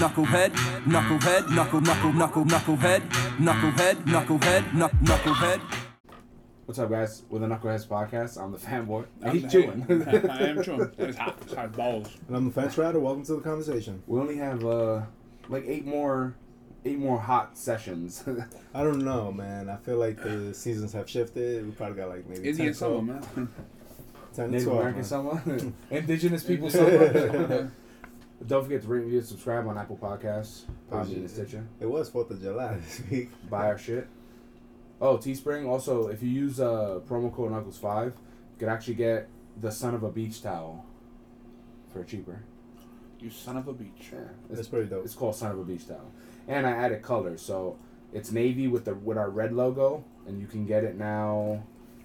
knucklehead, knucklehead, knuckle, knuckle, knuckle, knucklehead, knucklehead, knucklehead, knuck, knucklehead. What's up, guys? With the Knuckleheads podcast, I'm the fanboy. I'm He's the chewing. head. I am chewing. It's hot. It's hot balls. And I'm the fence rider. Welcome to the conversation. we only have uh like eight more, eight more hot sessions. I don't know, man. I feel like the seasons have shifted. We probably got like maybe 10, Indian summer, man. 10 Native 12, American man. summer, Indigenous people summer. Don't forget to rate, review, and subscribe on Apple Podcasts, Podbean, and Stitcher. It was Fourth of July this week. Buy our shit. Oh, Teespring. Also, if you use uh, promo code Knuckles Five, you could actually get the son of a beach towel for cheaper. You son of a beach. Yeah, That's it's, pretty dope. it's called son of a beach towel, and I added color, so it's navy with the with our red logo, and you can get it now.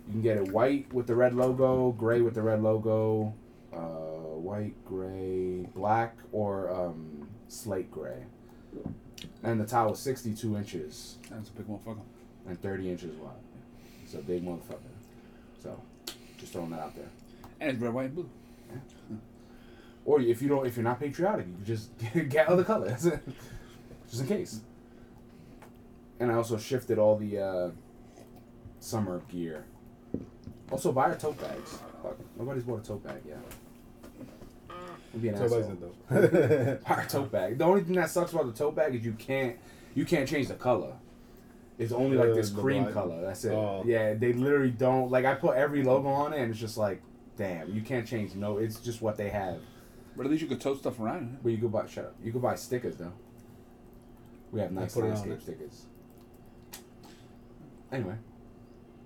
You can get it white with the red logo, gray with the red logo, uh, white, gray, black, or um, slate gray. And the towel is sixty-two inches That's a big motherfucker. and 30 inches wide. It's a big motherfucker. So, just throwing that out there. And it's red, white, and blue. Or if you don't, if you're not patriotic, you can just get other colors, just in case. And I also shifted all the uh, summer gear. Also, buy our tote bags. Fuck, nobody's bought a tote bag yet. I'm being an Somebody's asshole. in dope. Buy a tote bag. The only thing that sucks about the tote bag is you can't, you can't change the color. It's only like this cream black- color. That's it. Oh. Yeah, they literally don't like. I put every logo on it, and it's just like, damn, you can't change. No, it's just what they have. But at least you could tote stuff around. But you could buy shut up. You could buy stickers though. We have nice put it on landscape it. stickers. Anyway,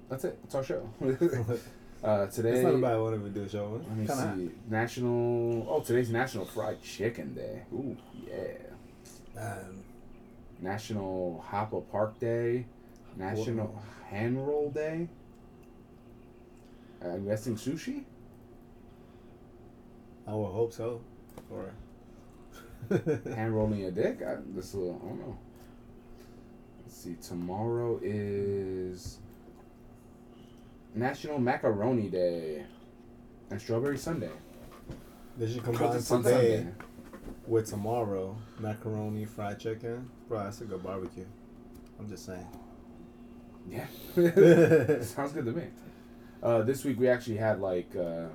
that's it. That's our show. uh, today, It's not a bad one if we do a show. let me Kinda hot. see. National. Oh, today's National Fried Chicken Day. Ooh, yeah. Man, National Hopper Park Day. National Whoa. Hand Roll Day. Uh, I'm guessing sushi. I would hope so. Or Hand rolling your dick. I, this little, I don't know. Let's see. Tomorrow is National Macaroni Day and Strawberry Sundae. they should Because combine it's on today with tomorrow. Macaroni, fried chicken. Bro, that's a good barbecue. I'm just saying. Yeah, sounds good to me. Uh, this week we actually had like uh,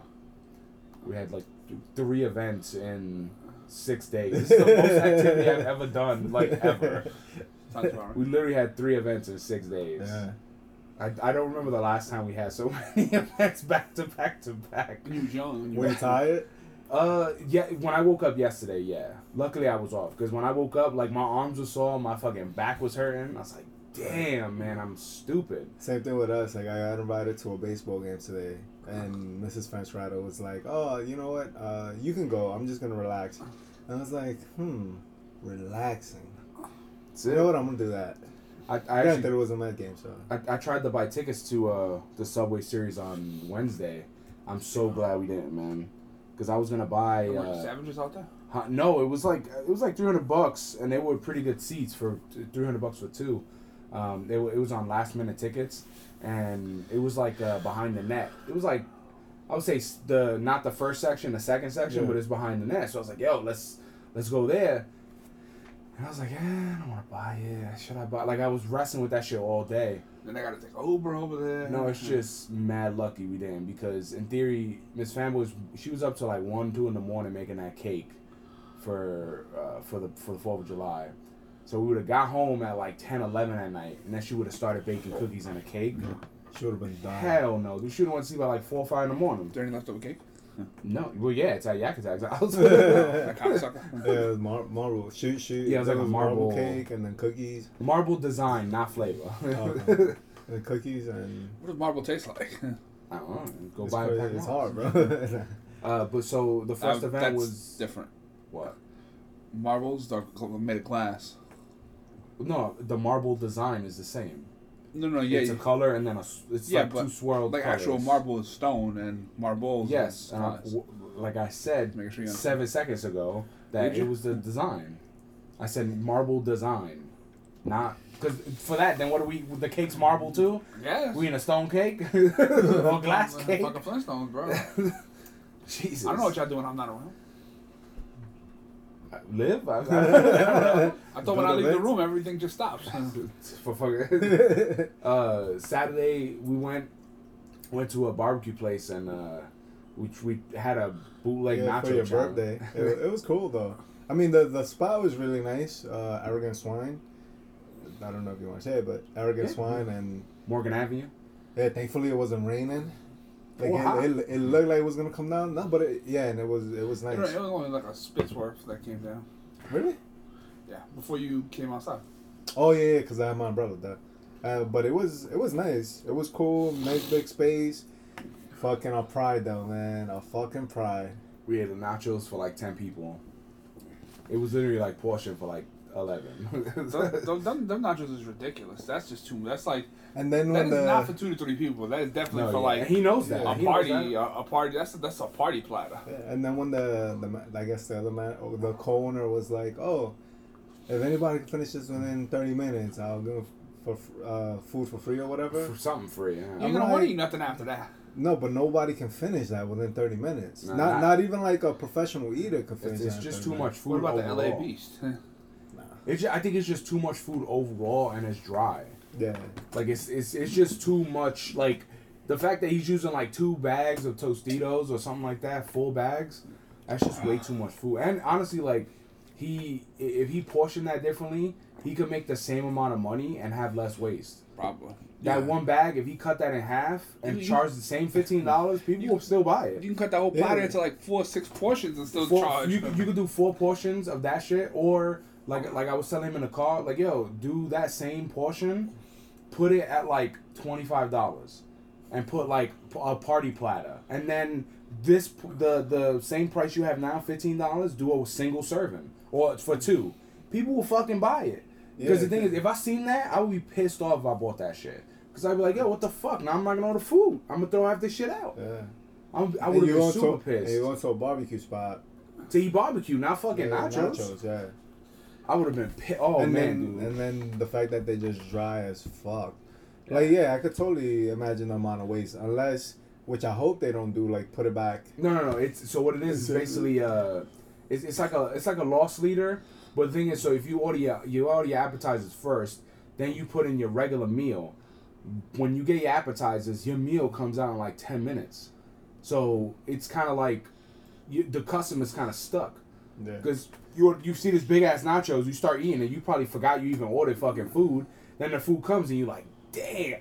we had like th- three events in six days. This is the most activity I've ever done, like ever. We literally had three events in six days. Yeah. I, I don't remember the last time we had so many events back to back to back. You was young. when you Were you tired? Uh, yeah. When I woke up yesterday, yeah. Luckily, I was off because when I woke up, like my arms were sore, my fucking back was hurting. I was like, "Damn, man, I'm stupid." Same thing with us. Like I got invited to a baseball game today, and Mrs. Fence Rider was like, "Oh, you know what? Uh, you can go. I'm just gonna relax." And I was like, "Hmm, relaxing. That's You know what? I'm gonna do that." I, I Granted, actually it was a Met game, so I, I tried to buy tickets to uh the Subway Series on Wednesday. I'm so glad we didn't, man. Because I was gonna buy. There were Uh, savages out there. huh, no, it was like it was like 300 bucks, and they were pretty good seats for 300 bucks for two. Um, they were, it was on last minute tickets, and it was like uh, behind the net. It was like I would say the not the first section, the second section, Yeah. but it's behind the net. So I was like, yo, let's let's go there. And I was like, eh, I don't want to buy it. Should I buy? Like I was wrestling with that shit all day. Then I gotta take Uber over there. No, it's just mad lucky we didn't because in theory, Miss Fan was she was up till like one, two in the morning making that cake for uh, for the for the Fourth of July. So we would have got home at like 10, 11 at night, and then she would have started baking cookies and a cake. she would have been done. Hell no, we should have went to sleep at like four or five in the morning. Is there any leftover cake? No, well yeah, it's at Yak Attack's house. That cocksucker. Yeah, mar- marble. Shoot, shoot. Yeah, it was like a marble- cake and then cookies. Marble design, not flavor. Okay. and cookies and. What does marble taste like? I don't know. Go It's, buy a crazy. pack it's Mars. hard, bro. Uh, but so the first Uh, event that's was different. what? Marbles are made of glass. No, the marble design is the same. No, no, yeah, it's a color and then a. it's Yeah, like two swirled like colors. actual marble is stone and marbles. Yes, and I- w- like I said Make sure you seven seconds ago that it was the design. I said marble design, not because for that. Then what are we? The cake's marble too. Yes. We in a stone cake or glass cake? Fucking Flintstones, bro. Jesus. I don't know what y'all doing. I'm not around. Live? I, I, I don't know. I thought when I leave the room, everything just stops. For fucking. uh, Saturday we went went to a barbecue place and uh, we we had a bootleg yeah, nacho for your challenge. birthday. It, it was cool though. I mean, the the spot was really nice. Uh, Arrogant Swine. I don't know if you want to say it, but Arrogant Yeah. Swine and Morgan Avenue. yeah, thankfully it wasn't raining. Like it, it, it looked like it was gonna come down. No, but it, yeah, and it was it was nice. It was only like a spit's worth that came down. Really? Yeah, before you came outside. Oh yeah, yeah, because I had my umbrella there. Uh, but it was it was nice. It was cool. Nice big space. Fucking a pride though, man. A fucking pride. We had the nachos for like ten people. It was literally like portion for like eleven. Them, them, them, them nachos is ridiculous. That's just too. That's like And then that when is the not for two to three people. That is definitely No, for yeah. like And he knows that. a He party. that. A, a party. That's that's a party platter. Yeah, and then when the the I guess the other man, or the co-owner was like, "Oh, if anybody finishes within thirty minutes, I'll give for uh, food for free or whatever." for something free. Yeah. You I'm don't want to eat nothing after that. No, but nobody can finish that within thirty minutes. Nah, not not- not even like a professional eater can finish It's, it's that. just 30 too much food. What about the overall. LA Beast? It's ju- I think it's just too much food overall, and it's dry. Yeah, Like it's it's it's just too much. Like the fact that he's using like two bags of Tostitos or something like that, full bags, that's just way too much food. And honestly, like he if he portioned that differently, he could make the same amount of money and have less waste. Probably. That Yeah. one bag, if he cut that in half and You- you- charged the same fifteen dollars, people will still buy it. You can cut that whole Yeah. platter into like four, six portions and still Four- charge. you, you could do four portions of that shit, or like like I was telling him in the car, like yo, do that same portion, put it at like twenty five dollars, and put like a party platter, and then this the the same price you have now, fifteen dollars, do a single serving or for two. People will fucking buy it. Because Yeah, the thing is, if I seen that, I would be pissed off if I bought that shit. Because I'd be like, yo, what the fuck? Now I'm not gonna order food. I'm gonna throw half this shit out. yeah. I'm, I would have been go super pissed. And you to a barbecue spot. to eat barbecue, not fucking yeah, nachos. yeah. I would have been pissed. Oh and man, then dude. and then the fact that they just dry as fuck. Like yeah, I could totally imagine the amount of waste, unless which I hope they don't do. Like put it back. no, no, no. It's so what it is is basically uh, it's, it's like a it's like a loss leader. But the thing is, so if you order your you order your appetizers first, then you put in your regular meal. When you get your appetizers, your meal comes out in like ten minutes. So it's kind of like you, the customer's kind of stuck. Yeah. Because you you see this big ass nachos, you start eating it, you probably forgot you even ordered fucking food. Then the food comes and you're like, damn.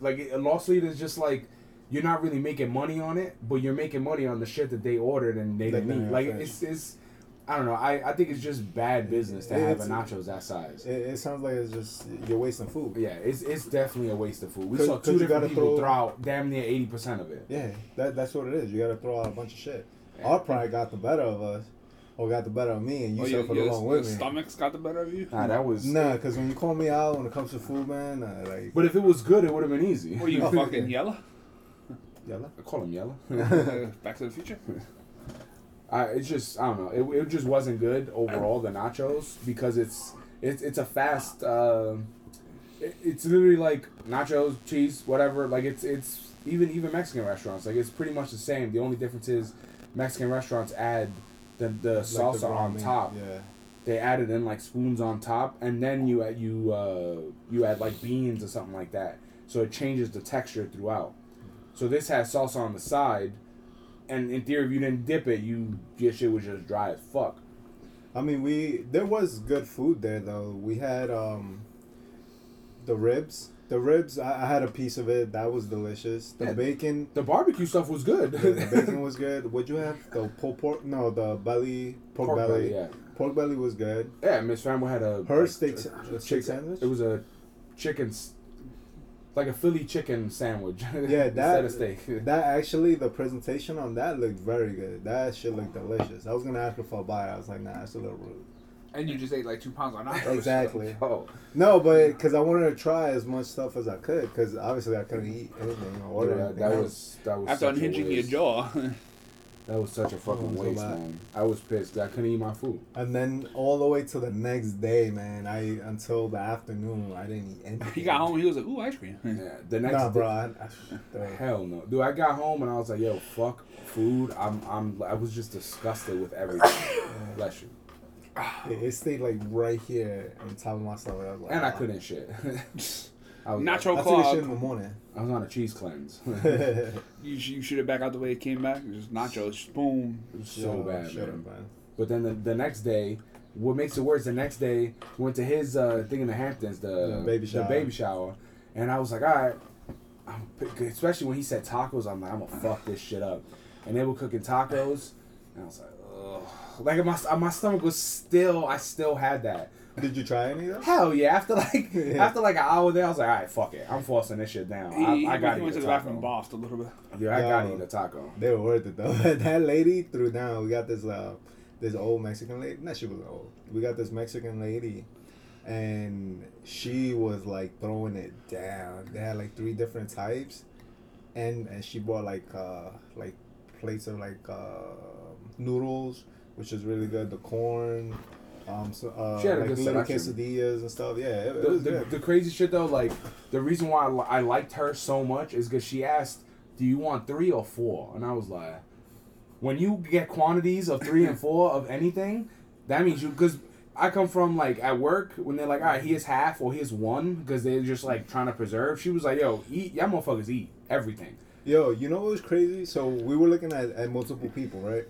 Like a leader is just like you're not really making money on it, but you're making money on the shit that they ordered and they didn't eat. Like it's it's I don't know. I, I think it's just bad business to have a nachos that size. It, it sounds like it's just you're wasting food. yeah, it's it's definitely a waste of food. We saw two different people throw- throw out damn near eighty percent of it. Yeah, that that's what it is. You got to throw out a bunch of shit. Yeah. Our pride got the better of us, or got the better of me, and you oh, your, suffered your, along your with me. stomach's got the better of you. Nah, that was. Nah, because when you call me out when it comes to food, man, uh, like But if it was good, it would have been easy. What are you Oh, fucking yeah. yellow? yellow. I call him yellow. Back to the Future. I it's just I don't know. It, it just wasn't good overall the nachos because it's it's it's a fast. Uh, it, it's literally like nachos, cheese, whatever. Like it's it's even even Mexican restaurants. Like it's pretty much the same. The only difference is Mexican restaurants add the the Like salsa raw on top. Yeah. They add it in like spoons on top, and then you add you uh, you add like beans or something like that. So it changes the texture throughout. So this has salsa on the side, and in theory, if you didn't dip it, you your shit was just dry as fuck. I mean, we there was good food there though. We had um the ribs. The ribs, I, I had a piece of it. That was delicious. The Yeah. bacon, The barbecue stuff was good. the, the bacon was good. What'd you have? The pulled pork? No, the belly pork, belly. yeah. Pork belly was good. Yeah, Miss Framwell had a Her like, steak, a- a steak chicken- sandwich. It was a chicken, like a Philly chicken sandwich. Yeah, instead that of steak. that actually the presentation on that looked very good. That shit looked delicious. I was gonna ask her for a bite. I was like, nah, that's a little rude. And you just ate like two pounds on nachos. Exactly. oh, No, but because I wanted to try as much stuff as I could, because obviously I couldn't eat anything or order yeah, anything that else. was that was After such a unhinging your jaw. That was such a fucking Oh, so waste, bad. man. I was pissed. I couldn't eat my food. And then all the way to the next day, man. I until the afternoon, I didn't eat anything. he got home. He was like, "Ooh, ice cream." Yeah, the next Nah, day- bro. I, I, uh, Hell no, dude. I got home and I was like, "Yo, fuck food." I'm, I'm, I was just disgusted with everything. Bless you. It, it stayed like right here on top of my stomach. I was like, And I couldn't shit. I was, Nacho I took a shit in the morning. I was on a cheese cleanse. You, sh- you shoot it back out the way it came back. Just nachos. Just boom. It was so Yo, bad, man. up, man. But then the, the next day, what makes it worse? The next day, went to his uh, thing in the Hamptons, the, The baby the shower. baby shower, and I was like, all right, I'm, especially when he said tacos, I'm like, I'm gonna fuck this shit up. And they were cooking tacos, and I was like, ugh. Like my my stomach was still, I still had that. Did you try any of them? Hell yeah! After like Yeah. after like an hour there, I was like, all right, fuck it, I'm forcing this shit down. He, I, I he gotta went eat to a the bathroom and bossed a little bit. Yeah, I gotta Yo. eat a taco. They were worth it though. that lady threw down. We got this uh this old Mexican lady. Not she was old. We got this Mexican lady, and she was like throwing it down. They had like three different types, and and she brought like uh like plates of like uh noodles, which is really good. The corn. Um, so, uh, She had a like good little selection. quesadillas and stuff. Yeah, it, it the, was the, good. the crazy shit though, like the reason why I, li- I liked her so much is because she asked, "Do you want three or four? And I was like, when you get quantities of three and four of anything, that means you because I come from like at work when they're like, all right, here's half or here's one because they're just like trying to preserve. She was like, yo, eat, y'all motherfuckers eat everything. Yo, you know what was crazy? So we were looking at, at multiple people, right?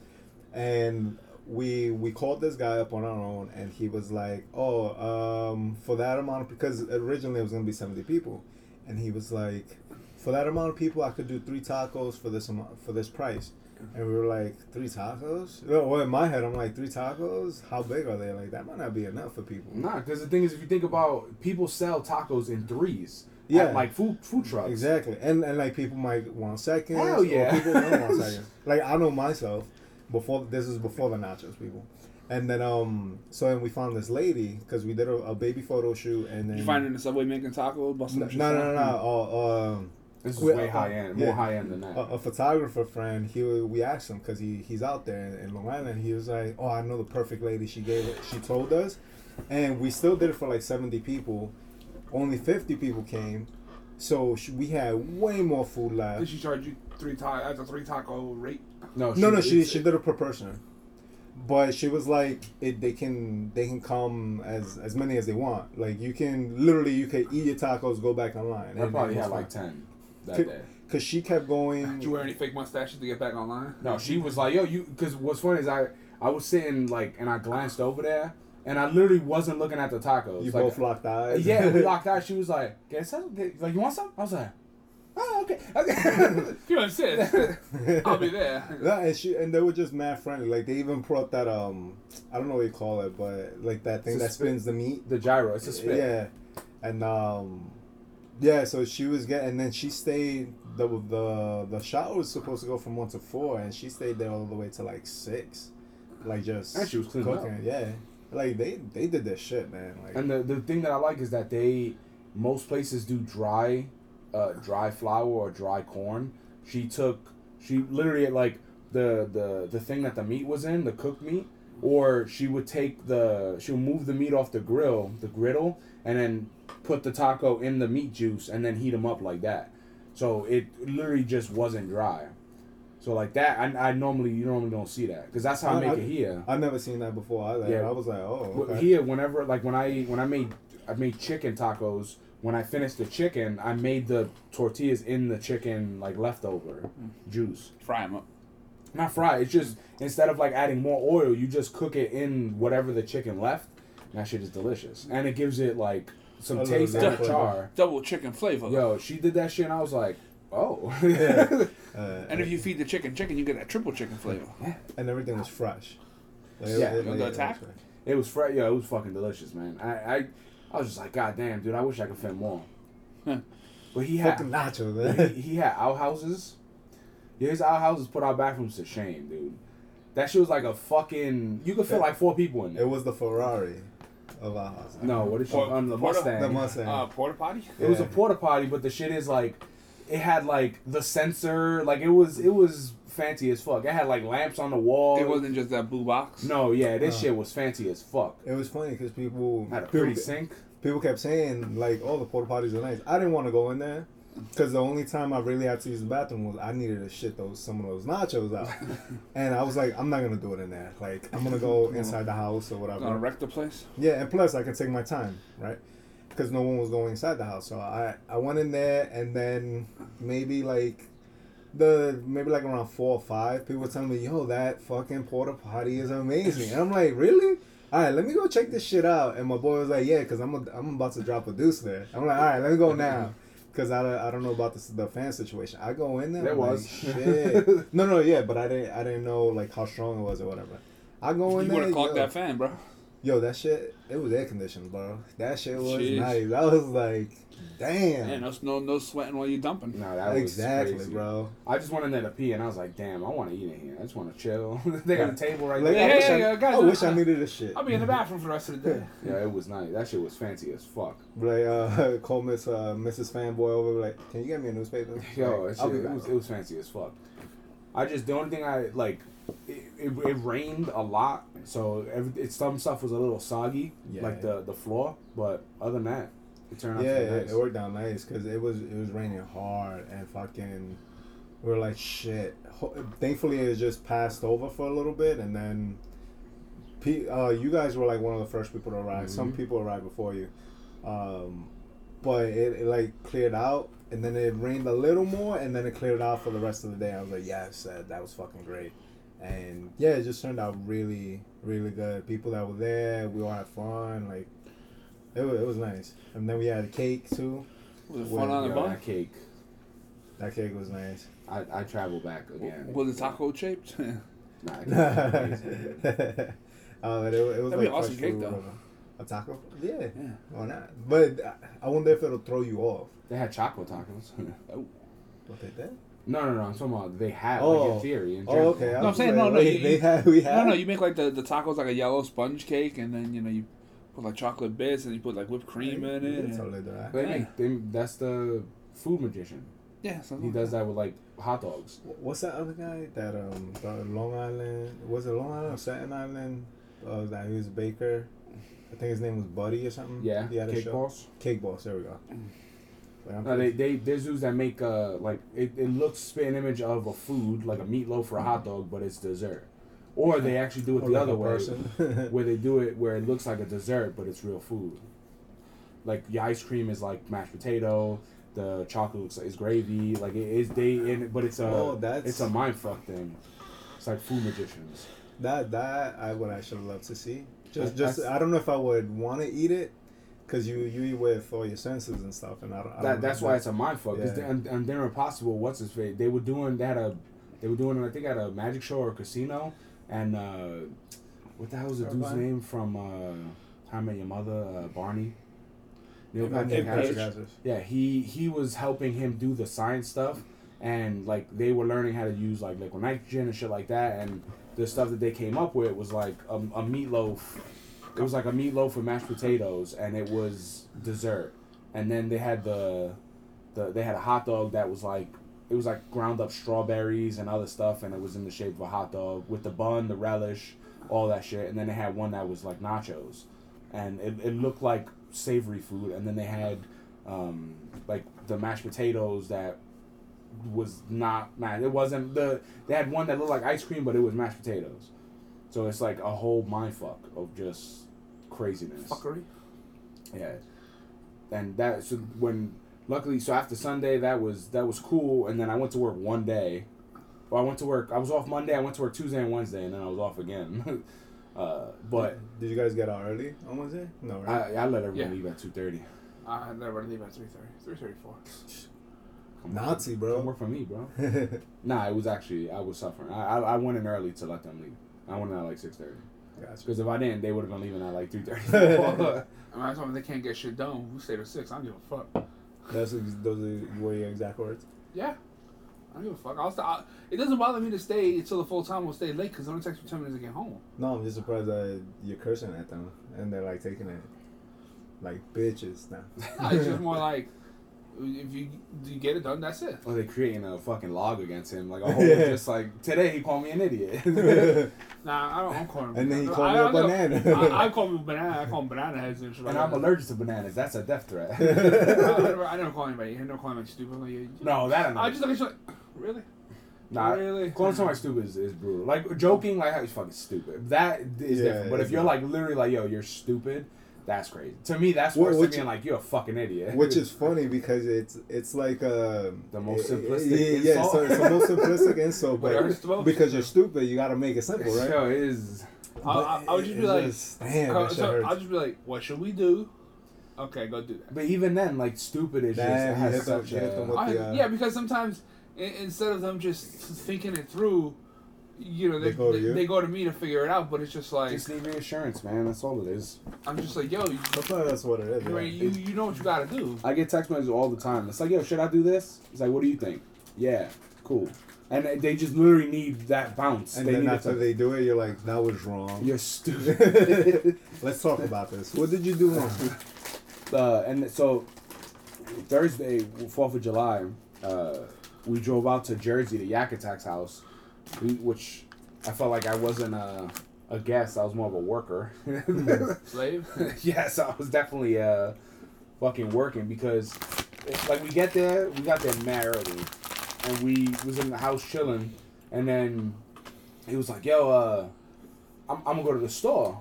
And we we called this guy up on our own, and he was like, "Oh, um, for that amount of because originally it was gonna be seventy people, and he was like, for that amount of people, I could do three tacos for this amount for this price." And we were like, three tacos? No, well, in my head, I'm like, three tacos? How big are they? Like, that might not be enough for people. Nah, because the thing is, if you think about people sell tacos in threes, Yeah. like food food trucks. Exactly, and and like people might want seconds. Hell yeah. Or people don't want seconds. Like I know myself. Before this is before the nachos, people. And then um, so then we found this lady because we did a, a baby photo shoot, and then you find her in the subway making tacos? Busting no up no no no. Uh, um, This is We- way uh, high end, yeah. more high end than that. a, a photographer friend, he we asked him because he he's out there in, in Long Island. He was like, "Oh, I know the perfect lady." She gave it. She told us, and we still did it for like seventy people. Only fifty people came, so sh- we had way more food left. Did she charge you three ta- as a three taco rate? No, no, no, she it's- she did it per person, but she was like, it, they can they can come as as many as they want. Like you can literally you can eat your tacos, go back online. I probably had like ten that Could- day. Cause she kept going. Did you wear any fake mustaches to get back online? No, she was like, "Yo, you." Because what's funny is I I was sitting like and I glanced over there and I literally wasn't looking at the tacos. You like, both locked eyes. Yeah, we locked eyes. She was like, "Get some." Like, you want some? I was like, "Oh, okay." If you insist, I'll be there. Yeah, and she and they were just mad friendly. Like they even brought that um, I don't know what you call it, but like that thing that spit. spins the meat. the gyro. It's a spin. Yeah, and um, yeah. So she was getting, and then she stayed. The the the shot was supposed to go from one to four, and she stayed there all the way to like six, like just And she was cleaning up. cooking. Yeah, like they they did their shit, man. Like And the the thing that I like is that they most places do dry, uh, dry flour or dry corn. She took she literally like the the the thing that the meat was in, the cooked meat, or she would take the she would move the meat off the grill, the griddle, and then put the taco in the meat juice and then heat them up like that. So it literally just wasn't dry. So like that, I, I normally you normally don't see that because that's how I, I- make I- it here. I've never seen that before either. Yeah. I was like, oh, okay. Here, whenever like when I when I made I made chicken tacos. When I finished the chicken, I made the tortillas in the chicken like leftover juice. Fry them up. Not fry. It's just instead of like adding more oil, you just cook it in whatever the chicken left. And that shit is delicious, and it gives it like some A taste and a char. Double chicken flavor. Yo, she did that shit, and I was like, oh. Yeah. Uh, And if you feed the chicken chicken, you get that triple chicken flavor. and everything was fresh. Like, Yeah. it- You want it- the it attack? was fresh. It was fresh. Yeah, it was fucking delicious, man. I, I, I was just like, God damn, dude. I wish I could fit more. But he had, Fucking nachos, he, man. he had outhouses. Yeah, his outhouses put our bathrooms to shame, dude. That shit was like a fucking. You could fit Yeah. like four people in there. It was the Ferrari of our house. no, what is she Por- on the porta- Mustang? The Mustang. Uh, porta potty. It was a Yeah. porta potty, but the shit is like, it had like the sensor. Like it was, it was fancy as fuck. It had like lamps on the wall. It wasn't just that blue box. No, yeah, this No. shit was fancy as fuck. It was funny because people Had a people, pretty sink. people kept saying like, "Oh, the porta potties are nice." I didn't want to go in there Because the only time I really had to use the bathroom was I needed to shit those some of those nachos out, and I was like, I'm not gonna do it in there. Like I'm gonna go inside the house or whatever. Gonna whatever. wreck the place. Yeah, and plus I could take my time, right? Because no one was going inside the house, so I I went in there, and then maybe like the maybe like around four or five, people were telling me, "Yo, that fucking porta potty is amazing," and I'm like, "Really?" All right, let me go check this shit out. And my boy was like, "Yeah, cause I'm a, I'm about to drop a deuce there." I'm like, "All right, let me go now." Cause I, don't- I don't know about the, the fan situation. I go in there. There was. like, shit. no, no, yeah, but I didn't I didn't know like how strong it was or whatever. I go in You there. would have clocked yo. that fan, bro. Yo, that shit, it was air conditioned, bro. That shit was Jeez. nice. I was like, damn. Yeah, no, no, no sweating while you're dumping. No, that was exactly, crazy. bro. I just went in there to pee, and I was like, "Damn, I want to eat in here. I just want to chill." they got a table right Like, there. Yeah, I wish, yeah, I, yeah, guys, I, wish uh, I needed this shit. I'll be in the bathroom for the rest of the day. Yeah, it was nice. That shit was fancy as fuck. Like, uh, call Miss uh, Mrs. Fanboy over, like, can you get me a newspaper? Yo, Like, it, it was it was fancy as fuck. I just the only thing I like, it, it, it rained a lot, so every, it, some stuff was a little soggy, Yeah. like the the floor. But other than that, it turned out yeah, nice. it worked out nice because it was it was raining hard and fucking. We are like shit. Thankfully, it just passed over for a little bit, and then, uh, you guys were like one of the first people to arrive. Some Mhm. people arrived before you, um, but it, it like cleared out, and then it rained a little more, and then it cleared out for the rest of the day. I was like, yes, that, that was fucking great, and yeah, it just turned out really, really good. People that were there, we all had fun. Like, it was, it was nice, and then we had a cake too. Was it fun on the Yo, bun? that cake. That cake was nice. I, I travel back again. Was it taco shaped? Nah, that cake was amazing. uh, but it, it was That'd be like an awesome fresh cake, though. whatever. A taco? Yeah. yeah. Why not? But I wonder if it'll throw you off. They had chocolate tacos. Oh. What they did? No, no, no. I'm talking about they had like Oh. in theory. In Oh, general. okay. I No, I'm saying, like, no, no, wait, you- they have, had. We No, had. no, you make like the, the tacos like a yellow sponge cake, and then you know you put like chocolate bits, and you put like whipped cream in it. That's all and- they do, right? They Yeah. make they, that's the food magician. yeah, something He like does that with like hot dogs. What's that other guy? That um, the Long Island. Was it Long Island or Staten Island? Uh, that he was a baker. I think his name was Buddy or something. Yeah, He had a cake show. balls. Cake Boss. There we go. Like, I'm No, they, they there's dudes that make uh like it, it looks spit an image of a food like a meatloaf or a hot dog, but it's dessert. Or they actually do it the other way, where they do it where it looks like a dessert, but it's real food. Like the ice cream is like mashed potato, the chocolate looks like is gravy. Like it is they in, but it's a Oh, that's- it's a mind fuck thing. It's like food magicians. That that I would actually love to see. Just just I don't know if I would want to eat it, cause you you eat with all your senses and stuff, and I don't. I don't that's why that- it's a mind fuck. Because Yeah. and, and they're impossible. What's his face? They were doing they had a they were doing I think at a magic show or a casino, and uh, what the hell was the dude's name from uh, How I Met Your Mother? Uh, Barney. Neil Patrick. Harris. Yeah, he he was helping him do the science stuff, and like they were learning how to use like liquid nitrogen and shit like that, and the stuff that they came up with was like a, a meatloaf. It was like a meatloaf with mashed potatoes, and it was dessert. And then they had the, the they had a hot dog that was like it was like ground up strawberries and other stuff, and it was in the shape of a hot dog with the bun, the relish, all that shit. And then they had one that was like nachos, and it, it looked like savory food. And then they had um, like the mashed potatoes that was not man. It wasn't the they had one that looked like ice cream, but it was mashed potatoes. So it's like a whole mind fuck of just craziness. fuckery. Yeah, and that so when luckily so after Sunday that was that was cool, and then I went to work one day. Well, I went to work. I was off Monday. I went to work Tuesday and Wednesday, and then I was off again. uh, but Did you guys get out early on Wednesday? No, right? I, I let everyone Yeah. leave at two thirty. I never leave at three thirty. Three thirty four. Nazi, bro. Don't work for me, bro. Nah, it was actually I was suffering. I, I I went in early to let them leave. I went in at like six thirty. Gotcha. Because if I didn't, they would have been leaving at like three thirty. I mean, I told them they can't get shit done. We stay till six. I don't give a fuck. That's those are were your exact words. Yeah. I don't give a fuck. I'll st- I, it doesn't bother me to stay until the full time. We'll stay late because it only takes me ten minutes to get home. No, I'm just surprised that you're cursing at them and they're like taking it like bitches now. No, it's just more like If you you get it done, that's it. Or they're creating a fucking log against him, like a whole Yeah. just like today he called me an idiot. Nah, I don't. I'm calling. And then he I- called me I- a I banana. I, I call him banana. I call him banana heads and shit. and like I'm allergic to bananas. That's a death threat. I, I, never, I never call anybody. I never call anybody stupid. Like, you- no, that I just look at you like, really? Nah, Really? calling somebody stupid is, is brutal. Like joking, like how he's fucking stupid. That is Yeah, different. But if you're like literally like, yo, you're stupid, that's crazy. To me, that's Wh- worse than being like, you're a fucking idiot. Which is funny because it's it's like uh The most simplistic Yeah, yeah so it's the most simplistic insult, But it hurts the but most. because you're stupid, you gotta make it simple, right? Yo, it is. I, I, I would just be like, just- damn, co- so. I'll just be like, what should we do? Okay, go do that. But even then, like stupid is just Damn, it has such you hit a. them with I, the, uh, yeah, because sometimes i- instead of them just thinking it through, you know, they, They go to they, you? they go to me to figure it out. But it's just like just need reassurance, man. That's all it is. I'm just like, yo, you, Sometimes that's what it is. you, yeah. you, you know what you gotta do. I get text messages all the time. It's like, yo, should I do this? It's like, what do you think? Yeah, cool. And they- they just literally need that bounce. and they then need it after to- they do it, you're like, that was wrong. You're stupid. Let's talk about this. What did you do wrong? uh, and so Thursday, Fourth of July, uh, we drove out to Jersey to Yak Attack's house, we, which I felt like I wasn't a, a guest. I was more of a worker. Slave. yes, I was definitely uh, fucking working because, like, we get there, we got there mad early, and we was in the house chilling, and then he was like, "Yo, uh, I'm, I'm gonna go to the store."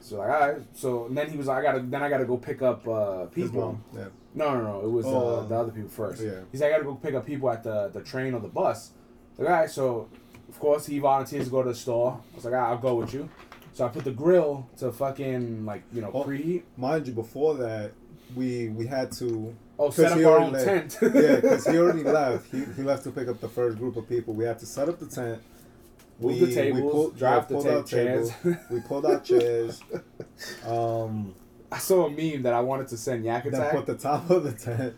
So like, all right. So and then he was like, "I gotta, then I gotta go pick up uh, His people." mom. Yeah. No, no, no. It was Oh. uh, the other people first. Yeah. He's like, I gotta go pick up people at the, the train or the bus. Like, all right, so of course he volunteers to go to the store. I was like, all right, I'll go with you. So I put the grill to fucking like you know Oh. preheat. Mind you, before that, we we had to. Oh, set up our own left. tent. yeah, because he already left. He, he left to pick up the first group of people. We had to set up the tent. Move the tables, drive the pulled ta- out chairs. we pulled out chairs. Um, I saw a meme that I wanted to send Yak then Attack. put the top of the tent.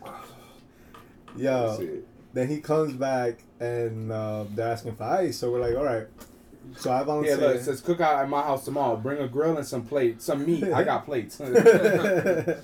Yo, Shit. Then he comes back and uh, they're asking for ice. So we're like, all right. So I Yeah, volunteered. look, it says cook out at my house tomorrow. Bring a grill and some plates, some meat. I got plates. That's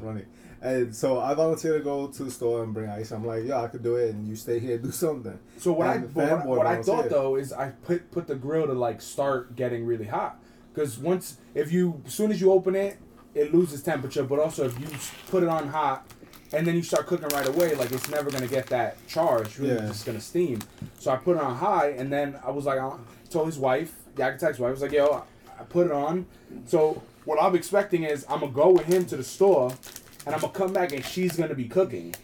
funny. And so I volunteered to go to the store and bring ice. I'm like, yeah, I could do it, and you stay here, do something. So what I And but what, what I thought though is I put put the grill to like start getting really hot because once if you as soon as you open it it loses temperature but also if you put it on hot and then you start cooking right away like it's never gonna get that charge it's really Yeah. just gonna steam so I put it on high and then I was like I told his wife Yak Attack's wife I was like yo I put it on so what I'm expecting is I'm gonna go with him to the store and I'm gonna come back and she's gonna be cooking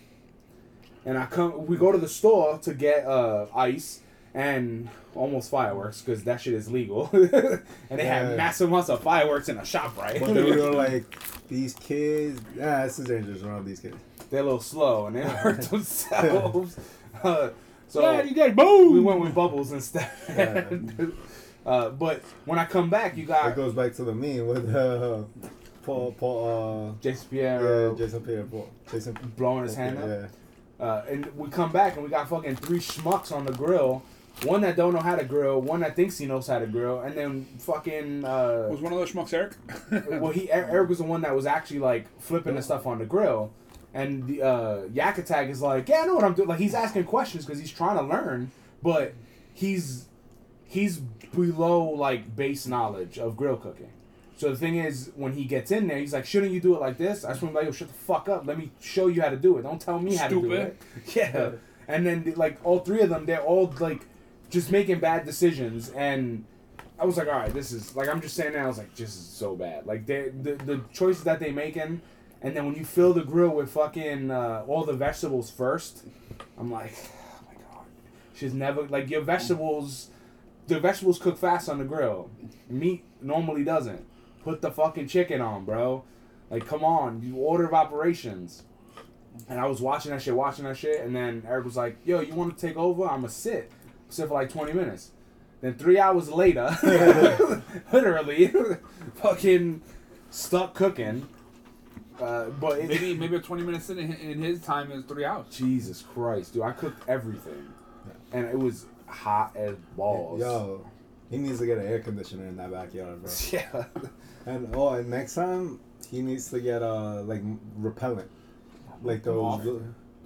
and I come. We go to the store to get uh, ice and almost fireworks because that shit is legal. and they Yeah. had massive amounts of fireworks in a shop, right? But then we were like, these kids, ah, this is dangerous around these kids. They're a little slow and they hurt themselves. uh, so yeah, you get boom. we went with bubbles instead. Yeah. uh, but when I come back, you got It goes back to the meme with uh, Paul, Paul, Jason uh, Pierre yeah, Jason Pierre, Paul, Jason. blowing his hand up. Yeah. Uh, and we come back and we got fucking three schmucks on the grill. One that don't know how to grill, one that thinks he knows how to grill, and then fucking uh, Was one of those schmucks Eric? well, he Er- Eric was the one that was actually like flipping the stuff on the grill, and the uh, Yak Attack is like, yeah, I know what I'm doing. Like he's asking questions because he's trying to learn, but he's he's below like base knowledge of grill cooking. So the thing is, when he gets in there, he's like, "Shouldn't you do it like this?" I just want to be like, "Yo, shut the fuck up. Let me show you how to do it. Don't tell me how to do it." Yeah. And then like all three of them, they're all like just making bad decisions, and I was like, "All right, this is like I'm just saying that I was like, this is so bad. Like they the the choices that they making, and then when you fill the grill with fucking uh, all the vegetables first, I'm like, oh my god, she's never like your vegetables. The vegetables cook fast on the grill. Meat normally doesn't. Put the fucking chicken on, bro. Like, come on, you order of operations. And I was watching that shit, watching that shit, and then Eric was like, "Yo, you want to take over? I'ma sit, sit for like twenty minutes." Then three hours later, literally, fucking stuck cooking. Uh, but it, maybe maybe a twenty minutes in, in his time is three hours. Jesus Christ, dude, I cooked everything, and it was hot as balls. Yo, he needs to get an air conditioner in that backyard, bro. Yeah. And oh, and next time he needs to get uh like repellent. like those. off.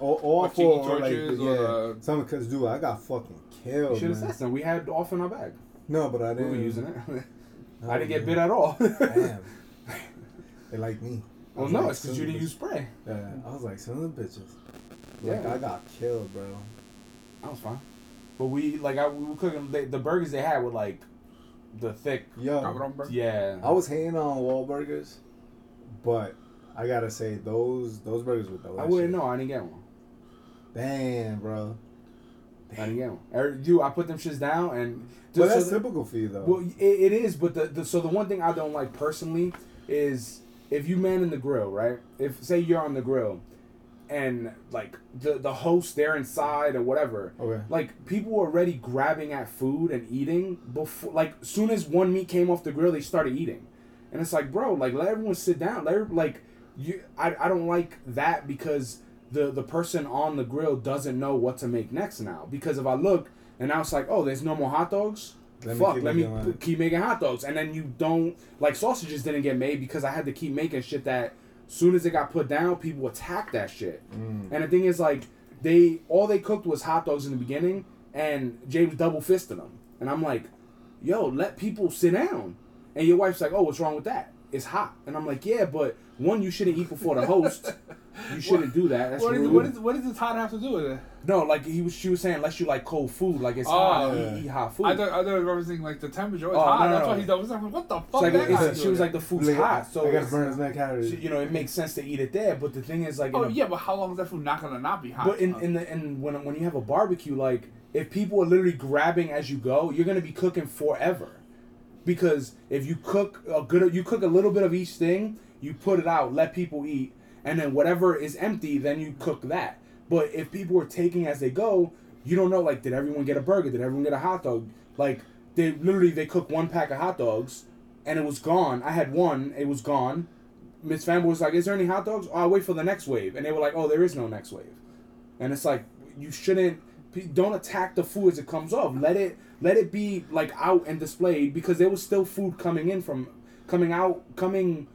All, all Or for like torches yeah, or the- some because dude, I got fucking killed. should have Man. said something. We had off in our bag. No, but I didn't. were using it. Oh, I didn't get bit at all. Damn. they like me. I well, no, like, it's because you didn't use spray. Yeah, I was like, son of the bitches. Like Yeah. I got killed, bro. That was fine. But we like I we were cooking they, the burgers they had were like the thick. Yo, Yeah. I was hating on Wahlburgers, but I gotta say those those burgers were delicious. I wouldn't know. I didn't get one. Damn, bro. I didn't get one. Er, You, I put them shits down and. But so that's the- typical for you though. Well, it, it is, but the, the so the one thing I don't like personally is if you man in the grill, right? If say you're on the grill, and like the the host they're inside or whatever, okay. like people were already grabbing at food and eating before. Like soon as one meat came off the grill, they started eating, and it's like, bro, like let everyone sit down. Let like you, I I don't like that because the the person on the grill doesn't know what to make next now. Because if I look and now it's like, oh, there's no more hot dogs. Let Fuck, let me p- keep making hot dogs, and then you don't like sausages didn't get made because I had to keep making shit that soon as it got put down, people attacked that shit. Mm. And the thing is, like, they all they cooked was hot dogs in the beginning, and Jay was double fisting them, and I'm like, yo, let people sit down. And your wife's like, oh, what's wrong with that? It's hot, and I'm like, yeah, but one, you shouldn't eat before the host. You shouldn't do that. That's What, is, rude. what, is, what does the hot have to do with it? no, like he was, she was saying, unless you like cold food, like it's Oh, hot, yeah. eat, eat hot food. I thought, I thought it was referencing like the temperature. It's Oh, hot. no, That's no, why no. he's double. Like, what the It's fuck? like, that it's- got to she was like, the food's Like, hot, so I gotta it's- burn as many calories. you know, it makes sense to eat it there. But the thing is, like, Oh a- yeah, but how long is that food not gonna not be hot? But in, in the in when when you have a barbecue, like if people are literally grabbing as you go, you're gonna be cooking forever. Because if you cook a good, you cook a little bit of each thing, you put it out, let people eat, and then whatever is empty, then you cook that. But if people are taking as they go, you don't know. Like, did everyone get a burger? Did everyone get a hot dog? Like, they literally they cooked one pack of hot dogs, and it was gone. I had one, it was gone. Miss Famble was like, "Is there any hot dogs?" Oh, I'll wait for the next wave, and they were like, "Oh, there is no next wave." And it's like you shouldn't don't attack the food as it comes off. Let it let it be like out and displayed because there was still food coming in from coming out coming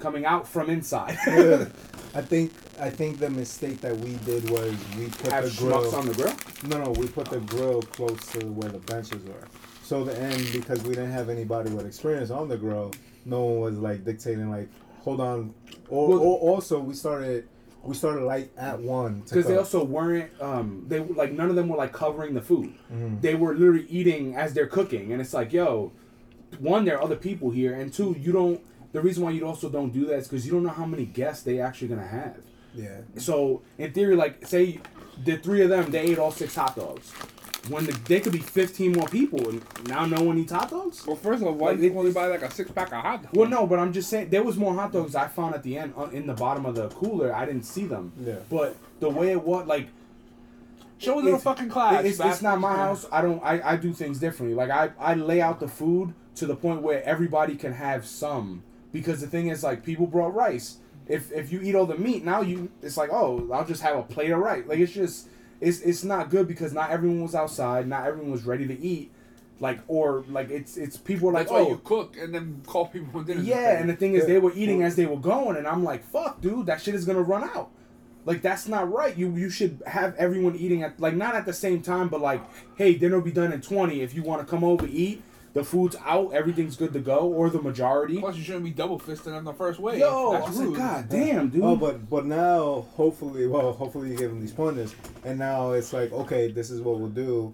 coming out from inside. Yeah. I think I think the mistake that we did was we put Have the grill. on the grill. No, no, we put the grill close to where the benches were. So the end, because we didn't have anybody with experience on the grill, no one was like dictating like, hold on. Or, Well- or also we started we started light at one Because they also weren't, um, they like none of them were like covering the food. Mhm. They were literally eating as they're cooking, and it's like, yo, one, there are other people here, and two, you don't. The reason why you also don't do that is because you don't know how many guests they actually gonna have. yeah. So in theory, like say the three of them, they ate all six hot dogs. When the, they could be fifteen more people, and now no one eats hot dogs. well, first of all, why Like, did you only buy like a six pack of hot dogs? Well, no, but I'm just saying there was more hot dogs I found at the end uh, in the bottom of the cooler. I didn't see them. Yeah. But the way it was, like Show a little it's- fucking class. It's, it's not my house. I don't. I, I do things differently. Like I, I lay out the food to the point where everybody can have some. Because the thing is, like people brought rice. If if you eat all the meat, now you it's like oh I'll just have a plate of rice. Like it's just it's it's not good because not everyone was outside. Not everyone was ready to eat. Like or like it's it's people are like That's why oh you cook and then call people when dinner's yeah, and the thing is, Yeah. they were eating as they were going, and I'm like, "Fuck, dude, that shit is gonna run out." Like that's not right. You you should have everyone eating at like not at the same time, but like, hey, dinner will be done in twenty. If you want to come over eat, the food's out, everything's good to go, or the majority. Plus, you shouldn't be double fisting on the first wave. Yo, That's I was rude. like, God damn, dude. Oh, but but now hopefully, well, hopefully you gave them these pointers, and now it's like, okay, this is what we'll do.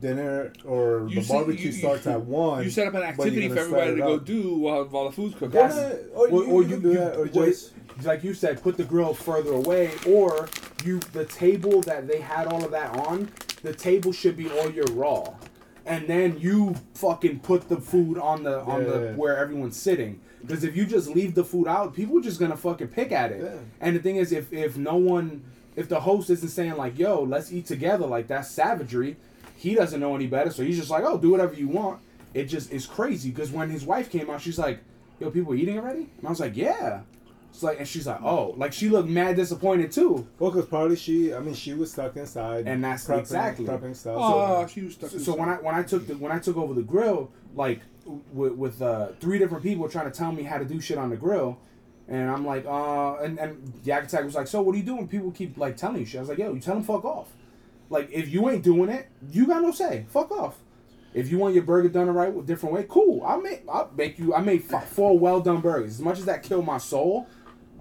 Dinner or You the see- barbecue you- you- starts at one. You set up an but you're activity for gonna start everybody to it go up. do while, while the food's cooking. That's- Yeah, or, or, you, or you you, can do you- that, or wait, just like you said, put the grill further away, or you the table that they had all of that on, the table should be all your raw, and then you fucking put the food on the on the Yeah. where everyone's sitting. Because if you just leave the food out, people are just gonna fucking pick at it. Yeah. And the thing is, if if no one, if the host isn't saying like, "Yo, let's eat together," like that's savagery. He doesn't know any better, so he's just like, "Oh, do whatever you want." It just is crazy because when his wife came out, she's like, "Yo, people eating already?" And I was like, "Yeah." It's like, and she's like, "Oh," like she looked mad disappointed too. well, because probably she, I mean, she was stuck inside, And that's prepping, exactly. prepping stuff. Oh, she was stuck. So, so when I when I took the when I took over the grill, like with, with uh, three different people trying to tell me how to do shit on the grill, And I'm like, uh, and, and Yak Attack was like, so what are you doing? People keep like telling you shit. I was like, yo, you tell them fuck off. Like, if you ain't doing it, you got no say. Fuck off. If you want your burger done the right with different way, cool. I'll make I'll make you. I made four well done burgers. As much as that killed my soul,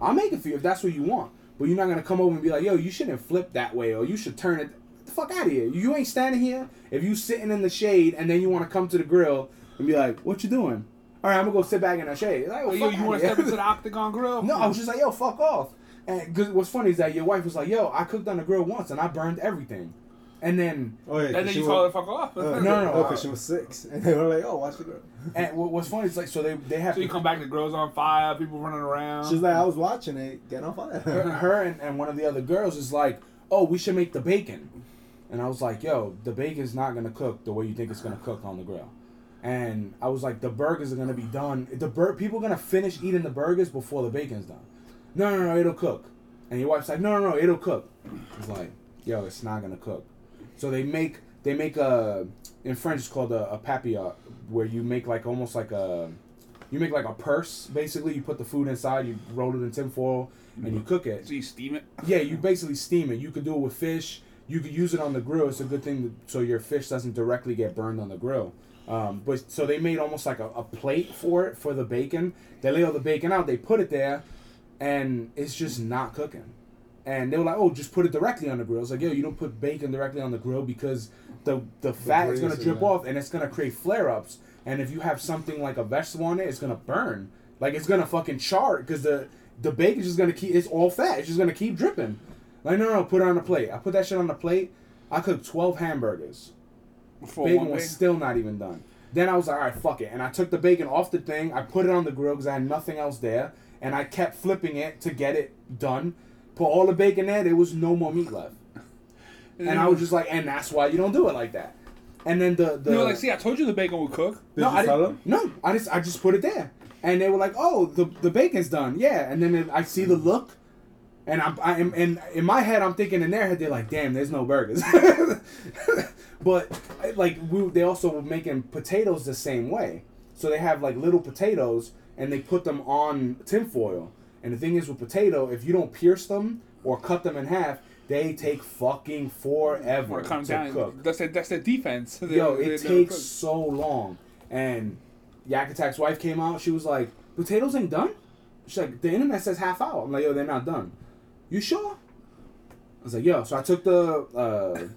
I'll make it for you if that's what you want. But you're not gonna come over and be like, yo, you shouldn't flip that way or you should turn it. Get the fuck out of here. You ain't standing here. If you sitting in the shade and then you want to come to the grill and be like, what you doing? All right, I'm gonna go sit back in the shade. Like, Oh, you, fuck you want to step into the octagon grill? No, I was just like, yo, fuck off. And cause what's funny is that your wife was like, yo, I cooked on the grill once and I burned everything. And then, Oh yeah. And 'cause then she you was- told her to fuck off. Uh, No, no, no. Oh, because she was six, and they were like, "Oh, watch the girl." and what's funny is like, so they they have So you come back, the grill's on fire, people running around. She's like, "I was watching it, get on her, fire." her and, and one of the other girls is like, oh, we should make the bacon. And I was like, yo, the bacon's not gonna cook the way you think it's gonna cook on the grill. And I was like, the burgers are gonna be done. The bur- people are gonna finish eating the burgers before the bacon's done. No, no, no, it'll cook. And your wife's like, no, no, no, it'll cook. It's like, yo, it's not gonna cook. So they make they make a in French it's called a, a papillote, where you make like almost like a you make like a purse basically. You put the food inside, you roll it in tinfoil, and you cook it. so you steam it. Yeah, you basically steam it. You could do it with fish. You could use it on the grill. It's a good thing to, so your fish doesn't directly get burned on the grill. Um, but so they made almost like a, a plate for it for the bacon. They lay all the bacon out. They put it there, and it's just not cooking. And they were like, "Oh, just put it directly on the grill." It's like, "Yo, you don't put bacon directly on the grill because the the fat is gonna drip off and it's gonna create flare ups. And if you have something like a vegetable on it, it's gonna burn. Like it's gonna fucking char because the the bacon's just gonna keep. It's all fat. It's just gonna keep dripping. Like no, no, no, put it on the plate. I put that shit on the plate. I cooked twelve hamburgers. For bacon was bacon. still not even done. Then I was like, all right, fuck it, and I took the bacon off the thing. I put it on the grill because I had nothing else there, and I kept flipping it to get it done. Put all the bacon there. There was no more meat left, and I was mm. just like, and that's why you don't do it like that. And then the the You were like, see, I told you the bacon would cook. Did no, you I tell didn't, them? no, I just I just put it there, and they were like, "Oh, the the bacon's done, yeah." And then it- I see the mm. look, and I'm I am and in my head I'm thinking in their head they're like, "Damn, there's no burgers," but like we they also were making potatoes the same way, so they have like little potatoes and they put them on tinfoil. And the thing is with potato, if you don't pierce them or cut them in half, they take fucking forever to down. cook. That's their, that's their defense. They- Yo, it takes so long. And Yak Attack's wife came out. She was like, "Potatoes ain't done." She's like, "The internet says half hour." I'm like, "Yo, they're not done." You sure? I was like, "Yo." So I took the uh,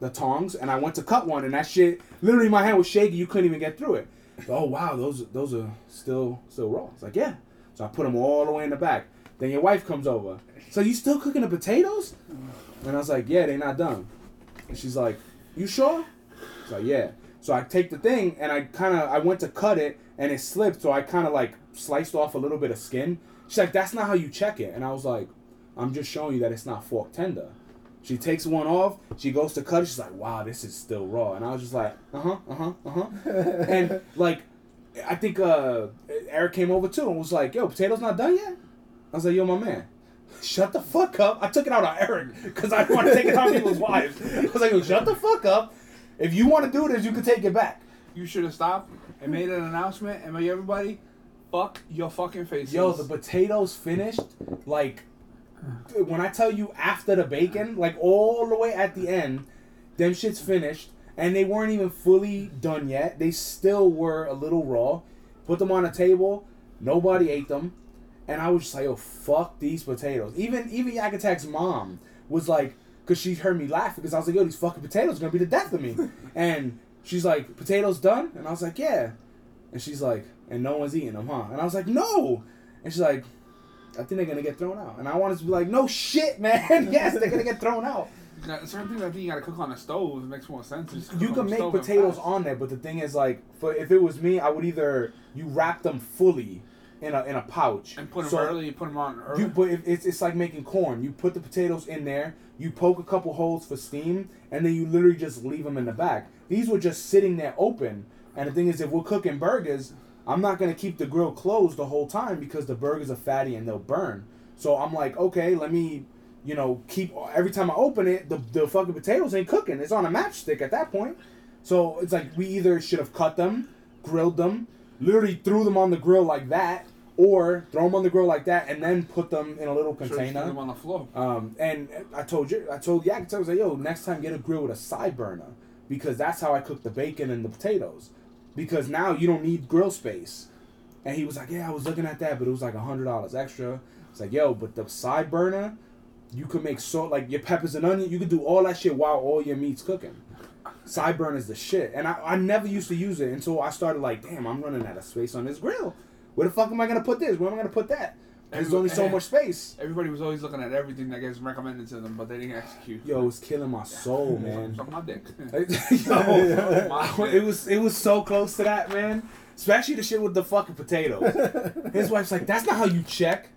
the tongs and I went to cut one, and that shit literally my hand was shaky. You couldn't even get through it. oh wow, those those are still still raw. It's like yeah. So I put them all the way in the back. Then your wife comes over. So you still cooking the potatoes? And I was like, yeah, they're not done. And she's like, you sure? It's like, yeah. So I take the thing and I kind of I went to cut it and it slipped. So I kind of like sliced off a little bit of skin. She's like, that's not how you check it. And I was like, I'm just showing you that it's not fork tender. She takes one off. She goes to cut it. She's like, wow, this is still raw. And I was just like, uh huh, uh huh, uh huh. and like, I think uh, Eric came over too and was like, yo, potatoes not done yet. I was like, yo, my man. Shut the fuck up. I took it out on Eric because I didn't want to take it out on people's wives. I was like, yo, shut the fuck up. If you want to do this, you can take it back. You should have stopped and made an announcement and made everybody fuck your fucking faces. Yo, the potatoes finished like when I tell you after the bacon, like all the way at the end, them shits finished and they weren't even fully done yet. They still were a little raw. Put them on a table, nobody ate them, and I was just like, "Oh fuck these potatoes." Even even Yak Attack's mom was like, because she heard me laughing because I was like, "Yo, these fucking potatoes are gonna be the death of me," and she's like, "Potatoes done?" And I was like, "Yeah," and she's like, "And no one's eating them, huh?" And I was like, "No," and she's like. I think they're gonna get thrown out, and I wanted to be like, "No shit, man! yes, they're gonna get thrown out." Got- certain things I think you gotta cook on the stove. It makes more sense. You can make potatoes on there, but the thing is, like, for if it was me, I would either you wrap them fully in a in a pouch and put them So early. You put them on early. You put if it's it's like making corn. You put the potatoes in there. You poke a couple holes for steam, and then you literally just leave them in the back. These were just sitting there open. And the thing is, if we're cooking burgers, I'm not gonna keep the grill closed the whole time because the burgers are fatty and they'll burn. So I'm like, okay, let me, you know, keep every time I open it, the the fucking potatoes ain't cooking. It's on a matchstick at that point. So it's like we either should have cut them, grilled them, literally threw them on the grill like that, or throw them on the grill like that, and then put them in a little Sure, container. put them on the floor. Um, and I told you, I told Yak, I was like, yo, next time get a grill with a side burner because that's how I cook the bacon and the potatoes. Because now you don't need grill space. And he was like, yeah, I was looking at that, but it was like a hundred dollars extra. It's like, yo, but the side burner, you could make so like your peppers and onion, you could do all that shit while all your meat's cooking. Side burner is the shit, and I, I never used to use it until I started like, damn, I'm running out of space on this grill. Where the fuck am I gonna put this? Where am I gonna put that? There's only so much space. Everybody was always looking at everything that gets recommended to them, but they didn't execute. Yo, it's killing my soul, man. Suck my dick. Yo, My it was it was so close to that, man. Especially the shit with the fucking potatoes. His wife's like, "That's not how you check,"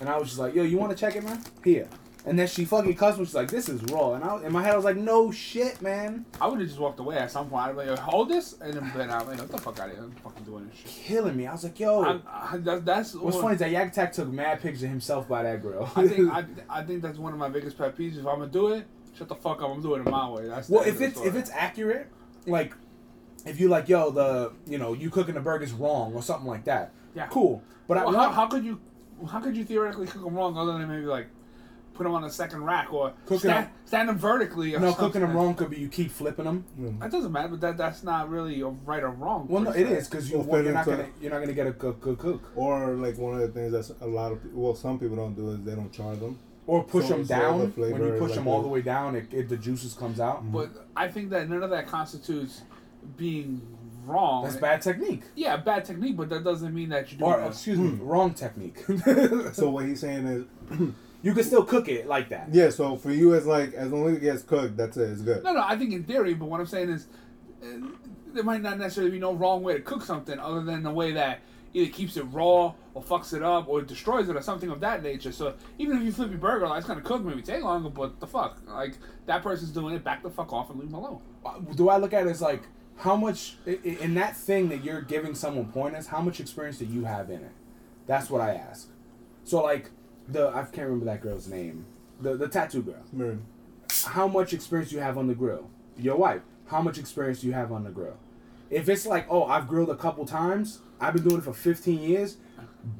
and I was just like, "Yo, you want to check it, man? Here." And then she fucking cussed me. She's like, "This is raw," and I, in my head I was like, "No shit, man." I would have just walked away at some point. I'd be like, hold this, and then been out. Like, what the fuck out of here? I'm fucking doing this shit. Killing me. I was like, "Yo." I'm, I, that, that's What's funny is that Yak Attack took mad pictures of himself by that grill. I think I, I think that's one of my biggest pet peeves. If I'm gonna do it, shut the fuck up. I'm doing it my way. That's Well, if it's the if it's accurate, like if you like, yo, the you know you cooking the burgers wrong or something like that, Yeah. cool. But Well, want how, how could you how could you theoretically cook them wrong other than maybe like put them on a second rack or Cooking stand, them- stand them vertically? Or no something. cooking them wrong could be you keep flipping them. That doesn't matter, but that that's not really a right or wrong. Well, no, per it se. is because you Well, well, you're not gonna you're not gonna get a good good cook Or like one of the things that's a lot of people, well, some people don't do is they don't char them. or push So- them so the down. When you push like them all the way down, it, it the juices comes out. Mm-hmm. But I think that none of that constitutes being wrong. That's bad technique. Yeah, bad technique, but that doesn't mean that you do Or excuse me, hmm. wrong technique. So what he's saying is, you can still cook it like that. yeah. So for you, it's like as long as it gets cooked, that's it. It's good. No, no, I think in theory, but what I'm saying is, uh, there might not necessarily be no wrong way to cook something other than the way that either keeps it raw or fucks it up or destroys it or something of that nature. So even if you flip your burger, like it's gonna cook, maybe take longer, but the fuck, like that person's doing it, back the fuck off and leave them alone. Do I look at it as like how much i- i- in that thing that you're giving someone pointers? How much experience do you have in it? That's what I ask. So like the I can't remember that girl's name. The the tattoo girl. How much experience you have on the grill. Your wife, how much experience do you have on the grill? If it's like, oh, I've grilled a couple times, I've been doing it for 15 years,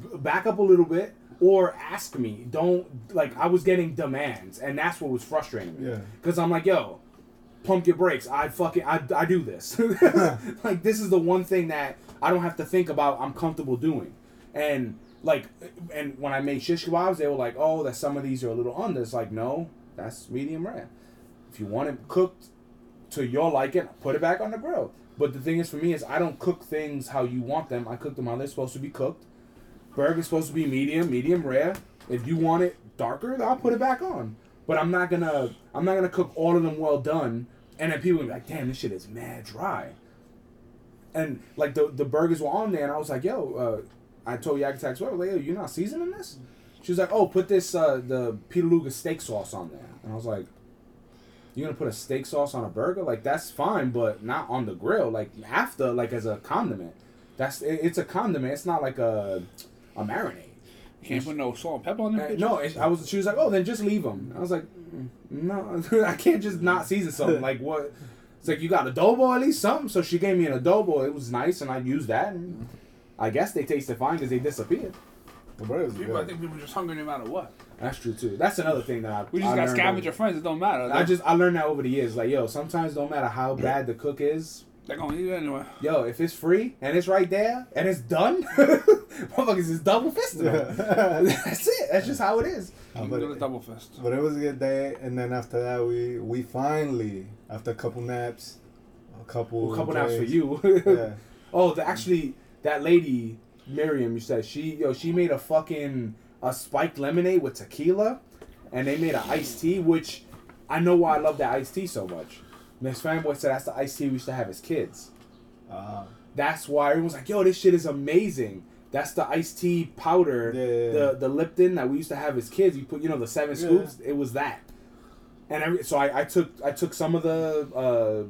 b- back up a little bit or ask me. Don't, like, I was getting demands, and that's what was frustrating me. Yeah. Because I'm like, yo, pump your brakes. I fucking, I, I do this. like, this is the one thing that I don't have to think about, I'm comfortable doing. And, like, and when I made shish kebabs, they were like, oh, that some of these are a little under. It's like, no, that's medium rare. If you want it cooked to your liking, put it back on the grill. But the thing is, for me, is I don't cook things how you want them. I cook them how they're supposed to be cooked. Burger's supposed to be medium, medium rare. If you want it darker, I'll put it back on. But I'm not gonna, I'm not gonna cook all of them well done. And then people be like, "Damn, this shit is mad dry." And like the the burgers were on there, and I was like, "Yo," uh, I told Yak Attack's wife, like, you're not seasoning this?" She was like, "Oh, put this uh, the Peter Luger steak sauce on there." And I was like, "You're gonna put a steak sauce on a burger? Like that's fine, but not on the grill. Like after, like as a condiment. That's it, it's a condiment. It's not like a a marinade." You can't put no salt and pepper on Uh, them. no, it, I was. She was like, "Oh, then just leave them." I was like, "Mm, "No, I can't just not season something. Like what? It's like you got adobo at least something." So she gave me an adobo. It was nice, and I used that. And I guess they tasted fine because they disappeared. The burger's People, I good. think people are just hungry no matter what. That's true too. That's another thing that I We just I got learned scavenger over- friends. It don't matter. I just I learned that over the years. Like yo, sometimes don't matter how bad the cook is. they're gonna eat it anyway. Yo, if it's free and it's right there and it's done, motherfuckers is double fisting. them. That's it. That's just how it is. You but, can do the double fist. but it was a good day, and then after that, we we finally, after a couple naps, a couple, a couple naps for drinks, you. yeah. Oh, the, actually, that lady Miriam, you said she yo she made a fucking a spiked lemonade with tequila, and they made an iced tea, which I know why I love that iced tea so much. Miss Fanboy said that's the iced tea we used to have as kids. Uh, That's why everyone's like, yo, this shit is amazing. That's the iced tea powder, Yeah, yeah, yeah. the the Lipton that we used to have as kids. You put, you know, the seven scoops. It was that, and every, so I, I took I took some of the uh,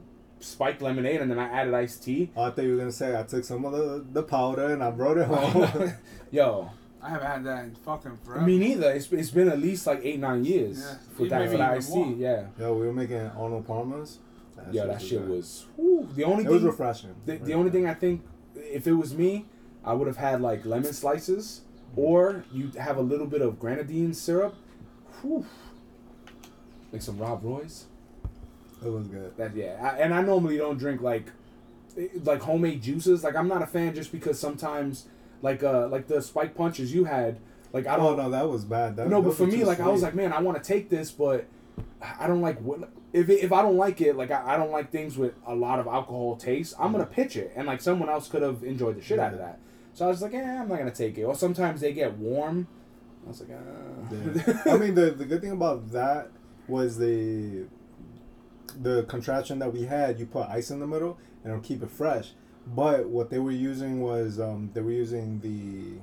spiked lemonade and then I added iced tea. Oh, I thought you were gonna say I took some of the, the powder and I brought it home. Yo, I haven't had that in fucking forever. me neither. It's, it's been at least like eight nine years Yeah. for that Maybe for that even iced more. tea. Yeah, Yo, we were making Arnold Palmer's. yeah, that shit good. was. whew, the only It was refreshing. the, the only thing I think if it was me, I would have had like lemon slices, mm-hmm. or you have a little bit of grenadine syrup. Whew. Like some Rob Roy's. It was good. That yeah, I, and I normally don't drink like eh, like homemade juices. Like I'm not a fan just because sometimes like uh like the spike punches you had. Like I Oh don't Oh no, that was bad. That, no, but for me, like I was like, man, I want to take this, but I don't like what if it, if I don't like it, like I, I don't like things with a lot of alcohol taste. I'm gonna pitch it, and like someone else could have enjoyed the shit out of that. So I was like, eh, I'm not gonna take it. Or sometimes they get warm. I was like, uh. Yeah. I mean, the the good thing about that was the the contraption that we had. You put ice in the middle, and it'll keep it fresh. But what they were using was um, they were using the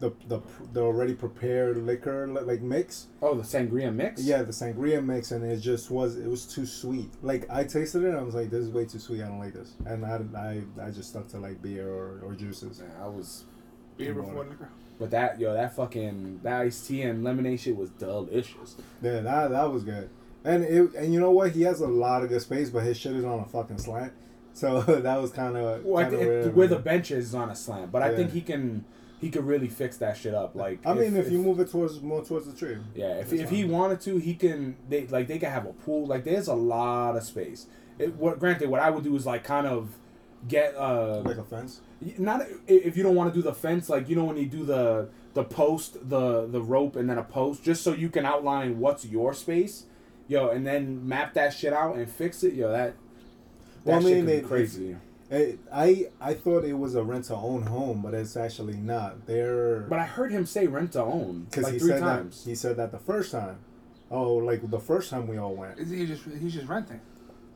the the the already prepared liquor like mix. oh, the sangria mix. Yeah, the sangria mix, and it just was it was too sweet. Like I tasted it, and I was like, this is way too sweet. I don't like this, and I I, I just stuck to like beer or, or juices. Yeah, I was. Beer Water. before liquor. But that yo, that fucking that iced tea and lemonade shit was delicious. Yeah, that that was good. And it and you know what? He has a lot of good space, but his shit is on a fucking slant. So that was kind of Well, I kinda it- where the bench is on a slant, but I think he can he could really fix that shit up. Like I mean, if, you move it towards more towards the tree. yeah, if, if he wanted to, he can. They like they can have a pool. Like there's a lot of space. It, what granted, what I would do is like kind of get uh like a fence. not if you don't want to do the fence like you know when you do the the post the the rope and then a post just so you can outline what's your space yo and then map that shit out and fix it yo that that Well, I mean, could it- crazy It, I I thought it was a rent to own home, but it's actually not. They're but i heard him say rent to own because like he three said times that he said that the first time. Oh, like the first time we all went. Is he just he's just renting?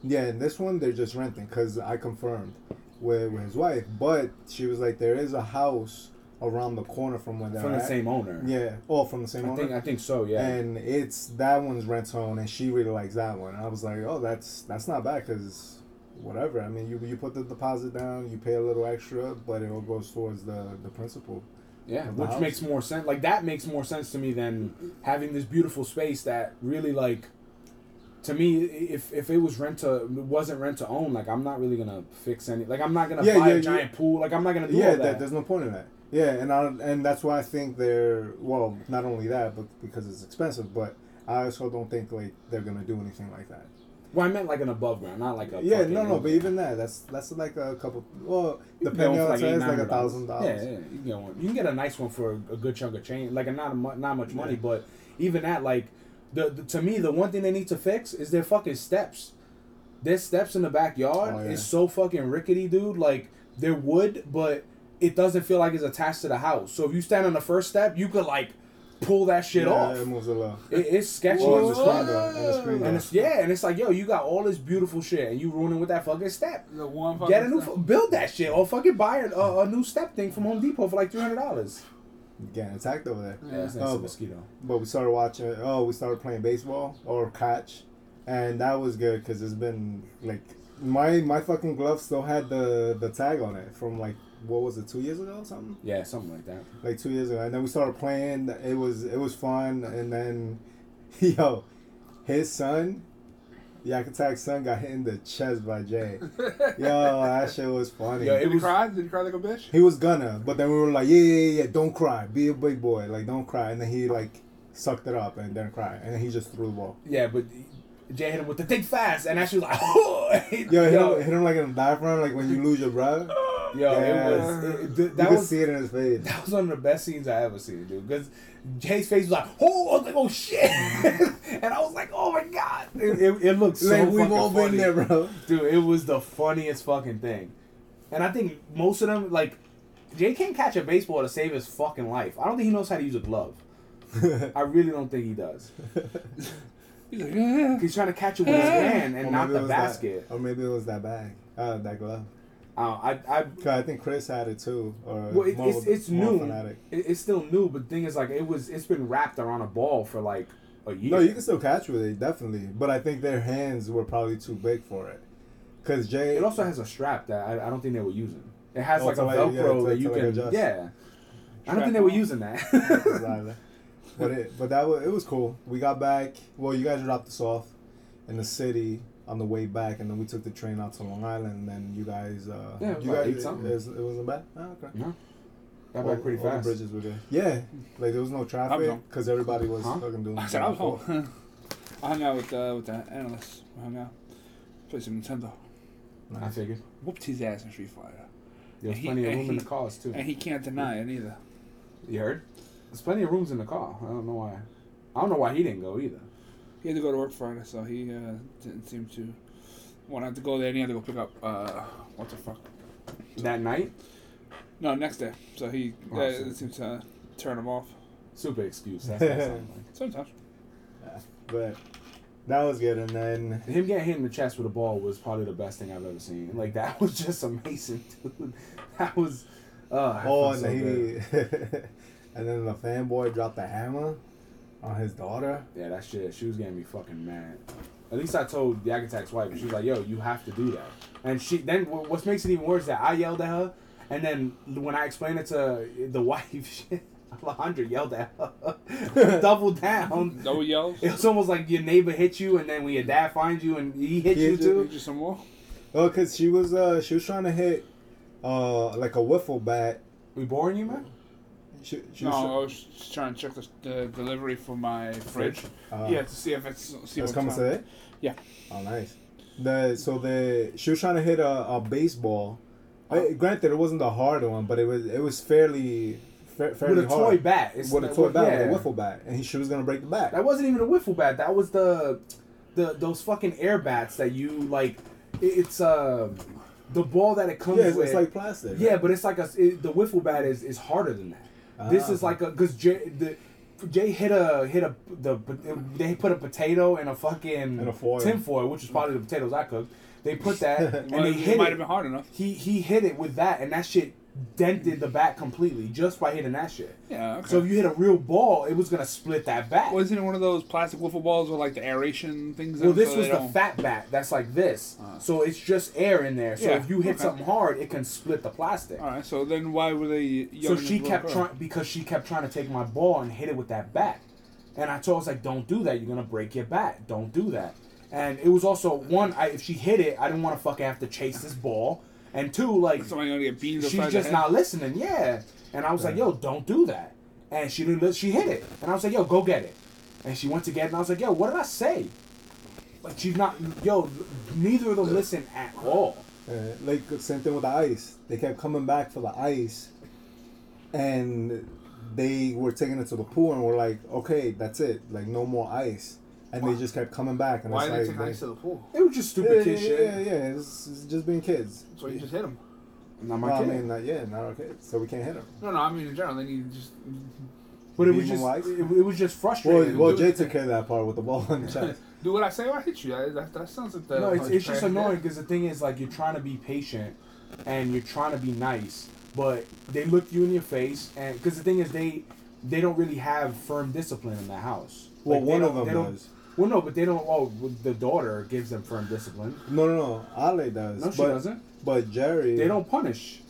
Yeah, and this one they're just renting because I confirmed with, with his wife, but she was like, there is a house around the corner from where they're from the at. same owner Yeah, oh, from the same i owner. think i think so yeah and it's that one's rent to own, and she really likes that one. And I was like, oh, that's that's not bad because whatever. I mean, you you put the deposit down, you pay a little extra, but it all goes towards the the principal. Yeah, which house. makes more sense. Like that makes more sense to me than having this beautiful space that really like. To me, if if it was rent to wasn't rent to own, like I'm not really gonna fix any. Like I'm not gonna Yeah, buy yeah, a giant pool. Like I'm not gonna do yeah, all that. that. there's no point in that. Yeah, and I and that's why I think they're well, not only that, but because it's expensive, but I also don't think like they're gonna do anything like that. well, I meant like an above ground, not like a. Yeah, no, no, but even that, that's that's like a couple. Well, the depending on one what for it says, like a thousand dollars. Yeah, yeah, you can get one. You can get a nice one for a, a good chunk of change. Like a not a, mu- not much money, Yeah. but even that, like the, the to me, the one thing they need to fix is their fucking steps. Their steps in the backyard Oh, yeah. is so fucking rickety, dude. Like they're wood, but it doesn't feel like it's attached to the house. So if you stand on the first step, you could like pull that shit yeah, off. It moves a little. It, it's sketchy. Or the as screen fuck. door, and the screen door. And it's yeah, and it's like yo, you got all this beautiful shit, and you ruining with that fucking step. The one fucking Get a new, stuff. f- build that shit, or fucking buy a, a, a new step thing from Home Depot for like three hundred dollars. Getting attacked over there. Yeah, that's next Oh, to mosquito. But we started watching. Oh, we started playing baseball or catch, and that was good because it's been like my my fucking glove still had the the tag on it from like what was it two years ago something Yeah, something like that. like two years ago, and then we started playing. It was it was fun, and then yo, his son. Yak Attack's son got hit in the chest by Jay. Yo, that shit was funny. Yo, Did he cry? Did he cry like a bitch? He was gonna, but then we were like, yeah, yeah, yeah, don't cry, be a big boy, like don't cry, and then he like sucked it up and didn't cry, and then he just threw the ball. Yeah, but Jay hit him with the think fast, and actually was like, oh, Yo, hit, him, hit him like in the diaphragm, like when you lose your breath. Yo, Yeah. it was it, it- You that could was see it in his face. that was one of the best scenes I ever seen, dude. Because Jay's face was like, oh, I was like, oh shit, and I was like, oh my god, it, it, it looked so like we've all funny. been there, bro. Dude, it was the funniest fucking thing. And I think most of them, like, Jay can't catch a baseball to save his fucking life. I don't think he knows how to use a glove. I really don't think he does. He's like, yeah. He's trying to catch it with his hand and Or not maybe the it was basket. That, or maybe it was that bag, uh, that glove. Uh, I, I, 'Cause I think Chris had it too. Or well, it, more it's it's more new. It, it's still new, but the thing is, like, it was, it's been wrapped around a ball for like a year. No, you can still catch with it, definitely. But I think their hands were probably too big for it. Cause Jay, It also has a strap that I, I don't think they were using. It has Oh, like a like- Velcro yeah, to- that you like can, adjust. yeah. I don't think they were using that. but it, but that was it was cool. We got back. Well, you guys dropped us off in the city on the way back, and then we took the train out to Long Island. And then you guys, uh, Yeah, it was you guys, eight something. It, was, it wasn't bad. Oh, okay. no, Got all, back pretty all the fast. bridges were there. Yeah, like there was no traffic because everybody was Huh? fucking doing. I said I was home. I hung out with uh, with the analyst. We hung out. Played some Nintendo. I figured. Whooped his ass in Street Fighter. There's And he- plenty of and room in he- the cars too. And he can't deny it either. You heard? There's plenty of rooms in the car. I don't know why. I don't know why he didn't go either. He had to go to work Friday, so he uh, didn't seem to want to go there. And he had to go pick up uh, what the fuck? That night, No, next day. So he Oh, uh, so- it seemed to turn him off. super excuse. That's what like. Sometimes. But that was good, and then Him getting hit in the chest with a ball was probably the best thing I've ever seen. Like that was just amazing, dude. That was. Uh, oh, and so he and then the fanboy dropped the hammer on his daughter. Yeah, that shit. She was getting me fucking mad. At least I told the Yak Attack's wife. She was like, "Yo, you have to do that." And she then wh- what makes it even worse is that I yelled at her, and then when I explained it to the wife, shit, Alejandra yelled at her, double down. Double yells. It was almost like your neighbor hit you, and then when your dad finds you and he hit He you hit you- too. Just some more. Oh, cause she was uh she was trying to hit uh like a wiffle bat. We boring you, man? She, she No, I was just trying to check the, the delivery for my fridge. uh, yeah, to see if it's see It's coming today. Yeah. Oh, nice. The so the she was trying to hit a, a baseball. Uh, granted, it wasn't the hard one, but it was it was fairly fa- fairly With a hard. toy bat. It's with a toy bat, yeah. with a wiffle bat, and he, she was gonna break the bat. That wasn't even a wiffle bat. That was the, the those fucking air bats that you like. it- It's uh, the ball that it comes yeah, it's, with. it's like plastic. yeah, but it's like a it, the wiffle bat is, is harder than that. This Ah. is like a because Jay the Jay hit a hit a the they put a potato in a fucking In a foil. tin foil, which is probably the potatoes I cooked. They put that and they it hit might it. have been hard enough. He he hit it with that, and that shit dented the bat completely just by hitting that shit. Yeah. Okay. So if you hit a real ball, it was gonna split that bat. wasn't it one of those plastic wiffle balls with like the aeration things? Well, this so was the don't- fat bat. That's like this. Uh. so it's just air in there. So Yeah, if you hit okay. something hard, it can split the plastic. All right. So then why were they? so she kept trying because she kept trying to take my ball and hit it with that bat. And I told her, I was like, "Don't do that. You're gonna break your bat. Don't do that." And it was also one. I, if she hit it, I didn't want to fucking have to chase this ball. And two, like Somebody gonna get beamed she's just the head? not listening. Yeah. And I was like, "Yo, don't do that." And she didn't. She hit it. And I was like, "Yo, go get it." And she went to get it. And I was like, "Yo, what did I say?" Like she's not. Yo, neither of them listen at all. Uh, like same thing with the ice. They kept coming back for the ice, and they were taking it to the pool and were like, "Okay, that's it. Like no more ice." And they just kept coming back, and Why it's did they like, take ice to the pool? It was just stupid yeah, kid yeah, shit. yeah, yeah. It's, it's just being kids. So you just hit them. Not my Well, I mean, not, yeah, not our kids, so we can't hit them. No, no. I mean in general, they need to just. but it Beat was just. It, it was just frustrating. well, Dude, Jay took care of that part with the ball in the chest. Do what I say or I hit you. That, that, that sounds like the. no, it's, it's just annoying because the thing is, like, you're trying to be patient and you're trying to be nice, but they look you in your face, and because the thing is, they they don't really have firm discipline in the house. Well, Like, one of them does. Well, no, but they don't. Oh, the daughter gives them firm discipline. No, no, no. Ale does. No, she but, doesn't. But Jerry. They don't punish.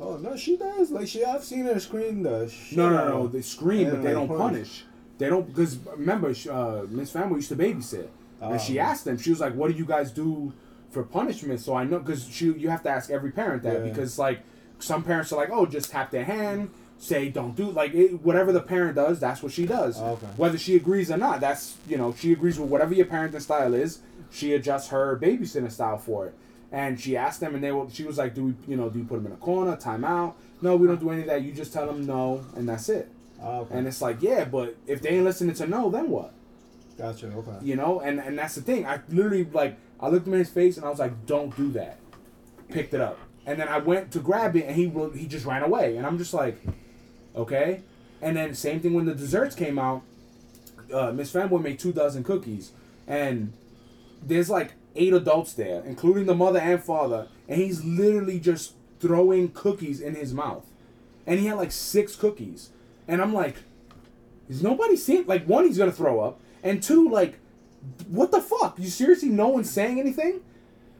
Oh no, she does. Like she, I've seen her scream the. shit No, no, no. They scream, but they don't punish. punish. They don't because remember, uh, Miss Family used to babysit, and she Oh. asked them. She was like, "What do you guys do for punishment?" So I know because she you have to ask every parent that Yeah. because like some parents are like, "Oh, just tap their hand." Say don't do like it, whatever the parent does. That's what she does. Oh, okay. Whether she agrees or not, that's you know she agrees with whatever your parenting style is. She adjusts her babysitting style for it. And she asked them, and they were. She was like, "Do we, you know, do you put them in a corner, time out? No, we don't do any of that. You just tell them no, and that's it." Oh, okay. And it's like, yeah, but if they ain't listening to no, then what? gotcha. Okay. You know, and and that's the thing. I literally like I looked him in his face and I was like, don't do that. Picked it up, and then I went to grab it and he he just ran away, and I'm just like, okay. And then same thing when the desserts came out. Uh, Miss Fanboy made two dozen cookies, and there's like eight adults there, including the mother and father, and he's literally just throwing cookies in his mouth, and he had like six cookies, and I'm like, is nobody seeing? Like one, he's gonna throw up, and two, like, what the fuck? You seriously? No one's saying anything,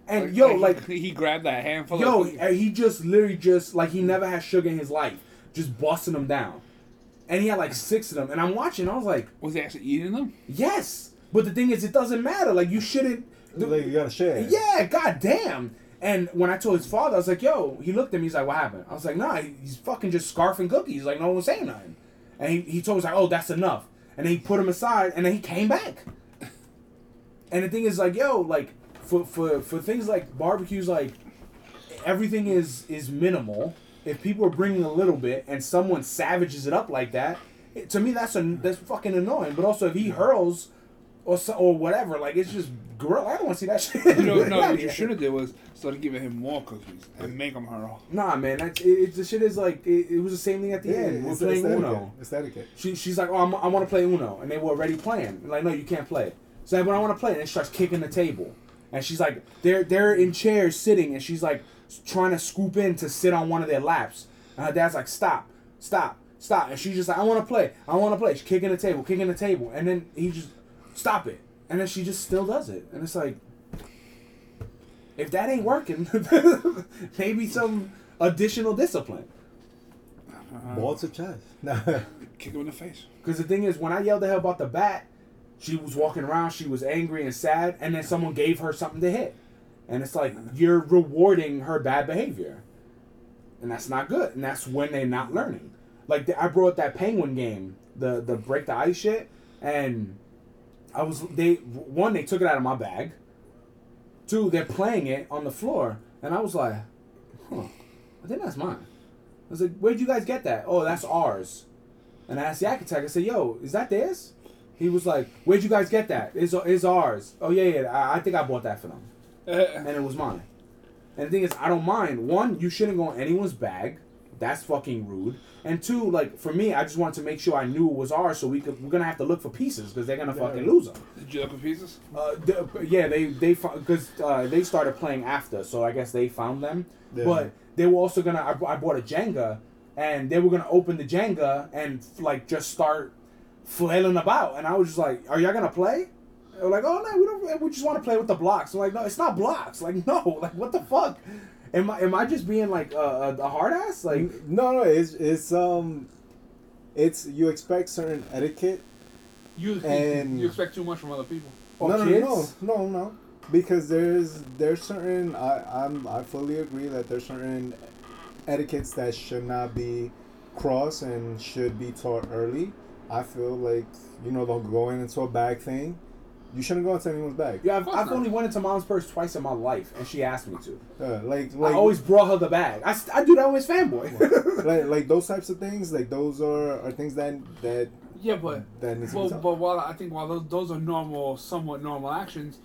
and yo, like, he, he grabbed that handful. yo, of he just literally just like he never had sugar in his life, just busting them down, and he had like six of them, and I'm watching, I was like, was he actually eating them? yes, but the thing is, it doesn't matter. Like you shouldn't. like you gotta share. Yeah, goddamn. And when I told his father, I was like, "Yo," he looked at me. He's like, "What happened?" I was like, "Nah, he's fucking just scarfing cookies. Like no one was saying nothing." And he, he told us like, "Oh, that's enough." And then he put him aside, and then he came back. And the thing is, like, yo, like for for for things like barbecues, like everything is is minimal. If people are bringing a little bit and someone savages it up like that, it, to me that's a that's fucking annoying. But also if he hurls or so, or whatever, like it's just grill. I don't want to see that shit. You know, no, what you should have did was started giving him more cookies and make him hurl. Nah, man, that's it, it. The shit is like it, it was the same thing at the Yeah, end. We're it's, playing it's. Uno. It's etiquette. She, she's like, oh, I'm, I want to play Uno, and they were already playing. Like, no, you can't play. So like, but I want to play, and she starts kicking the table, and she's like, they're they're in chairs sitting, and she's like trying to scoop in to sit on one of their laps, and her dad's like, stop, stop, stop, and she's just like, I want to play, I want to play. She's kicking the table, kicking the table, and then he just stop it, and then she just still does it, and it's like, if that ain't working, maybe some additional discipline. Uh-huh. Ball to chest. No. Kick him in the face. Because the thing is, when I yelled at her about the bat, she was walking around, she was angry and sad, and then someone gave her something to hit. And it's like, you're rewarding her bad behavior. And that's not good. And that's when they're not learning. Like, I brought that penguin game, the, the break the ice shit, and I was, they, one, they took it out of my bag. Two, they're playing it on the floor, and I was like, huh, I think that's mine. I was like, where'd you guys get that? Oh, that's ours. And I asked the architect, I said, yo, is that theirs? He was like, where'd you guys get that? It's, it's ours. Oh, yeah, yeah, I, I think I bought that for them. And it was mine. And the thing is, I don't mind. One, you shouldn't go in anyone's bag. That's fucking rude. And two, like, for me, I just wanted to make sure I knew it was ours so we could, we're gonna have to look for pieces because they're gonna fucking lose them. Did you look for pieces? Uh, the, yeah, they they because uh, they started playing after, so I guess they found them. Yeah. But they were also gonna. I, I bought a Jenga, and they were gonna open the Jenga and like just start flailing about, and I was just like, "Are y'all gonna play?" They were like, "Oh no, we don't. We just want to play with the blocks." I'm like, "No, it's not blocks. Like, no, like what the fuck." Am I, am I just being like a, a, a hard ass? Like, no, no, it's it's um, it's you expect certain etiquette. You And- you expect too much from other people. or no, no, kids? no, no, no, because there's there's certain I I'm I fully agree that there's certain etiquettes that should not be crossed and should be taught early. I feel like you know the going into a bag thing. You shouldn't go into anyone's bag. Yeah, I've, I've only went into mom's purse twice in my life, and she asked me to. Uh, like like I always brought her the bag. I, I do that with fanboy. like, like those types of things. Like those are, are things that that Yeah, but that needs to well, be but while I think while those those are normal, somewhat normal actions,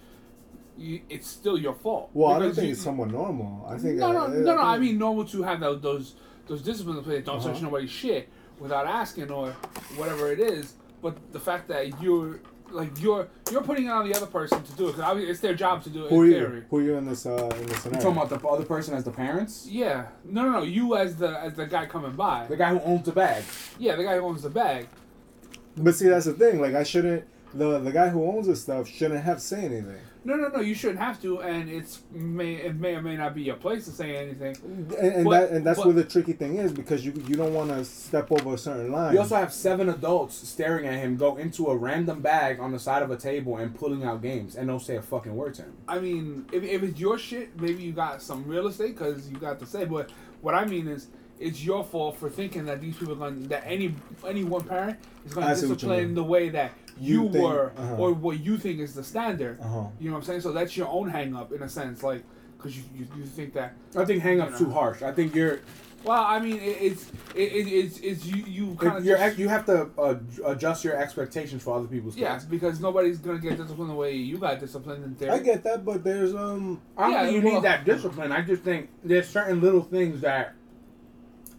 you, it's still your fault. Well, I don't think you- it's somewhat normal. I think No, no, uh, no, no. I think- mean, normal to have those those, those disciplines in place. Don't Uh-huh. touch nobody's shit without asking or whatever it is. But the fact that you're like you're you're putting it on the other person to do it because it's their job to do it. who are in you? theory. Who are you in this uh in this You scenario? talking about the other person as the parents? Yeah, no, no, no. You as the as the guy coming by. The guy who owns the bag. Yeah, the guy who owns the bag. But see, that's the thing. Like, I shouldn't. The the guy who owns this stuff shouldn't have to say anything. No, no, no. You shouldn't have to, and it's may it may or may not be your place to say anything. And, and But- that and that's but- where the tricky thing is because you you don't want to step over a certain line. You also have seven adults staring at him go into a random bag on the side of a table and pulling out games and don't say a fucking word to him. I mean, if, if it's your shit, maybe you got some real estate because you got to say. But what I mean is, it's your fault for thinking that these people are going that any any one parent is going to see what discipline the way that you, You think- were uh-huh. or what you think is the standard. Uh-huh. You know what I'm saying? So that's your own hang up in a sense, like because you, you you think that. I think hang up's You too harsh. I think you're Well, I mean, it, it's it, it, it's it's you you kind of you're ex- you have to uh, adjust your expectations for other people's yeah kids. because nobody's gonna get disciplined the way you got disciplined in theory. I get that, but there's um I don't Yeah, think you well- need that discipline. I just think there's certain little things that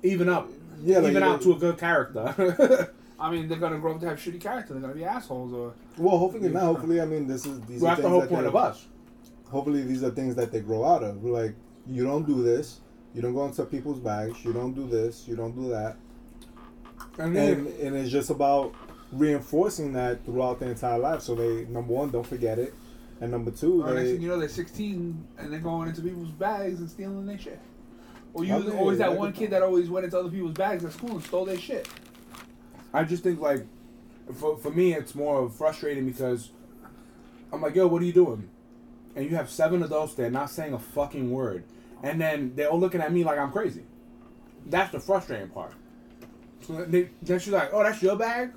even up, yeah like, even out to a good character. I mean, they're gonna grow up to have shitty character. They're gonna be assholes or. well hopefully not hopefully I mean this is these well, are that's things the whole that point they- of us. hopefully these are things that they grow out of like you don't do this you don't go into people's bags you don't do this you don't do that And and then, and it's just about reinforcing that throughout their entire life so they number one don't forget it and number two Or next thing you know, they're 16 and they're going into people's bags and stealing their shit. Or you I mean, always that one could- kid that always went into other people's bags at school and stole their shit. I just think like, for, for me, it's more frustrating because I'm like, yo, what are you doing? and you have seven adults there not saying a fucking word, and then they're all looking at me like I'm crazy. That's the frustrating part. So they, then she's like, "Oh, that's your bag."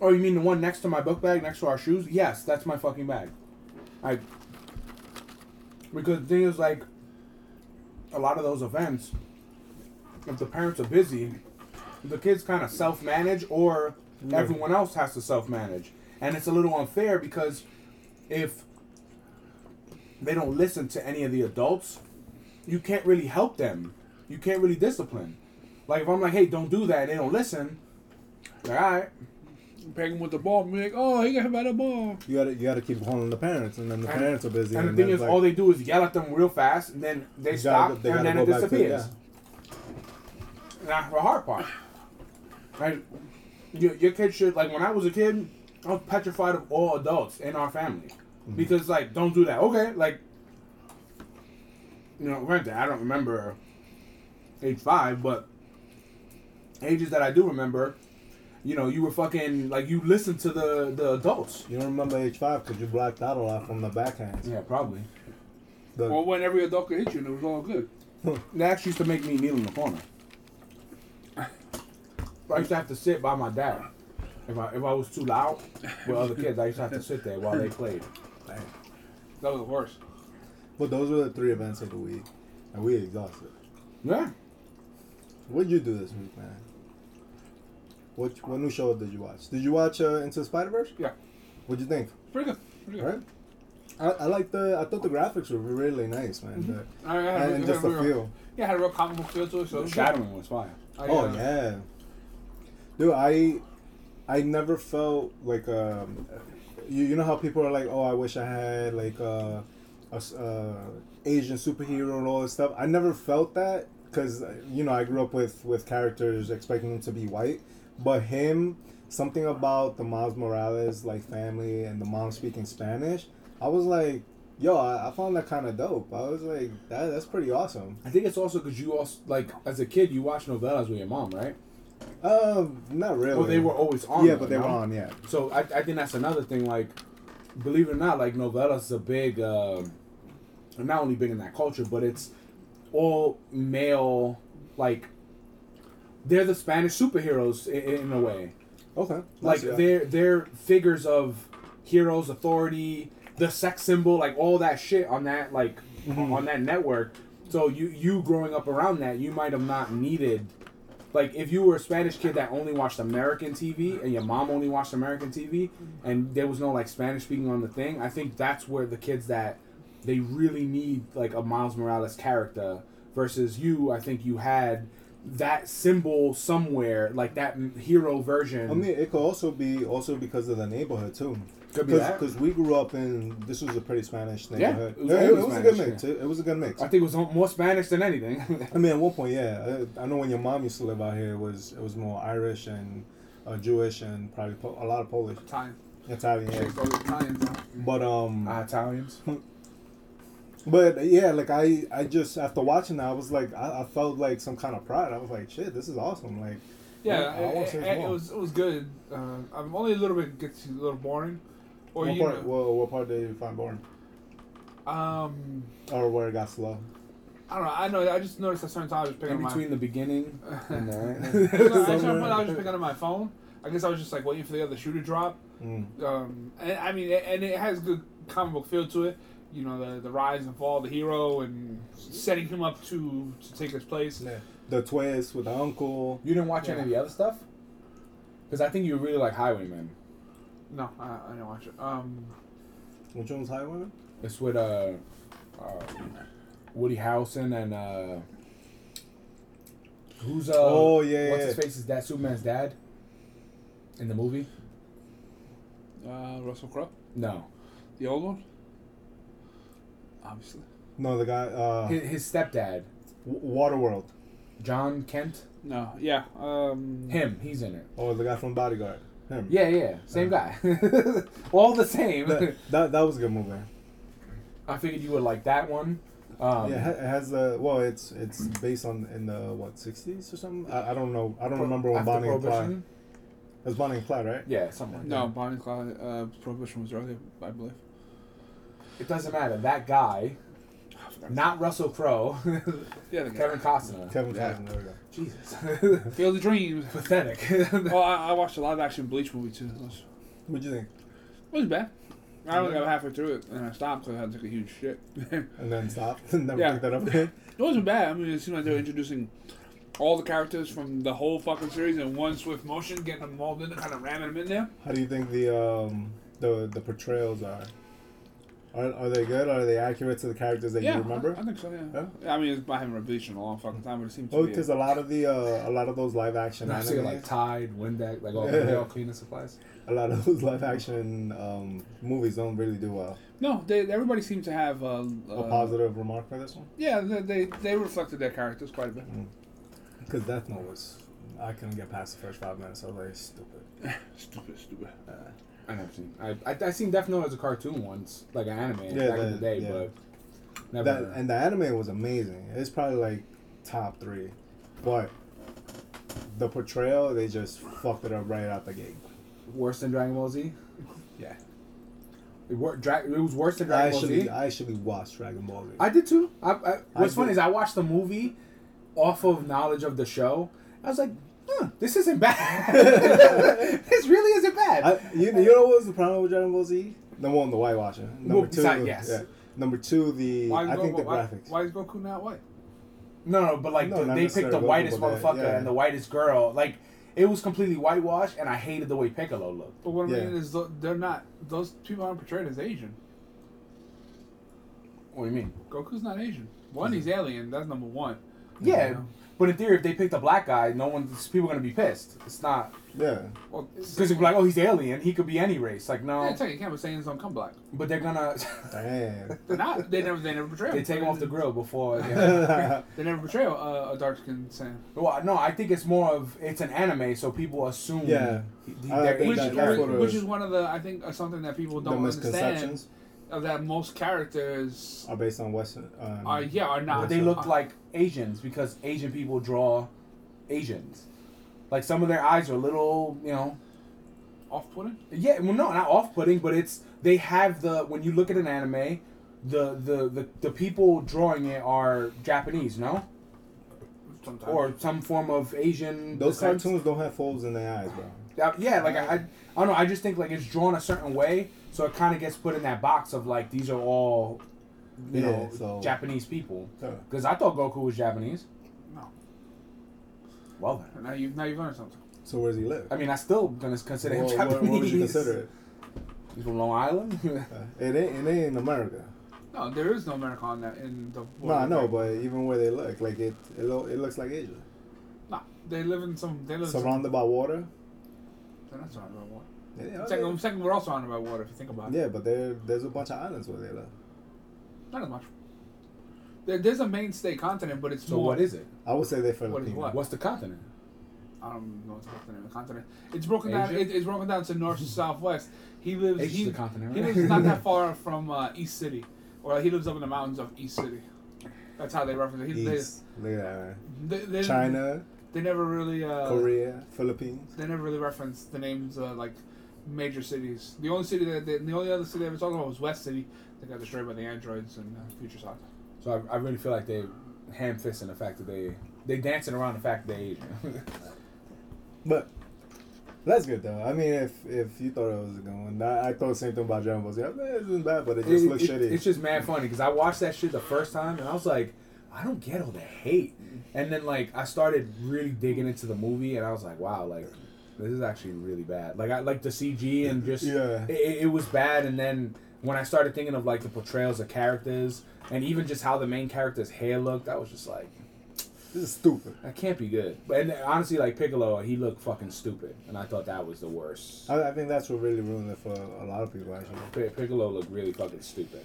Oh, you mean the one next to my book bag, next to our shoes? Yes, that's my fucking bag. I because the thing is like a lot of those events, if the parents are busy, the kids kind of self manage or Yeah. everyone else has to self manage. And it's a little unfair because if they don't listen to any of the adults, you can't really help them. You can't really discipline. Like if I'm like, hey, don't do that, and they don't listen, like, all right. Peg him with the ball and be like, oh, he got hit by the ball. You gotta you gotta keep calling the parents, and then the And- parents are busy. And the thing is, it's all they do is yell at them real fast, and then they stop, gotta- they and then it go back to- disappears. yeah. That's the hard part. Right? Your, your kid should like when I was a kid, I was petrified of all adults in our family Mm-hmm. because like don't do that. Okay, like you know, granted, I don't remember age five, but ages that I do remember, you know, you were fucking like you listened to the the adults. You don't remember age five because you blacked out a lot from the backhands. Yeah, probably. The, Or when every adult could hit you and it was all good. They actually used to make me kneel in the corner. I used to have to sit by my dad. If I if I was too loud with other kids, I used to have to sit there while they played. That was the worst. but those were the three events of the week, and we exhausted. Yeah. What'd you do this week, man? What what new show did you watch? Did you watch uh, Into the Spider Verse? Yeah. What'd you think? Pretty good. Pretty good. Right. I, I like the I thought the graphics were really nice, man. The- I had, and it just had the a real, feel. Yeah, it had a real comic book feel to it. So it The was shadowing was fire. I, Oh uh, yeah, dude. I I never felt like um, you you know how people are like, oh, I wish I had like uh, a uh, Asian superhero and all this stuff. I never felt that because you know I grew up with with characters expecting them to be white, but him something about the Miles Morales like family and the mom speaking Spanish. I was like. Yo, I, I found that kind of dope. I was like, that, that's pretty awesome. I think it's also because you also like as a kid you watch novelas with your mom, right? Um, not really. Well, they were always on. Yeah, though, but they were on. Yeah. So I, I think that's another thing. Like, believe it or not, like novelas is a big, uh, not only big in that culture, but it's all male. Like, they're the Spanish superheroes in, in a way. Okay. Like That's- they're they're figures of heroes, authority, the sex symbol, like all that shit on that like Mhm. on that network. So you you growing up around that, you might have not needed like if you were a Spanish kid that only watched American TV and your mom only watched American TV and there was no like Spanish speaking on the thing, I think that's where the kids that they really need like a Miles Morales character versus you, I think you had that symbol somewhere like that hero version. I mean, it could also be also because of the neighborhood too. Could be that. Because we grew up in this was a pretty Spanish Yeah, neighborhood. it was Yeah, it, always was a good mix. yeah. It, it was a good mix. I think it was more Spanish than anything. I mean, at one point, yeah. I, I know when your mom used to live out here, it was it was more Irish and uh, Jewish and probably po- a lot of Polish, Italian. Italian. Yeah. Shit, all the Italians. huh? But um, Ah, Italians. but yeah, like I I just after watching that, I was like I, I felt like some kind of pride. I was like, shit, this is awesome. Like, Yeah, I wanna it, it, it was it was good. Uh, I'm only a little bit gets a little boring. Or what you part? know, What, what part did you find boring, um, or where it got slow? I don't know. I know. I just noticed at certain times I was picking In up between the beginning and my. the No, at certain point I was just picking up my phone. I guess I was just like waiting for the other shoe to drop. Mm. Um, and I mean, and it has good comic book feel to it. You know, the the rise and fall of the hero and setting him up to to take his place. Yeah. The twist with the uncle. You didn't watch any of the other stuff? Because I think you really like Highwaymen. No, I, I didn't watch it. Um, Which one's Highwayman? It's with uh, uh Woody Harrelson and uh, who's uh, Oh, yeah, what's yeah. his face? Is that Superman's dad in the movie? uh, Russell Crowe, No, the old one. Obviously. No, the guy. Uh, his, his stepdad, W- Waterworld. John Kent. No. Yeah. Um, Him, he's in it. Oh, the guy from Bodyguard. Him. Yeah, yeah, same guy. All the same. That, that, that was a good movie. I figured you would like that one. Um, yeah, it has the well. It's it's based on in the what sixties or something. I, I don't know. I don't remember when Bonnie and Clyde. Prohibition? It was Bonnie and Clyde, right? Yeah, something like no, that. Bonnie and Clyde. Uh, Prohibition was earlier, I believe. it doesn't matter. That guy, not Russell Crowe, Yeah, the guy. Kevin Costner. Kevin Yeah. Costner. There we go. Jesus, Field of Dreams. pathetic. Oh, I, I watched a live action Bleach movie too. Was, What'd you think? it was bad. I only got halfway through it and I stopped because I had to take a huge shit. And then stop. Never Yeah. picked that up again. It wasn't bad. I mean, it seemed like they were introducing all the characters from the whole fucking series in one swift motion, getting them all in, kind of ramming them in there. How do you think the um the the portrayals are? Are, are they good? Are they accurate to the characters that yeah, you remember? I, I think so. Yeah. Yeah? Yeah, I mean, it's, I haven't read in a long fucking time, but it seems to Oh, because a lot of the uh, a lot of those live action I see anime, like Tide, Windex, like all, Yeah. they all cleaning supplies. a lot of those live action um, movies don't really do well. no, they, everybody seems to have uh, A uh, positive remark for this one, Yeah, they, they they reflected their characters quite a bit. because Death Note was I couldn't get past the first five minutes. I was like, stupid. Stupid, stupid. Uh, I never seen. I I, I seen Death Note as a cartoon once, like an anime Yeah, back in the day, yeah. but never. that and the anime was amazing. It's probably like top three, but the portrayal they just fucked it up right out the gate. worse than Dragon Ball Z. Yeah, It, wor- Dra- it was worse than I Dragon Ball actually Z. I actually watched Dragon Ball Z. I did too. I, I, what's I funny did. is I watched the movie off of knowledge of the show. I was like, huh, this isn't bad. this really isn't bad. I, you, you know what was the problem with Dragon Ball Z? Number one, the whitewashing. Number Well, two, beside- yes. yeah. Number two, the Why is I Goku, think the why, graphics. why is Goku not white? no, no, but like No, the, they picked the whitest but that- motherfucker yeah. and the whitest girl. Like it was completely whitewashed, and I hated the way Piccolo looked. But what I Yeah. mean is, they're not. Those people aren't portrayed as Asian. What do you mean? Goku's not Asian. One, he's alien. That's number one. Yeah, Yeah. But in theory, if they picked a black guy, no one, people are gonna be pissed. It's not Yeah, Well, because they're like, oh, he's alien. He could be any race. Like no, yeah, tell you, you can't be saying don't come black. but they're gonna Damn. They're not. They never. They never portray. they him. take him off the grill before. Yeah. yeah, They never portray a, a dark skinned Sam. Well, no, I think it's more of it's an anime, so people assume Yeah. he- he- I think Which, that- that's which, which is. is one of the I think uh, something that people don't understand. misconceptions Of that most characters are based on Western. Um, are yeah are not. But they look are- like Asians because Asian people draw Asians. Like some of their eyes are a little, you know. off-putting. Yeah, well, no, not off-putting, but it's they have the when you look at an anime, the the the, the people drawing it are Japanese, no, Sometimes. or some form of Asian. those descent. cartoons don't have folds in their eyes, bro. Yeah, like I, I, I don't know. I just think like it's drawn a certain way, so it kind of gets put in that box of like these are all, you Yeah, know, so- Japanese people. Yeah. Because I thought Goku was Japanese. no. Well then, Now you've now you've learned something. So where does he live? I mean, I still gonna consider him Japanese. what, what would you consider it? He's from Long Island. Uh, it ain't. It ain't in America. No, there is no America on that in the. No, I know, but even where they look, like it, it, lo- it looks like Asia. no, they live in some. They live. in some, Surrounded by water. they're not surrounded by water. Yeah, Second, second, we're also surrounded by water. If you think about it, yeah, but there, there's a bunch of islands where they live. Not as much. There, there's a mainstay continent, but it's so more. what is it? I would say they're What is what? What's the continent? I don't know what's the name of the continent. It's broken down. Asia? It, it's broken down to north and southwest. He lives. Asia's he, the continent, he right? lives not that far from uh, East City, or he lives up in the mountains of East City. That's how they reference it. He, they, East, look at that. man. they, they, China, They never really. Uh, Korea, Philippines. They never really reference the names uh, like major cities. The only city that they, the only other city they ever talked about was West City. They got destroyed by the androids and uh, Future Soccer. So I, I really feel like they ham fisting the fact that they they dancing around the fact that they Asian. But that's good though. I mean, if if you thought it was a good one, I, I thought the same thing about Dragon Ball Z. I mean, it isn't bad, but it just It- looks it- shitty. It's just mad funny because I watched that shit the first time and I was like, I don't get all the hate. And then like I started really digging into the movie and I was like, wow, like this is actually really bad. Like I like the CG and just Yeah. it, it, it was bad. And then when I started thinking of like the portrayals of characters and even just how the main character's hair looked, I was just like, this is stupid. that can't be good. But and honestly, like Piccolo, he looked fucking stupid, and I thought that was the worst. I, I think that's what really ruined it for a lot of people actually. Piccolo looked really fucking stupid.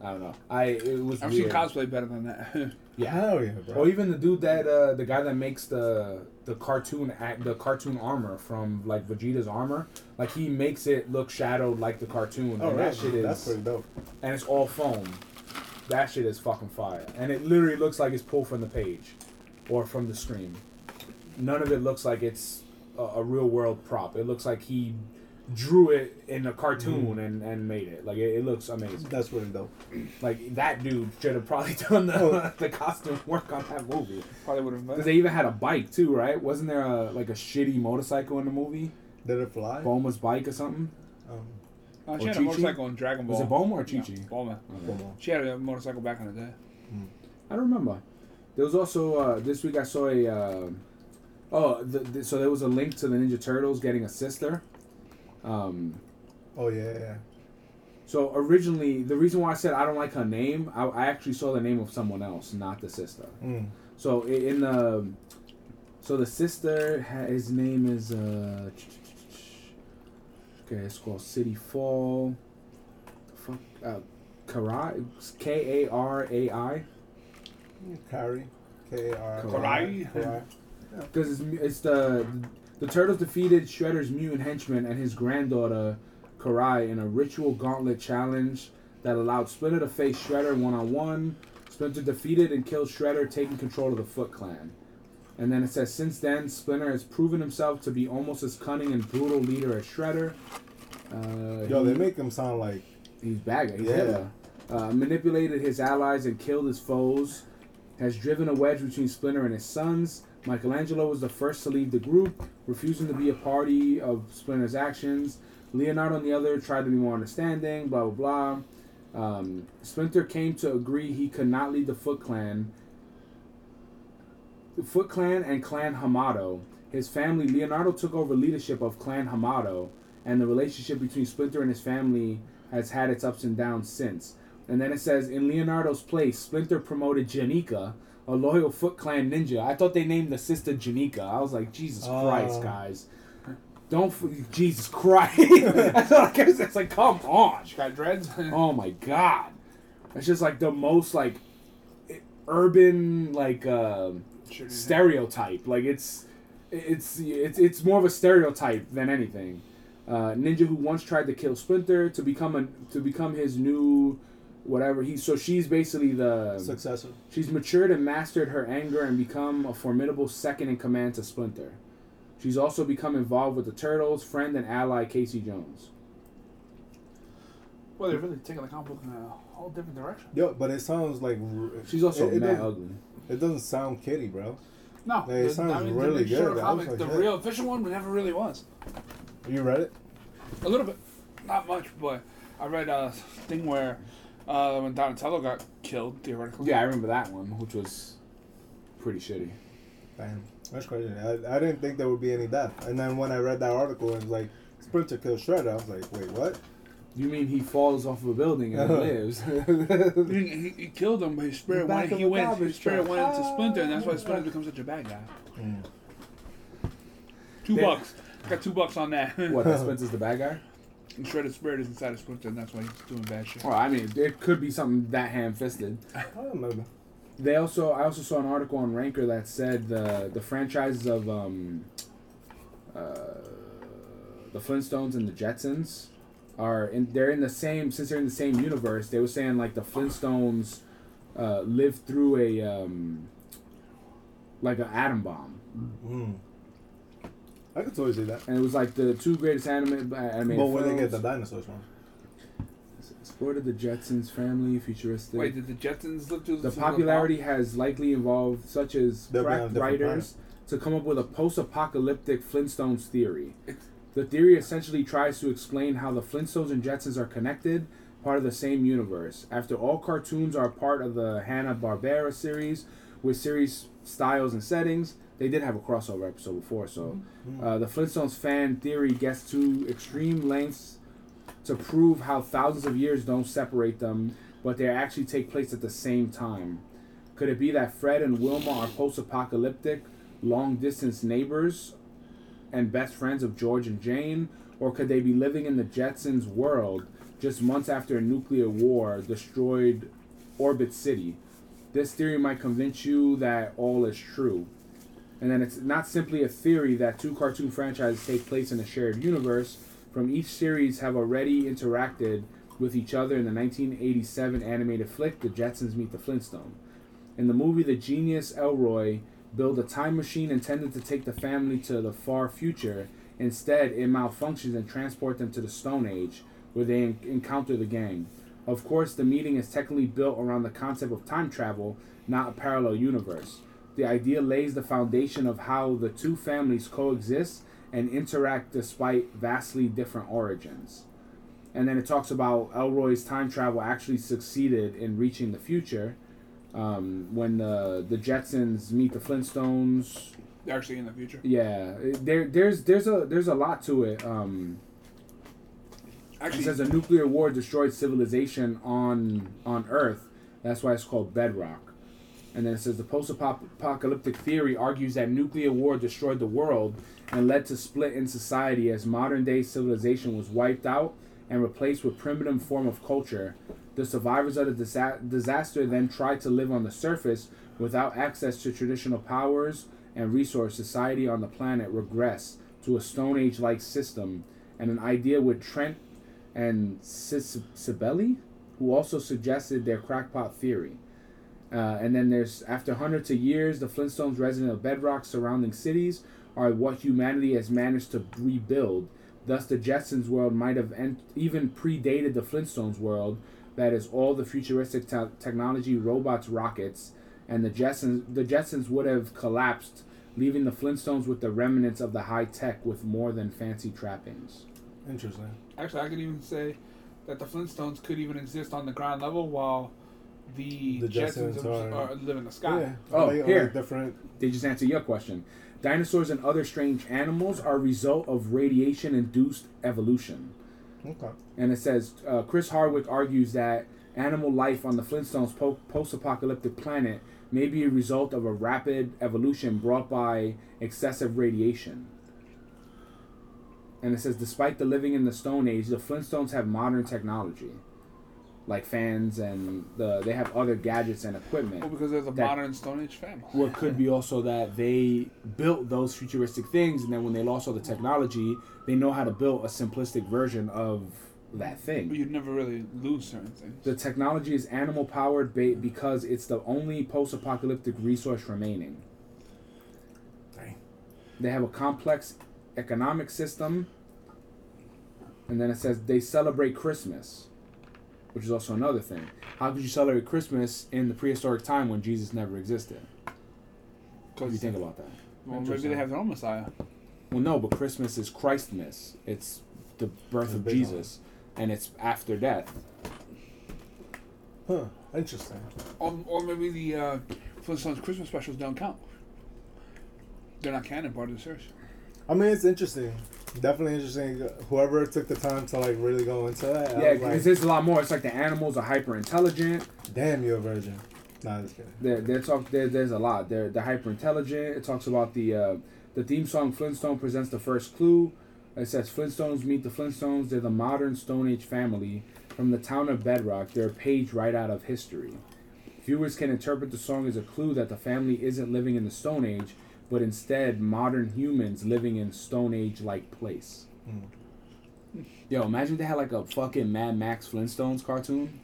I don't know. I it was. I've weird. seen cosplay better than that. Yeah. Hell yeah, bro. Or even the dude that uh, the guy that makes the the cartoon act the cartoon armor from like Vegeta's armor, like he makes it look shadowed like the cartoon. oh, and right. that shit is That's pretty dope. and it's all foam. That shit is fucking fire. And it literally looks like it's pulled from the page or from the screen. None of it looks like it's a, a real world prop. It looks like he drew it in a cartoon and, and made it. Like it, it looks amazing. That's really dope. Like that dude should have probably done the, Oh. the costume work on that movie. Probably would have Because they even had a bike too, right? Wasn't there a like a shitty motorcycle in the movie? Did it fly? Bulma's bike or something? Um, No, Or she had a Chi-Chi? motorcycle in Dragon Ball. Was it Bulma or Yeah, Chi Chi? Bulma. Bulma. She had a motorcycle back in the day. I don't remember. There was also uh, this week I saw a uh, oh the, the, so there was a link to the Ninja Turtles getting a sister. Um, Oh yeah, yeah. so originally the reason why I said I don't like her name, I, I actually saw the name of someone else, not the sister. Mm. So in the so the sister his name is uh okay it's called City Fall. Fuck uh, Karai K A R A I. Kari. K A R. Karai? Karai. Because it's, it's the the turtles defeated Shredder's mutant henchman and his granddaughter Karai in a ritual gauntlet challenge that allowed Splinter to face Shredder one on one. Splinter defeated and killed Shredder, taking control of the Foot Clan. And then it says, since then, Splinter has proven himself to be almost as cunning and brutal leader as Shredder. Uh, Yo, he- they make him sound like He's bagger. He's Yeah. Hitler. Uh, manipulated his allies and killed his foes. Has driven a wedge between Splinter and his sons. Michelangelo was the first to leave the group, refusing to be a party of Splinter's actions. Leonardo, on the other, tried to be more understanding. Blah blah blah. Um, Splinter came to agree he could not lead the Foot Clan. Foot Clan and Clan Hamato. His family, Leonardo, took over leadership of Clan Hamato, and the relationship between Splinter and his family has had its ups and downs since. And then it says, in Leonardo's place, Splinter promoted Jennika, a loyal Foot Clan ninja. I thought they named the sister Jennika. I was like, Jesus Oh. Christ, guys. Don't, f- Jesus Christ. I guess. It's like, come on. She got dreads. Oh my God. It's just like the most, like, urban, like, Sure. stereotype. Like it's it's it's it's more of a stereotype than anything. Uh, ninja who once tried to kill Splinter to become a to become his new whatever he so she's basically the successor. she's matured and mastered her anger and become a formidable second in command to Splinter. She's also become involved with the Turtles, friend and ally Casey Jones. Well, they're really taking the comic book in a whole different direction. Yo, but it sounds like She's also it, it mad doesn't, ugly. it doesn't sound kitty, bro. No, Yeah, it the- sounds the really Big Short good. Comic, like, the shit. real official one, but never really was. You read it? A little bit, not much, but I read uh, a thing where uh, when Donatello got killed, theoretically. Yeah, I remember that one, which was pretty shitty. Damn, that's crazy. I, I didn't think there would be any death. And then when I read that article, it was like Splinter killed Shredder. I was like, wait, what? You mean he falls off of a building and lives? He, he, he killed him, but his spirit The went. He went. His spirit went into Splinter, and that's why Ah. Splinter becomes such a bad guy. Mm. Two Yeah. bucks. I got two bucks on that. what? That Splinter's the bad guy? And Shredder's spirit is inside of Splinter, and that's why he's doing bad shit. Well, I mean, it could be something that ham-fisted. I don't know. They also, I also saw an article on Ranker that said the the franchises of um, uh, the Flintstones and the Jetsons are in. They're in the same since they're in the same universe. They were saying like the Flintstones uh, lived through a um, like an atom bomb, Mm. I could totally see that. and it was like the two greatest anime uh, animated But where they get the dinosaurs from? Exploited the Jetsons family, futuristic. Wait, did the Jetsons live through The through bomb? popularity has likely involved such as They'll be cracked different writers to come up with a post-apocalyptic Flintstones theory. It's- The theory essentially tries to explain how the Flintstones and Jetsons are connected, part of the same universe. After all cartoons are part of the Hanna-Barbera series with series styles and settings, they did have a crossover episode before, so uh, the Flintstones fan theory gets to extreme lengths to prove how thousands of years don't separate them, but they actually take place at the same time. Could it be that Fred and Wilma are post apocalyptic, long distance neighbors and best friends of George and Jane? Or could they be living in the Jetsons' world just months after a nuclear war destroyed Orbit City? This theory might convince you that all is true. And then it's not simply a theory that two cartoon franchises take place in a shared universe. From each series have already interacted with each other in the 1987 animated flick The Jetsons Meet the Flintstone. In the movie, the genius Elroy built a time machine intended to take the family to the far future Instead, it malfunctions and transports them to the Stone Age, where they en- encounter the gang. Of course, the meeting is technically built around the concept of time travel, not a parallel universe. The idea lays the foundation of how the two families coexist and interact despite vastly different origins. And then it talks about Elroy's time travel actually succeeded in reaching the future um, when the the Jetsons meet the Flintstones. They're actually in the future. Yeah, there there's there's a there's a lot to it. Um, it says a nuclear war destroyed civilization on on Earth. That's why it's called bedrock. And then it says the post-apocalyptic theory argues that nuclear war destroyed the world and led to split in society as modern day civilization was wiped out and replaced with primitive form of culture. The survivors of the disa- disaster then tried to live on the surface without access to traditional powers and resource. Society on the planet regressed to a Stone Age like system, and an idea with Trent and Sibeli, who also suggested their crackpot theory. Uh, and then there's after hundreds of years, the Flintstones resident of bedrock surrounding cities are what humanity has managed to rebuild. Thus, the Jetsons world might have en- even predated the Flintstones world. That is, all the futuristic te- technology, robots, rockets, and the Jetsons. The Jetsons would have collapsed, leaving the Flintstones with the remnants of the high tech with more than fancy trappings. Interesting. actually, I could even say that the Flintstones could even exist on the ground level while the, The Jetsons, Jetsons are, are- are live in the sky. Yeah. Oh, like, here. Different. They just answer your question. Dinosaurs and other strange animals are a result of radiation induced evolution. Okay. And it says uh, Chris Hardwick argues that animal life on the Flintstones po- post apocalyptic planet may be a result of a rapid evolution brought by excessive radiation. And it says, despite the living in the Stone Age, the Flintstones have modern technology, like fans, and the they have other gadgets and equipment. Well, because there's a That- modern Stone Age family. Well, it could be also that they built those futuristic things, and then when they lost all the technology, they know how to build a simplistic version of that thing. But you'd never really lose certain things. The technology is animal powered ba- because it's the only post apocalyptic resource remaining. Dang. They have a complex economic system, and then it says they celebrate Christmas, which is also another thing. How could you celebrate Christmas in the prehistoric time when Jesus never existed? What do you think about that? well, maybe they have their own Messiah. Well, no, but Christmas is Christmas. It's the birth of big Jesus, and it's after death. Huh. Interesting. Or, or maybe the uh, Flintstones Christmas specials don't count. They're not canon part of the series. I mean, it's interesting. Definitely interesting. Whoever took the time to like really go into that, yeah, because like, there's a lot more. It's like the animals are hyper intelligent. damn, you're a virgin. Nah, just kidding. There, there talk. There, there's a lot. They're they're hyper intelligent. It talks about the uh, the theme song. Flintstone presents the first clue. It says Flintstones meet the Flintstones. They're the modern Stone Age family from the town of Bedrock. They're a page right out of history. Viewers can interpret the song as a clue that the family isn't living in the Stone Age, but instead modern humans living in Stone Age like place. Hmm. Yo, imagine they had like a fucking Mad Max Flintstones cartoon.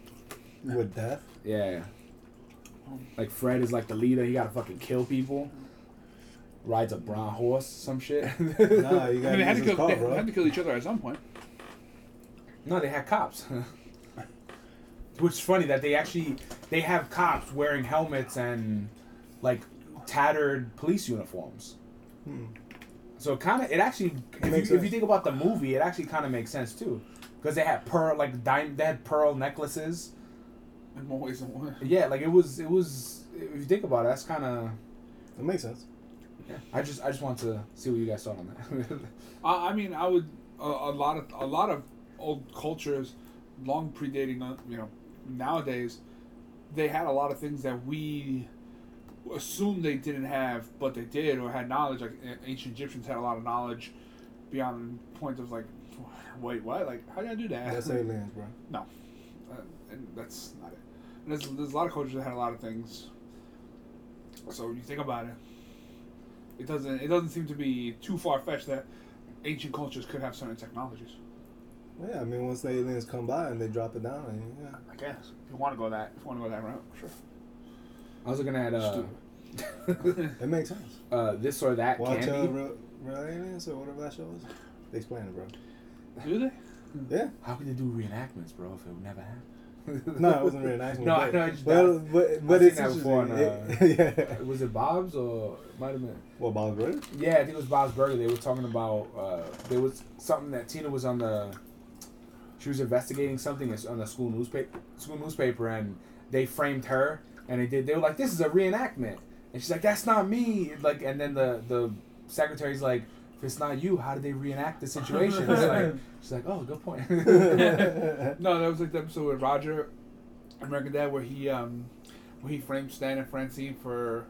With death. Yeah. Like Fred is like the leader. He gotta fucking kill people. Rides a brown horse, some shit. Nah, you gotta mean, they had, to kill, car, they bro. had to kill each other at some point. no, they had cops. Which is funny that they actually they have cops wearing helmets and like tattered police uniforms. Hmm. So kind of it actually if you, if you think about the movie, it actually kind of makes sense too, because they had pearl like dime, they had pearl necklaces. In more ways than one. Yeah, like it was it was if you think about it, that's kind of It makes sense. yeah. I just I just want to see what you guys thought on that. I, I mean, I would a, a lot of a lot of old cultures, long predating uh, you know nowadays, they had a lot of things that we assumed they didn't have, but they did or had knowledge. Like ancient Egyptians had a lot of knowledge beyond the point of like, wait, what? Like, how did I do that? That's aliens, bro. No, uh, and that's not it. And there's, there's a lot of cultures that had a lot of things. So you think about it, it doesn't it doesn't seem to be too far fetched that ancient cultures could have certain technologies. Yeah, I mean, once the aliens come by and they drop it down, and, yeah. I guess if you want to go that if you want to go that route, sure. I was looking at uh, It makes sense. uh, this or that Watch uh, candy. Re- Real aliens or whatever that show is. They explain it, bro. Do they? Yeah. How can they do reenactments, bro, if it would never happen? No, it wasn't really nice. No, I know, it's Well, not. but but I've it's seen that before on, interesting. It- yeah. Was it Bob's or it might have been? What Bob's Burger. Yeah, I think it was Bob's Burger. They were talking about uh, there was something that Tina was on the. She was investigating something on the school newspaper, school newspaper, and they framed her, and they did. They were like, "This is a reenactment," and she's like, "That's not me." Like, and then the the secretary's like, "If it's not you, how did they reenact the situation?" It's like, she's like, "Oh, good point." No, that was like the episode with Roger, American Dad, where he um, where he framed Stan and Francine for,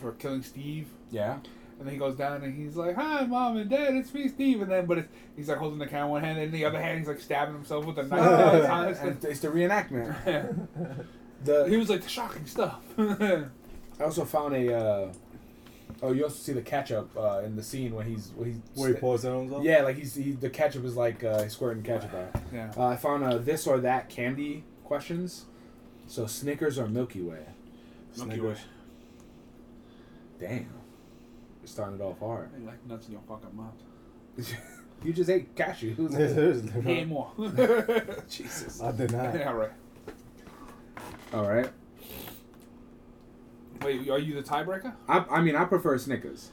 for killing Steve. yeah. And then he goes down and he's like, "Hi, mom and dad, it's me, Steve." And then, but it's, he's like holding the camera in one hand, and in the other hand he's like stabbing himself with a knife. all. It's and it's the reenactment. The- he was like the shocking stuff. I also found a. Uh, oh, you also see the ketchup uh, in the scene when he's when he's Where he pours it on himself? Yeah, like he's he, the ketchup is like uh, he's squirting ketchup out. yeah. Uh, I found uh, this or that candy questions. So Snickers or Milky Way? Milky Snickers. Way. Damn, you're starting it off hard. You like nuts in your fucking mouth. you just ate cashews. Seriously, He bro. ain't more. Jesus. I did not. yeah, right. All right. Wait, are you the tiebreaker? I, I mean, I prefer Snickers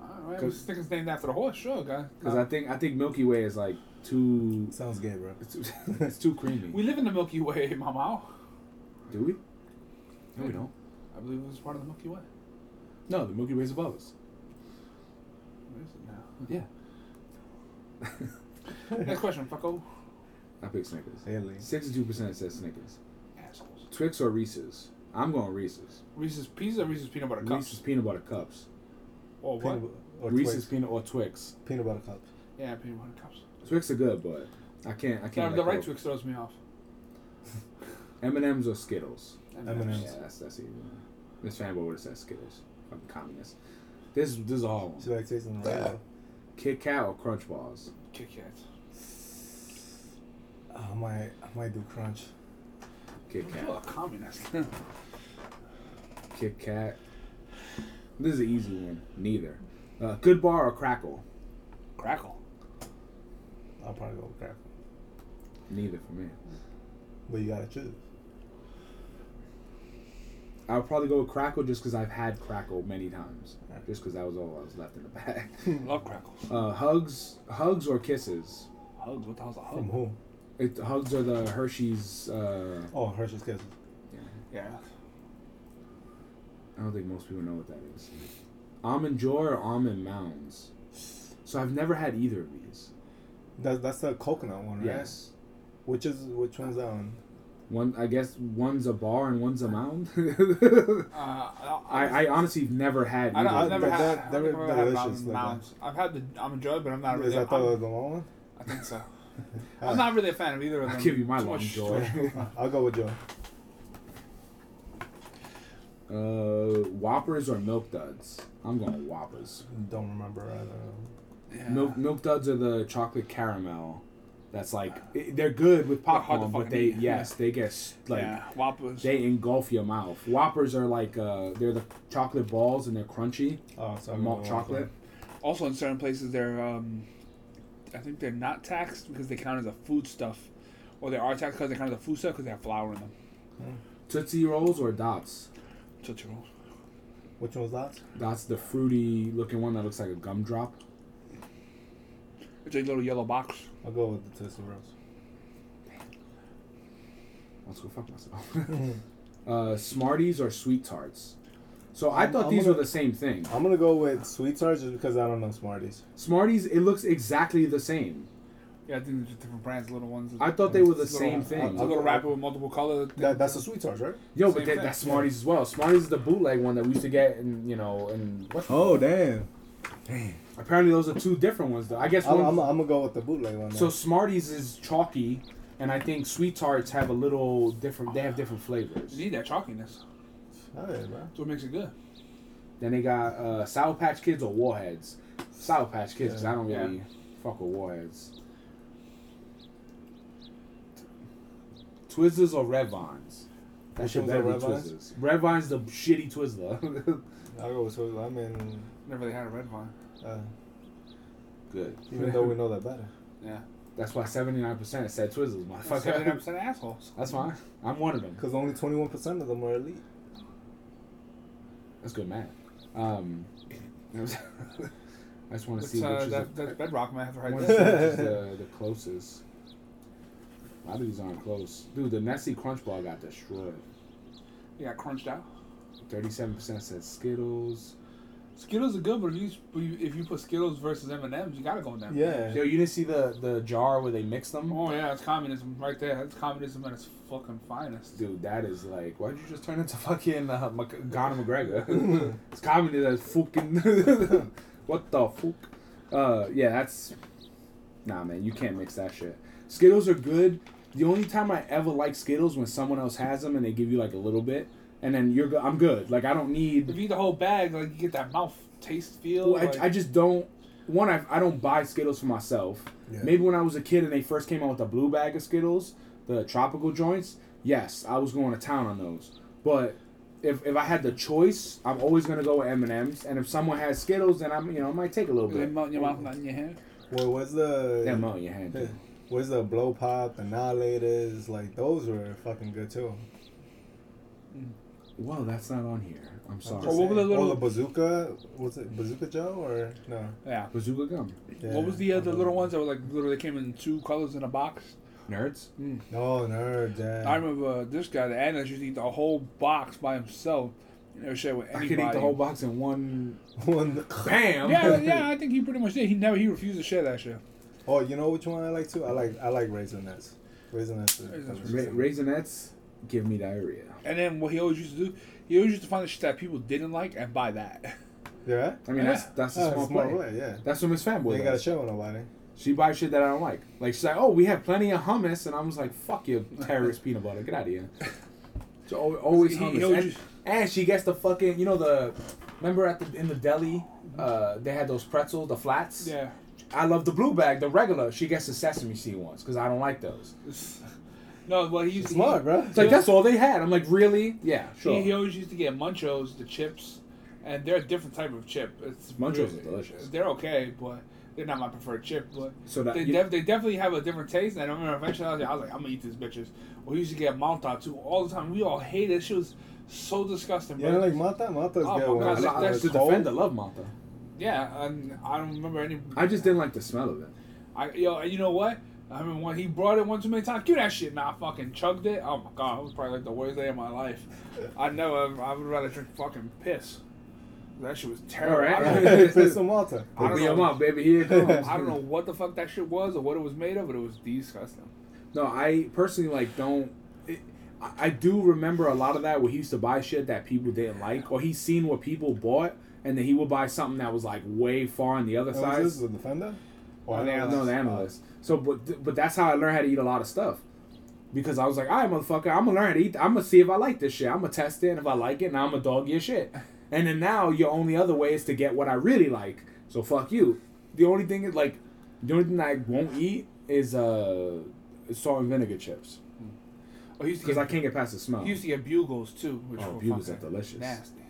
All right, Cause- Snickers named after the horse, sure, guy. because I think I think Milky Way is like too. Sounds gay, bro. It's too, it's too creamy. we live in the Milky Way, Mama. Do we? No, we don't. I believe it was part of the Milky Way. No, the Milky Way is above us. Where is it now? Yeah. Next question, fucko. I pick Snickers. Alien. Sixty-two percent says Snickers. Assholes. Twix or Reese's? I'm going Reese's. Reese's Pieces or Reese's Peanut Butter Cups? Reese's peanut butter cups. Or what? Peanut or Reese's Twix. peanut or Twix. Peanut butter cups. Yeah, Peanut Butter Cups. Twix are good, but I can't. I can't. the right go. Twix throws me off. M and M's or Skittles. M&Ms. Yeah, that's that's easy. Miss Fanboy would have said Skittles. Fucking communist. This this is all. hard She one. like tasting the right Kit Kat or Crunch Bars. Kit Kats. I might, I might do crunch. Kit You're a Kat. communist. Kit Kat. This is an easy one. Neither. Uh, good bar or Krackel. Krackel. I'll probably go with Krackel. Neither for me. But you gotta choose. I'll probably go with Krackel just because I've had Krackel many times. Right. Just because that was all I was left in the bag. Love Krackels. Uh, hugs, hugs or kisses. Hugs. What the hell's a From hug? Who? It, hugs are the Hershey's. Uh, Oh, Hershey's Kisses. Yeah. I don't think most people know what that is. Almond Joy or Almond Mounds. So I've never had either of these. That's that's the coconut one, right? Yes. Which is which one's that one? One, I guess one's a bar and one's a mound. Uh, I, I honestly never had. I don't, either I've never had. That- I've they're never had delicious, mounds. I've had the I'm enjoyed, but I'm not Is really. that the, the long one? I think so. I'm not really a fan of either of them. I'll give you my Too long much- joy. I'll go with Joe. Uh, Whoppers or Milk Duds? I'm going Whoppers. Don't remember either. Yeah. Milk Milk Duds are the chocolate caramel. That's like i- they're good with They're hard to popcorn, but fucking they eat. yes they get s- like yeah, Whoppers. they engulf your mouth. Whoppers are like uh they're the chocolate balls and they're crunchy. Oh, so Malt chocolate. also, in certain places, they're um, I think they're not taxed because they count as a food stuff, or they are taxed because they count as a food stuff because they have flour in them. Tootsie Rolls or Dots? Tootsie Rolls. Which one's that? That's the fruity looking one that looks like a gumdrop. It's a little yellow box. I'll go with the Tootsie Rolls. Let's go fuck myself. uh, Smarties or Sweet Tarts? So I I'm- thought I'm these gonna- were the same thing. I'm gonna go with Sweet Tarts just because I don't know Smarties. Smarties, it looks exactly the same. Yeah, I think they're just different brands, little ones. I thought they were the same Little- same It's thing. a little wrapper with multiple colors. That, that's the Sweet Tarts, right? Yo, but that, that's Smarties as well. Smarties is the bootleg one that we used to get, and you know, and what? Oh damn! Damn. Apparently, those are two different ones, though. I guess I'm. I'm, I'm gonna go with the bootleg one. so then. Smarties is chalky, and I think Sweet Tarts have a little different. They have different flavors. You need that chalkiness. Bro. That's what makes it good. Then they got uh, Sour Patch Kids or Warheads. Sour Patch Kids, 'cause I don't Yeah. really fuck with Warheads. Twizzlers or Red Vines? That should better be Red Vines? Twizzlers. Red Vines the shitty Twizzler. I'll go with Sweet. I mean, Never really had a red vine. uh, good. Even though we know that better. Yeah. That's why seventy nine percent said Twizzlers, Seventy nine motherfucker. percent assholes. That's fine. I'm one of them. Because only 21% of them are elite. That's good math. Um, I just want to see uh, which is that, the, that's bedrock math right there. is the, the closest. A lot of these aren't close. Dude, the Nestle Crunch Bar got destroyed. Got crunched out. Thirty-seven percent said Skittles. Skittles are good, but if you if you put Skittles versus M and M's, you gotta go down. Yeah. Yo, you didn't see the the jar where they mix them? Oh yeah, it's communism right there. That's communism at its fucking finest. Dude, that is like, why'd you just turn into fucking uh, Mc- Conor McGregor? it's communism, that's fucking. what the fuck? Uh, yeah, that's. Nah, man, you can't mix that shit. Skittles are good. The only time I ever like Skittles when someone else has them and they give you like a little bit, and then you're good. I'm good. Like I don't If need. you eat the whole bag, like you get that mouth taste feel. Well, like- I, I just don't. One, I, I don't buy Skittles for myself. Yeah. Maybe when I was a kid and they first came out with the blue bag of Skittles, the tropical joints, yes, I was going to town on those. But if, if I had the choice, I'm always gonna go with M and M's. And if someone has Skittles, then I'm you know I might take a little they bit. melt in your mouth, not in your hand. Well, what's the. Yeah, melt in your hand. too. What's the blow pop, the annihilators? Like, those were fucking good too. Mm. Well, that's not on here. I'm sorry. Oh, what were the Oh, little- the bazooka? Was it Bazooka Joe or no? Yeah. Bazooka gum. Yeah, what was the I other little ones that were like literally came in two colors in a box? Nerds. No, nerds. yeah. I remember uh, this guy, the Annas, used to eat the whole box by himself. Never share with anybody. I anybody. could eat the whole box in one. One- Bam. Yeah, yeah, I think he pretty much did. He never he refused to share that shit. oh, you know which one I like too? I like I like Raisinets. Raisinets. is- Raisinets Ra- Raisinets give me diarrhea. And then what he always used to do, he always used to find the shit that people didn't like and buy that. Yeah? I mean, Yeah. that's that's a Oh, small smart play. way, yeah. That's what Miss Fanboy ain't gotta does. show nobody. She buys shit that I don't like. Like she's like, "Oh, we have plenty of hummus," and I was like, "Fuck you, terrorist peanut butter, get out of here." So always He- he hummus, always and, just- and she gets the fucking, you know the, remember at the in the deli, uh, they had those pretzels, the flats. yeah. I love the blue bag, the regular. She gets the sesame seed ones because I don't like those. No, well, he used to Smart, bro. It's like that's all they had. I'm like, really? Yeah, sure. He, he always used to get Munchos, the chips, and they're a different type of chip. It's Munchos are delicious. They're okay, but they're not my preferred chip. But so that they, you- def- they definitely have a different taste. And I remember eventually I was like, I was like I'm gonna eat these bitches. Well, he used to get Malta too all the time. We all hated it. She was so disgusting. Know, like Mata? Mata's Oh, good God, when that's it's to cold. defend, I love Malta. yeah, and I don't remember any. I just didn't like the smell of it. I yo, you know what? I remember when he brought it one too many times. Give that shit. Nah, I fucking chugged it. Oh my god, it was probably like the worst day of my life. I know I would rather drink fucking piss. That shit was terrible. All right. I, don't, Piss some water. I don't me know. them up, baby. Here it comes. I don't know what the fuck that shit was or what it was made of, but it was disgusting. No, I personally like don't. It, I I do remember a lot of that where he used to buy shit that people didn't like, or he's seen what people bought, and then he would buy something that was like way far on the other What side. was this? The Defender? Or Oh, the Analyst? No, the analyst. So, but but that's how I learned how to eat a lot of stuff. Because I was like, all right, motherfucker, I'm gonna learn how to eat. I'm gonna see if I like this shit. I'm gonna test it, and if I like it, now I'm gonna dog your shit. And then now your only other way is to get what I really like. So fuck you. The only thing is like, the only thing I won't eat is uh salt and vinegar chips Oh, he used to because I can't get past the smell. he used to get bugles too, which Oh, were bugles are delicious. nasty.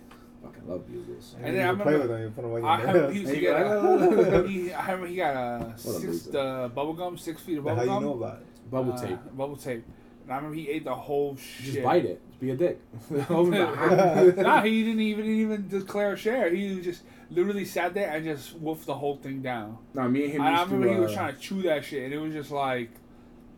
Fucking love bugles. And And then then you I play remember- with them, you put them away I in remember your he used to get. A, he, I remember he got a What six uh, bubble gum, six feet of bubble How bubble you know about it? Bubble uh, tape. Bubble tape. And I remember he ate the whole shit. Just bite it. Be a dick. Open nah, he didn't even even declare a share. He just literally sat there and just wolfed the whole thing down. no, me and him. And I used to, remember he was uh, trying to chew that shit, and it was just like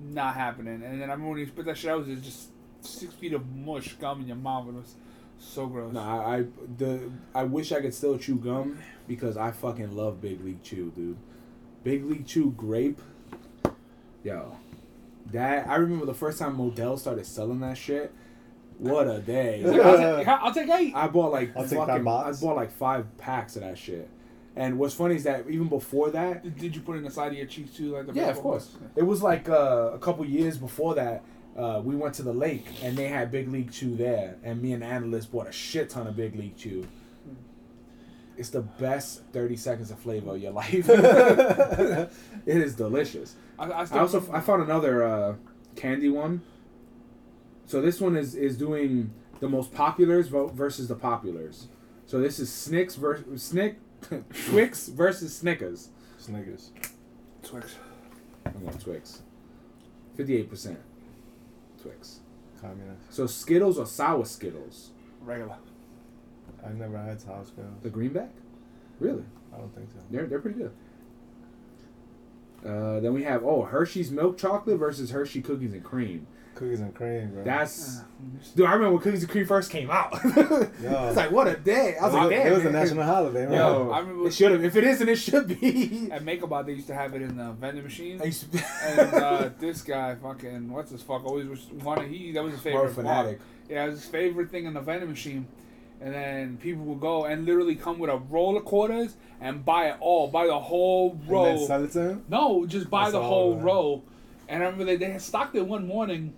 not happening. And then I remember when he spit that shit out, it was just six feet of mush gum in your mouth. It was so gross. No, I, I the I wish I could still chew gum because I fucking love Big League Chew, dude. Big League Chew grape, yo, that I remember the first time Modell started selling that shit. What a day! Like, I'll, take, I'll take eight. I bought like I'll take fucking, that box. I bought like five packs of that shit. And what's funny is that even before that, Did- Did you put it in the side of your cheeks too, like the yeah, of course. ones? It was like uh, a couple years before that. Uh, we went to the lake and they had Big League Chew there, and me and the analyst bought a shit ton of Big League Chew. It's the best thirty seconds of flavor of your life. it is delicious. I, I, I also remember- I found another uh, candy one. So this one is is doing the most populars versus the populars. So this is Snicks versus Snick Twix versus Snickers. Snickers. Twix. I'm going Twix. Fifty-eight percent. Twix. Communist. So Skittles or sour Skittles? Regular. I've never had Sour Skittles. The greenback? Really? I don't think so. They're they're pretty good. Uh, then we have oh Hershey's milk chocolate versus Hershey cookies and cream. Cookies and cream, bro. That's Uh, dude. I remember when cookies and cream first came out. Yo. it's like what a day. I was it like, was, damn. it was a national holiday, man. Yo, I remember- it should have. If it isn't, it should be. At Makeabout, they used to have it in the vending machine. I used to and uh, this guy, fucking, what's his fuck? Always was wanted. He that was his More favorite. fanatic. part. Yeah, it was his favorite thing in the vending machine. And then people would go and literally come with a roll of quarters and buy it all, buy the whole And row. then sell it to him? No, just buy That's the whole man. row. And I remember they, they had stocked it one morning, and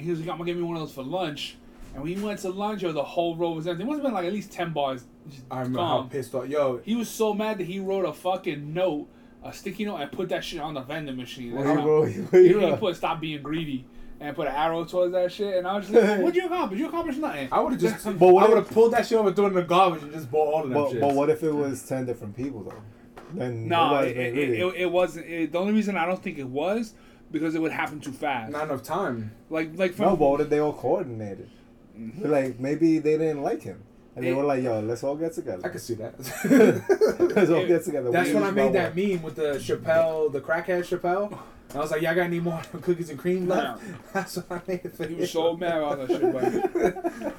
he was like, "I'm gonna give me one of those for lunch." And when he went to lunch, yo, the whole row was empty. It must have been like at least ten bars. I remember how pissed off. Yo, He was so mad that he wrote a fucking note, a sticky note, and put that shit on the vending machine. What That's you how- wrote? What he, you he wrote? put "Stop being greedy" and put an arrow towards that shit. And I was just like, "What'd you accomplish? You accomplished nothing." I would have just. But what I would have pulled that shit over, and thrown it in the garbage, and just bought all of them. But, but what if it was 10 different people, though? Then No, it, it, it, it wasn't. It, the only reason I don't think it was because it would happen too fast. Not enough time. like like for No, but what if they all coordinated? Mm-hmm. Like, maybe they didn't like him. And they were like, yo, let's all get together. I could see that. let's all get together. That's We when I made that one. meme with the Chappelle, the crackhead Chappelle. And I was like, y'all got any more cookies and cream left? That's what I made it for he you. was so mad about that shit. But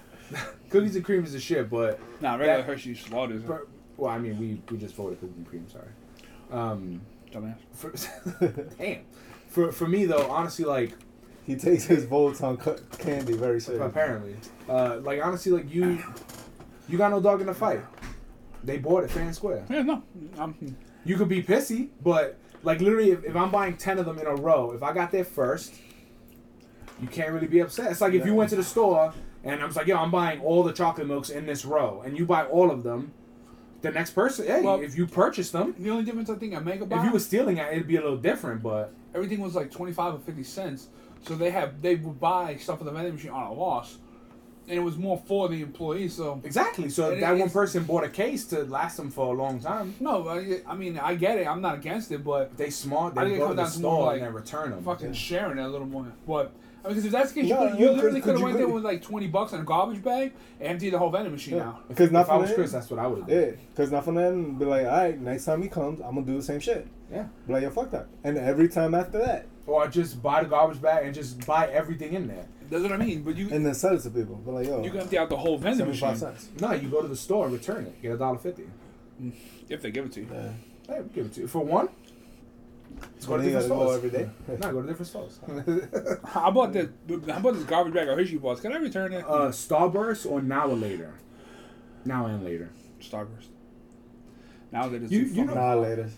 Cookies and cream is the shit, but nah, regular That- Hershey's slaughters. for, well, I mean, we, we just voted cookies and cream. Sorry. Um, Dumbass. for, damn. For for me though, honestly, like He takes his votes on cu- candy very seriously. apparently, uh, like honestly, like you, you got no dog in the fight. They bought it fair and square. Yeah, no, I'm, You could be pissy, but like literally, if, if I'm buying ten of them in a row, if I got there first, you can't really be upset. It's like if you went to the store and I was like, "Yo, I'm buying all the chocolate milks in this row," and you buy all of them, the next person, hey, Well- if you purchase them, the only difference I think at Mega if you were stealing it, it'd be a little different. But everything was like twenty five or fifty cents. So they have they would buy stuff at the vending machine on a loss, and it was more for the employees. So exactly, so And that one person bought a case to last them for a long time. no, I, I mean I get it. I'm not against it, but they smart, they think go to the down to more store like and then return them. fucking sharing it a little more. But I mean, because if that's the case, No, you, could, you yeah, literally could- could have went there with like twenty bucks in a garbage bag, and emptied the whole vending machine Yeah. out. Because if I was Chris, that's what I would have Yeah, done. because not for them, be like, all right, next time he comes, I'm gonna do the same shit. Yeah. Be like, yo, fuck that. And every time after that, Or just buy the garbage bag and just buy everything in there. That's what I mean. But you and then sell it to people. But like, yo, you can empty out the whole vending machine 75 cents. No, you go to the store and return it. Get a dollar fifty. if they give it to you. Yeah. Hey, we'll give it to you for one. Let's go Well, to you different gotta go stores every day. No, go to different stores. I bought this. I bought this garbage bag of Hershey bars. Can I return it? uh, Starburst or now or later. Now and later. Starburst. Now that it's You- too you fucking- Nah, later.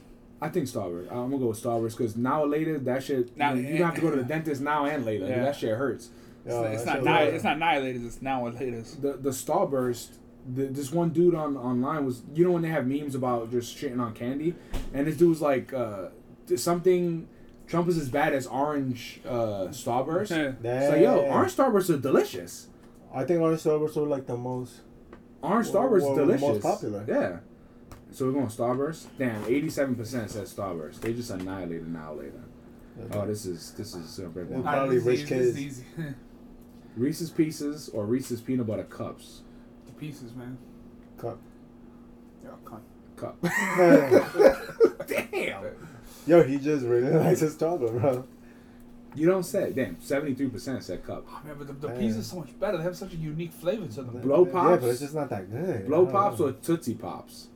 I think Starburst. I'm gonna go with Starburst because now or later that shit. Now- you, know, you gonna have to go to the dentist now and later. Yeah. That shit hurts. Yo, it's, it's not shit ni- was- it's not annihilated. It's now or later. The the Starburst. The, this one dude on online was you know when they have memes about just shitting on candy, and this dude was like uh, something. Trump is as bad as orange uh, Starburst. It's like, yo, Damn. orange Starbursts are delicious. I think orange Starbursts are like the most. Orange Well, Starburst well, is the delicious. most popular. Yeah. So we're going Starburst. Damn, eighty-seven percent says Starburst. They just annihilated now later. Oh, this is this is uh, red Yeah. wine. Probably this rich easy, this is kids. Reese's Pieces or Reese's Peanut Butter Cups. the pieces, man. Cup. Yeah, cunt. Cup. Damn. Damn. Yo, he just really likes his chocolate, bro. You don't say. Damn, seventy-three percent said cup. Oh, man, but the, the Damn. pieces are so much better. They have such a unique flavor to them. Blow pops. Yeah, but it's just not that good. Blow Pops don't or. Tootsie Pops.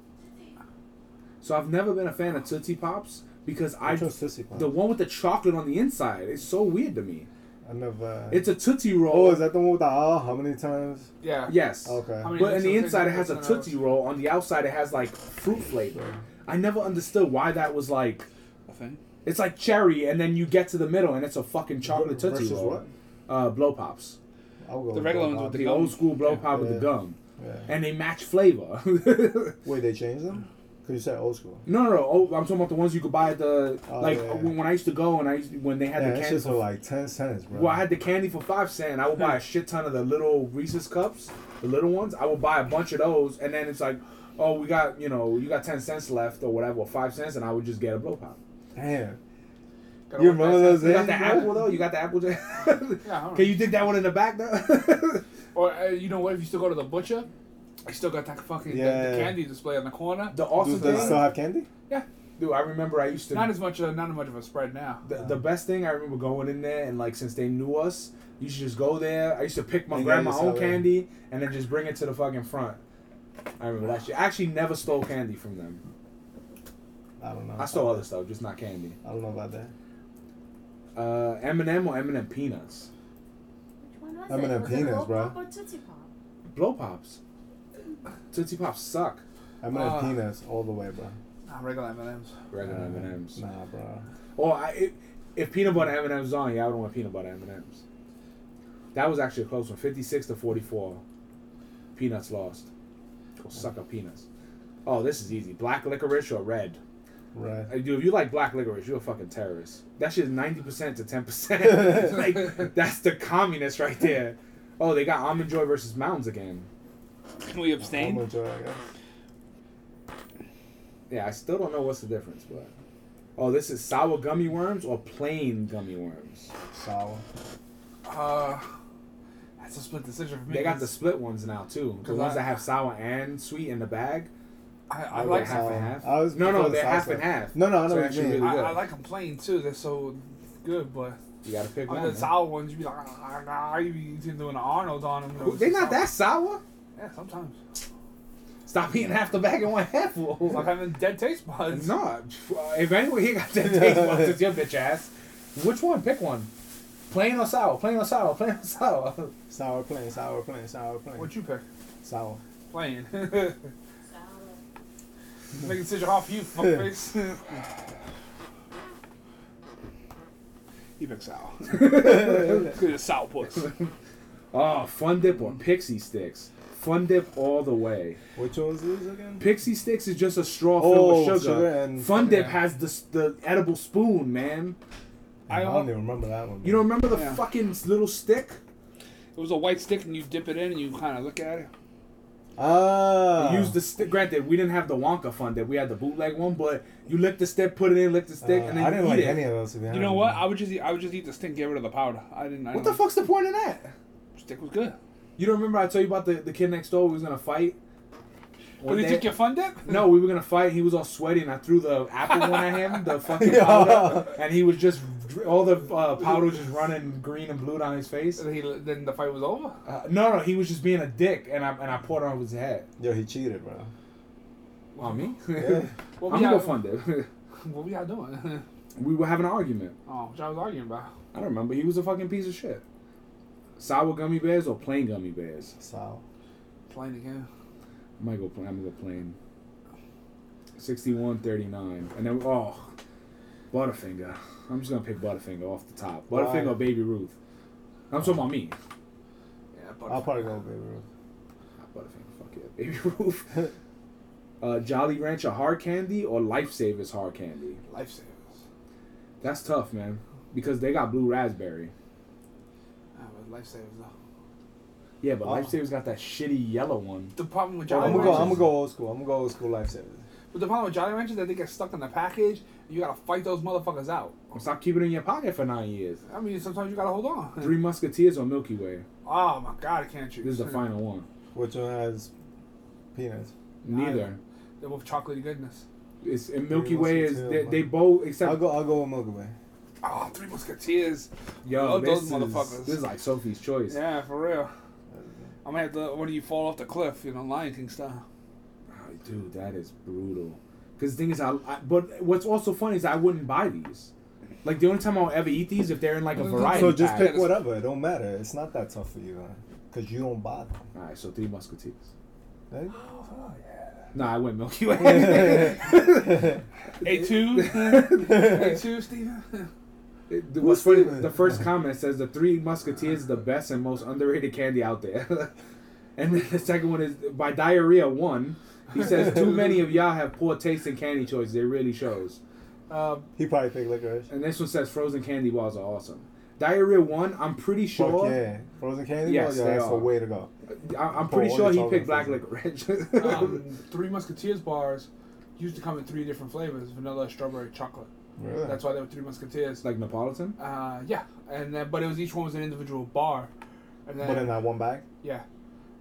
So I've never been a fan of Tootsie Pops because I Which one's Tootsie Pop? the one with the chocolate on the inside is so weird to me. I never. It's a Tootsie Roll. oh, is that the one with the ah? How many times? Yeah. Yes. Okay. But in the inside, it has a percent out? Tootsie Roll. On the outside, it has like fruit flavor. I never understood why that was like. I think. It's like cherry, and then you get to the middle, and it's a fucking chocolate Ver- Tootsie versus Roll. what? Uh, blow pops. I'll go The regular Blow ones with The gum. old school blow Yeah. pop with the gum, Yeah. and they match flavor. Wait, they changed them? Cause you said old school. no, no, no. Oh, I'm talking about the ones you could buy at the Oh, like yeah, yeah. when, when I used to go and I used when they had Yeah, the that candy. shits For, for like ten cents, bro. well, I had the candy for five cent. I would buy a shit ton of the little Reese's cups, the little ones. I would buy a bunch of those, and then it's like, oh, we got you know, you got ten cents left or whatever, or five cents, and I would just get a blow pop. Damn. Gotta You work remember that those sense. You got the Yeah. apple though. You got the apple. Yeah, I don't Can you dig that one in the back though? Or uh, you know what? If you still go to the butcher, I still got that fucking the- the, candy display on the corner. the awesome Does, does it still have candy? Yeah. Dude. I remember I used to. Not as much, uh, not as much of a spread now. the, the best thing I remember going in there and like since they knew us, you should just go there. I used to pick my And grab my own yourself in. candy and then just bring it to the fucking front. I remember that shit. I actually never stole candy from them. I don't know. I stole other stuff, just not candy. I don't know about that. Uh, M&M or M&M peanuts? Which one was M&M it? Was it peanuts, Blow bro. Pop or Tootsie Pop? Blow pops. Tootsie pops suck. I'm gonna Uh, peanuts all the way, bro. Nah, regular M&Ms. Regular M&Ms. Nah, bro. Or I, if, if peanut butter M&Ms on, yeah, I would want peanut butter M&Ms. That was actually a close one, 56 to 44. Peanuts lost. Go suck up peanuts. Oh, this is easy. Black licorice or red? Right. Hey, dude, if you like black licorice, you're a fucking terrorist. That shit is 90% to 10%. like, that's the communist right there. Oh, they got Almond Joy versus Mounds again. Can we I'm abstain? enjoy, I guess. Yeah, I still don't know what's the difference, but. Oh, this is sour gummy worms or plain gummy worms? Sour. Uh, that's a split decision for me. They got the split ones now too. The ones I- that have sour and sweet in the bag. I, I I like like half sour. and half. I was no, no, they're half salsa. and half. No, no, I know So what you mean. really I, good. I like them plain too. They're so good, but You gotta pick one. on the man. sour ones, you be like, ah, ah, you be doing an Arnold on them. They're not that sour. Yeah, sometimes. Stop eating half the bag in one half. It's like having dead taste buds. no, if anyone here got dead taste buds, it's your bitch ass. Which one? Pick one. Plain or sour? Plain or sour? Plain or sour? Sour plain, sour plain, sour plain. What'd you pick? Sour. Plain. Sour. Making a decision off you, fuckface. you pick sour. Good as sour puss. Oh, Fun Dip or Pixy Stix? Fun Dip all the way. Which one's these again? Pixy Stix is just a straw filled Oh, with sugar. sugar and- Fun Dip yeah. has the the edible spoon, man. I I don't even remember that one. You don't remember the Yeah. fucking little stick? It was a white stick, and you dip it in, and you kind of look at it. Ah. You used the stick. Granted, we didn't have the Wonka Fun Dip. We had the bootleg one, but you lick the stick, put it in, lick the stick, Uh, and then I you didn't eat like it. any of those. To be You know what? I would just eat, I would just eat the stick, get rid of the powder. I didn't. I What the don't- fuck's the point of that? Stick was good. You don't remember I told you about the, the kid next door we was gonna fight? But One he day- took your fun dip? No, we were gonna fight. He was all sweaty, and I threw the apple one at him, the fucking Yeah. powder, and he was just all the uh, powder was just running green and blue down his face. And he, then the fight was over. Uh, no, no, he was just being a dick, and I and I poured on his head. Yo, he cheated, bro. On me? Yeah. What I'm we gonna go fun dip. What we y'all doing? we were having an argument. oh, what y'all was arguing about? I don't remember. He was a fucking piece of shit. Sour gummy bears or plain gummy bears? Sour. Playing again. I might go plain. I'm gonna go plain. 61 39. And then, oh, Butterfinger. I'm just gonna pick Butterfinger off the top. Why? Butterfinger or Baby Ruth. I'm talking about me. Yeah, but I'll probably go with Baby Ruth. Ah, Butterfinger, fuck yeah. Baby Ruth. uh, Jolly Rancher hard candy or Lifesavers hard candy? lifesavers. That's tough, man. Because they got blue raspberry. But lifesavers though. Yeah, but Oh. Lifesavers got that shitty yellow one. The problem with Well, Jolly I'm gonna go. Ranchers, I'm gonna go old school. I'm gonna go old school lifesavers. but the problem with Jolly Ranchers is that they get stuck in the package. And you gotta fight those motherfuckers out. Stop keeping it in your pocket for nine years. I mean, sometimes you gotta hold on. Three Musketeers or Milky Way? Oh my god, I can't choose. This is the final one. Which one has peanuts? Neither. They're both chocolatey goodness. It's and Milky Way is they, they both except I'll go. I'll go with Milky Way. Oh, Three Musketeers. yo love this those is, motherfuckers. This is like Sophie's choice. Yeah, for real. I'm gonna have to. When you fall off the cliff, you know, Lion King style. Oh, dude, that is brutal. Because the thing is, I, I but what's also funny is I wouldn't buy these. Like the only time I'll ever eat these if they're in like a variety. So just pack. pick whatever. It don't matter. It's not that tough for you, uh, because you don't buy them. All right, so three Musketeers. There you No, oh, I went Milky Way. go. A two, A two, Steven. It- the- What's funny? The first comment says the Three Musketeers is the best and most underrated candy out there. and then the second one is by Diarrhea One. He says too many of y'all have poor taste in candy choices. It really shows. Um, he probably picked licorice. And this one says frozen candy bars are awesome. Diarrhea one, I'm pretty Fuck sure. yeah. Frozen candy? Yes, oh, yeah, they that's the are. way to go. I, I'm pretty all sure he picked black frozen. licorice. Um, Three Musketeers bars used to come in three different flavors: vanilla, strawberry, chocolate. Really? That's why there were Three Musketeers. like Neapolitan. Uh, yeah, and then, but it was each one was an individual bar, and then but in that one bag? yeah,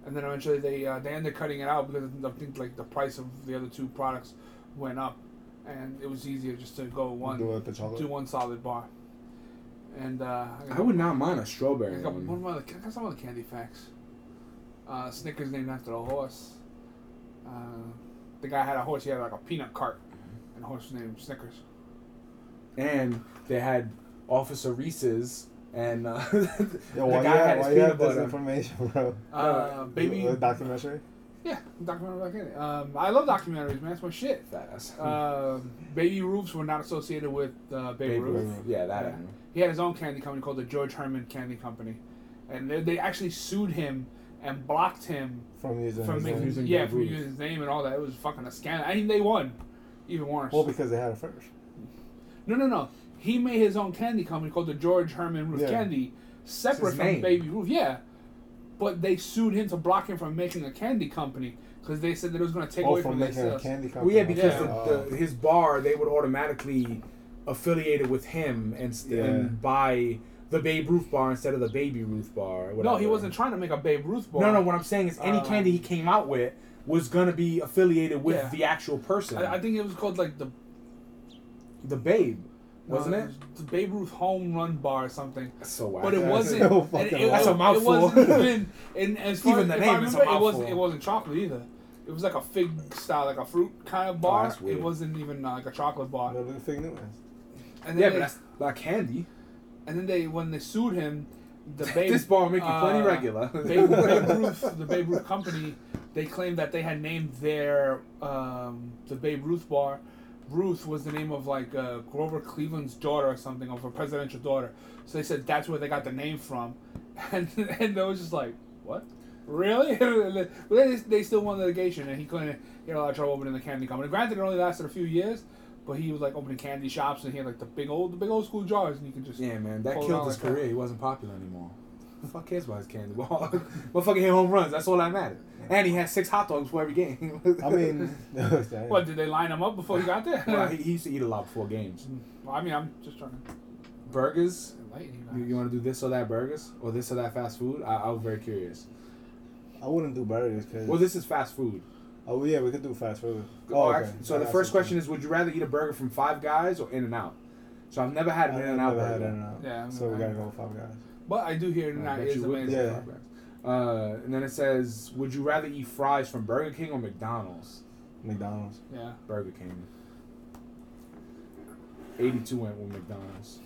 and then eventually they uh, they ended cutting it out because I think like the price of the other two products went up, and it was easier just to go one Do the do one solid bar. And uh, I would not mind a strawberry got, one one. of my other, I got some other candy facts. Uh, Snickers named after a horse. Uh, the guy had a horse. He had like a peanut cart, and the horse was named Snickers. And they had Officer Reese's, and uh, Yo, the why guy you had have, his why you peanut have this butter. information, bro? Uh, baby, A documentary? yeah, documentary about candy. Um, I love documentaries, man. That's my shit. Fast. Um, Baby Ruths were not associated with uh, Babe, Babe Ruth. Ruth. Yeah, that. Yeah. He had his own candy company called the George Herman Candy Company, and they, they actually sued him and blocked him From using from his making name? Using yeah from using his name and all that. It was fucking a scandal. I mean, they won. Even worse. Well, because they had it first. No, no, no. He made his own candy company called the George Herman Ruth Yeah. Candy, separate from name. Baby Ruth. Yeah, but they sued him to block him from making a candy company because they said that it was going to take Oh, away from from their making a sales. candy Well, company. yeah, because Yeah. The, the, his bar they would automatically affiliate it with him and, Yeah. and buy the Babe Ruth bar instead of the Baby Ruth bar. No, he wasn't trying to make a Babe Ruth bar. No, no. What I'm saying is, any Uh, candy he came out with was gonna be affiliated with Yeah. the actual person. I, I think it was called like the the Babe, wasn't no, it? was the Babe Ruth Home Run Bar or something. So whack. But it wasn't. so and fucking it, That's it, a mouthful. It wasn't even. And as far Even as the if I name is a remember, it wasn't. mouthful. It wasn't chocolate either. It was like a fig style, like a fruit kind of bar. Oh, it wasn't even uh, like a chocolate bar. No, look at fake news. And then yeah, they, but that's not candy. and then they when they sued him, the Babe this bar make you plenty uh, regular. Babe, Babe Ruth, the Babe Ruth company, they claimed that they had named their um, the Babe Ruth bar. Ruth was the name of like uh, Grover Cleveland's daughter or something, of a presidential daughter. So they said that's where they got the name from, and and they was just like, what? Really? but they, they still won litigation, and he couldn't get a lot of trouble opening the candy company. Granted, it only lasted a few years, but he was like opening candy shops, and he had like the big old, the big old school jars, and you could just yeah, man, that killed his career. He wasn't popular anymore. Who the fuck cares about his candy bar? Motherfucking hit home runs. That's all that mattered. And he had six hot dogs before every game. I mean, What did they line him up before he got there? well, he, he used to eat a lot before games. Well, I mean, I'm just trying to Burgers. enlighten You, you. you want to do this or that burgers or this or that fast food? I, I was very curious. I wouldn't do burgers because. Well, this is fast food. oh yeah, we could do fast food. Oh, okay. actually- so I the first question is: Would you rather eat a burger from Five Guys or In and Out? So I've never had an In and Out never had burger. In-N-Out. Yeah, I've So we gotta go with Five Guys. But I do hear I that bet is amazing. Yeah. Uh, and then it says, "Would you rather eat fries from Burger King or McDonald's?" McDonald's. Yeah. Burger King. Eighty-two went with McDonald's.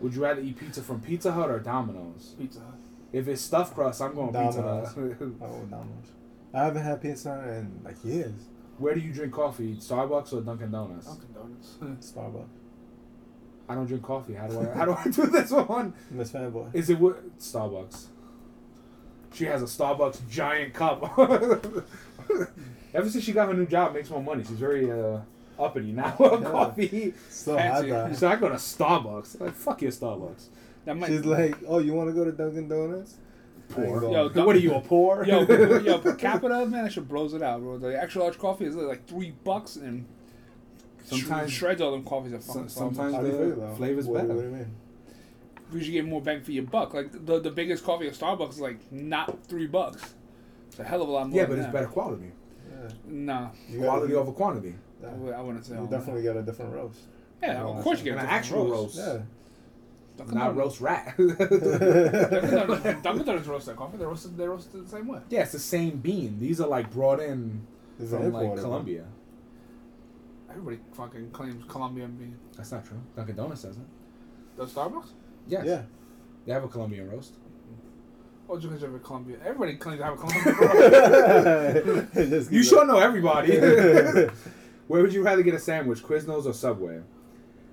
Would you rather eat pizza from Pizza Hut or Domino's? Pizza Hut. If it's stuffed crust, I'm going Pizza Domino's. Hut. Oh, Domino's. I haven't had pizza in like years. Where do you drink coffee? Starbucks or Dunkin' Donuts? Dunkin' Donuts. Starbucks. I don't drink coffee. How do I? How do I do this one? Miss Fanboy. Is it what Starbucks? She has a Starbucks giant cup. Ever since she got her new job, makes more money. She's very uh, uppity now. Yeah. coffee. Still had Fancy. that. So I go to Starbucks. Like fuck your Starbucks. That might. She's like, oh, you want to go to Dunkin' Donuts? Poor. going. Yo, what are you a poor? yo, per- yo, per capita, man, that shit blows it out, bro. The extra large coffee is like three bucks, and Sometimes- sometimes shreds all them coffees are fucking Some- sometimes. sometimes- How do you the feel flavor's what, better. What do you mean? You should get more bang for your buck. Like the the biggest coffee at Starbucks is like not three bucks. It's a hell of a lot more. yeah, than but it's that. better quality. Yeah. Nah, You Quality gotta, over quantity. I Yeah. would- I wouldn't say. You all definitely got a different roast. that. Yeah, of course you get An a different actual roast. Yeah. Dunkin' Not Donuts- roast rat. Dunkin' Donuts, Dunkin' roast their coffee. They roast they roast it the same way. yeah, it's the same bean. These are like brought in It's from like imported, Colombia. Everybody fucking claims Colombian bean. That's not true. Dunkin' Donuts doesn't. Does Starbucks? Yes. Yeah. They have a Colombian roast. Oh, just because you have a Colombian. Everybody claims to have a Colombian roast. You sure know everybody. Where would you rather get a sandwich, Quiznos or Subway?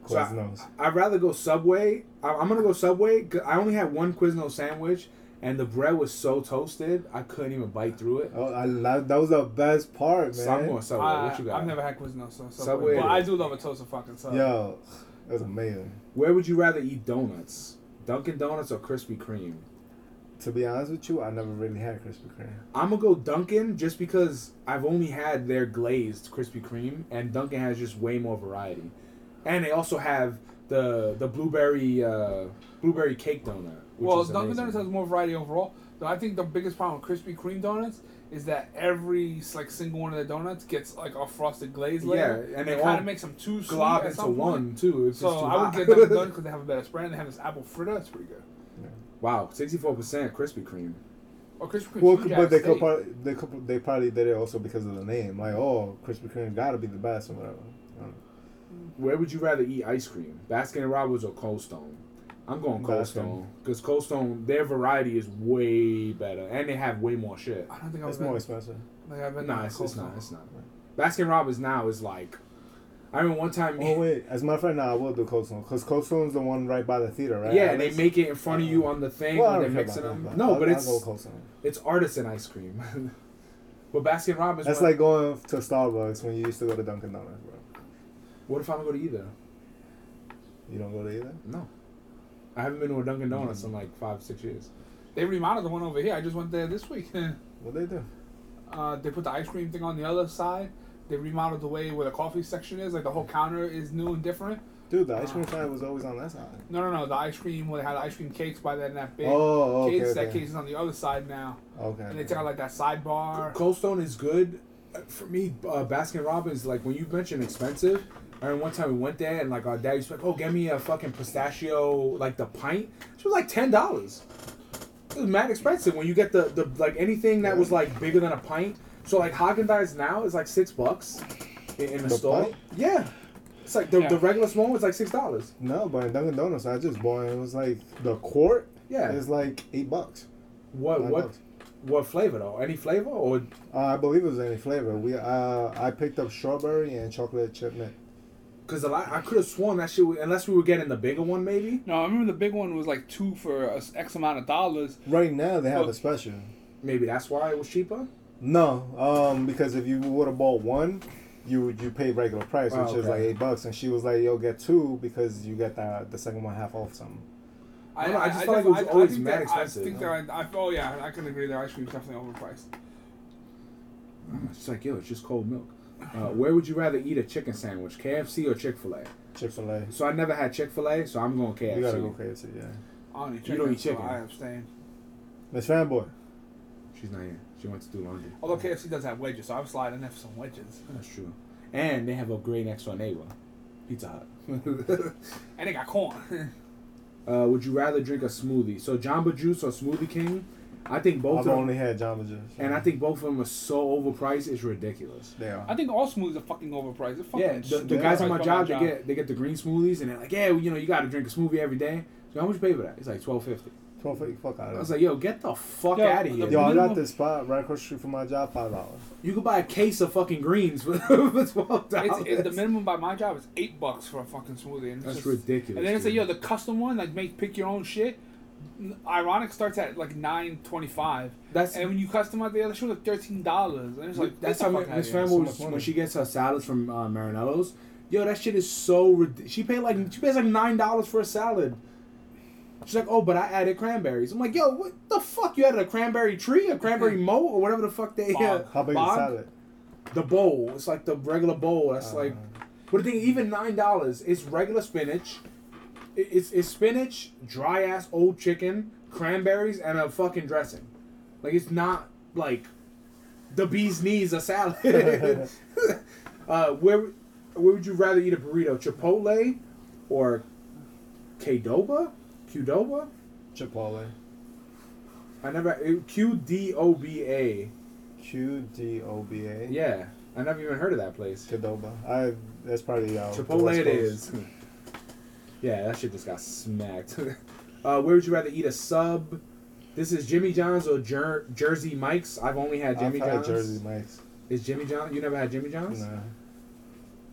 So I- Quiznos. I'd rather go Subway. I- I'm gonna go Subway. I only had one Quiznos sandwich, and the bread was so toasted I couldn't even bite through it. Oh, I love, that was the best part, So I'm going Subway. I, what you got? I've never had Quiznos, so Subway. Subway But I do love a toasted fucking sub. Yo, that was amazing. Where would you rather eat donuts? Dunkin' Donuts or Krispy Kreme? To be honest with you, I never really had Krispy Kreme. I'm gonna go Dunkin' just because I've only had their glazed Krispy Kreme, and Dunkin' has just way more variety, and they also have the the blueberry uh, blueberry cake donut. Which well, is Dunkin' Donuts has more variety overall. But I think the biggest problem with Krispy Kreme donuts is that every like single one of the donuts gets like a frosted glaze layer. Yeah, and they it kind all of makes them too sweet glob at into some point. one too. It's So just too I would get Dunkin' Donuts because they have a better spread. and They have this apple fritter. It's pretty good. wow, sixty four percent Krispy Kreme. Or Krispy Kreme. Well, but Jack they could probably, they could, they probably did it also because of the name. Like, oh, Krispy Kreme got to be the best or whatever. I don't know. Mm. Where would you rather eat ice cream, Baskin Robbins or Cold Stone? I'm going Cold Baskin. Stone because Cold Stone their variety is way better and they have way more shit. I don't think I've It's been. more expensive. Like I've been Nah, it's, it's not. It's not. Baskin Robbins now is like, I remember one time. Oh wait, as my friend, of now I will do Cold Stone because Cold Stone's the one right by the theater, right? Yeah, and they make it in front of you on the thing Well, when they're mixing them. that, No, I'll- but I'll it's go Cold Stone. it's artisan ice cream. but Baskin Robbins. That's like going to Starbucks when you used to go to Dunkin' Donuts, bro. What if I don't go to either? You don't go to either. No, I haven't been to a Dunkin' Donuts in like five six years. They remodeled the one over here. I just went there this week. What they do? uh, they put the ice cream thing on the other side. They remodeled the way where the coffee section is. Like the whole counter is new and different. Dude, the ice cream side was always on that side. No, no, no. The ice cream where they had ice cream cakes by then that big Oh, okay, case. That okay. case is on the other side now, Okay. and they took out like that sidebar. Cold Stone is good. Uh, For me, uh, Baskin Robbins, like when you mention expensive, I remember one time we went there and like our dad used to be like, oh, get me a fucking pistachio, like the pint. It was like ten dollars. It was mad expensive when you get the, the like anything that was like bigger than a pint. So like Haagen Dazs now is like six bucks in, in the, The store. pint? Yeah, it's like the, Yeah. the regular small one's like six dollars. No, but in Dunkin' Donuts, I just bought it. It was like the quart Yeah. is like eight bucks. What Nine what bucks. what flavor though? Any flavor or Uh, I believe it was any flavor. We uh, I picked up strawberry and chocolate chip mint. Because a lot, I could have sworn that shit was, unless we were getting the bigger one maybe. No, I remember the big one was like two for a s- X amount of dollars. Right now they have Well- a special. Maybe that's why it was cheaper. No, um, because if you would have bought one, you you pay regular price, which Oh, is like eight bucks, and she was like, "Yo, get two because you get that the second one half off something." I don't know, I just felt like it was def- always think mad that- expensive, I think no? that I, oh yeah, I can agree. Their ice cream is definitely overpriced. It's like yo, it's just cold milk. Uh, where would you rather eat a chicken sandwich, KFC or Chick Fil A? Chick Fil A. So I never had Chick Fil A, so I'm going KFC. You gotta go KFC, yeah. I don't eat You chicken. don't eat so chicken. I abstain. Miss Fanboy. She's not here. She went to do laundry. Although KFC does have wedges, so I'm sliding in for some wedges. That's true. And they have a great next door neighbor, Pizza Hut. And they got corn. uh, would you rather drink a smoothie? So Jamba Juice or Smoothie King? I think both I've of them, only had Jamba Juice. and I think both of them are so overpriced. It's ridiculous. they are. I think all smoothies are fucking overpriced. They're fucking Yeah, the, the Yeah. guys on my overpriced job, they get they get the green smoothies, and they're like, yeah, you know, you got to drink a smoothie every day. So how much you pay for that? It's like twelve fifty. Twelve fifty. Fuck out of I was like, yo, get the fuck Yo, out of here. Yo, I got this spot right across the street from my job, five dollars. You could buy a case of fucking greens for, for twelve dollars. it, the minimum by my job is eight bucks for a fucking smoothie. And That's just- ridiculous. And then it's like, dude. yo, the custom one, like make pick your own shit. N- Ironic starts at like nine twenty five, That's and when you customize the other shit, like thirteen dollars. And it's like that's get how the fuck Miss outta. Fran was when she gets her salads from uh, Marinello's. Yo, that shit is so. rid- She paid like she pays like nine dollars for a salad. She's like, oh, but I added cranberries. I'm like, yo, what the fuck? You added a cranberry tree, a cranberry moat, or whatever the fuck they. Uh, How big bog? is the salad? The bowl. It's like the regular bowl. That's Uh, like. But the thing, even nine dollars, it's regular spinach. It- It's it's spinach, dry ass old chicken, cranberries, and a fucking dressing. Like it's not like the bee's knees a salad. uh, where where would you rather eat a burrito, Chipotle, or Qdoba? Qdoba? Chipotle. I never Q D O B A. Q D O B A. Yeah, I never even heard of that place. Qdoba. I. That's probably uh, the Chipotle It is. it Coast. is. yeah, that shit just got smacked. uh, where would you rather eat a sub? This is Jimmy John's or Jer- Jersey Mike's. I've only had Jimmy I've had John's. Jersey Mike's. Is Jimmy John? You never had Jimmy John's? Nah.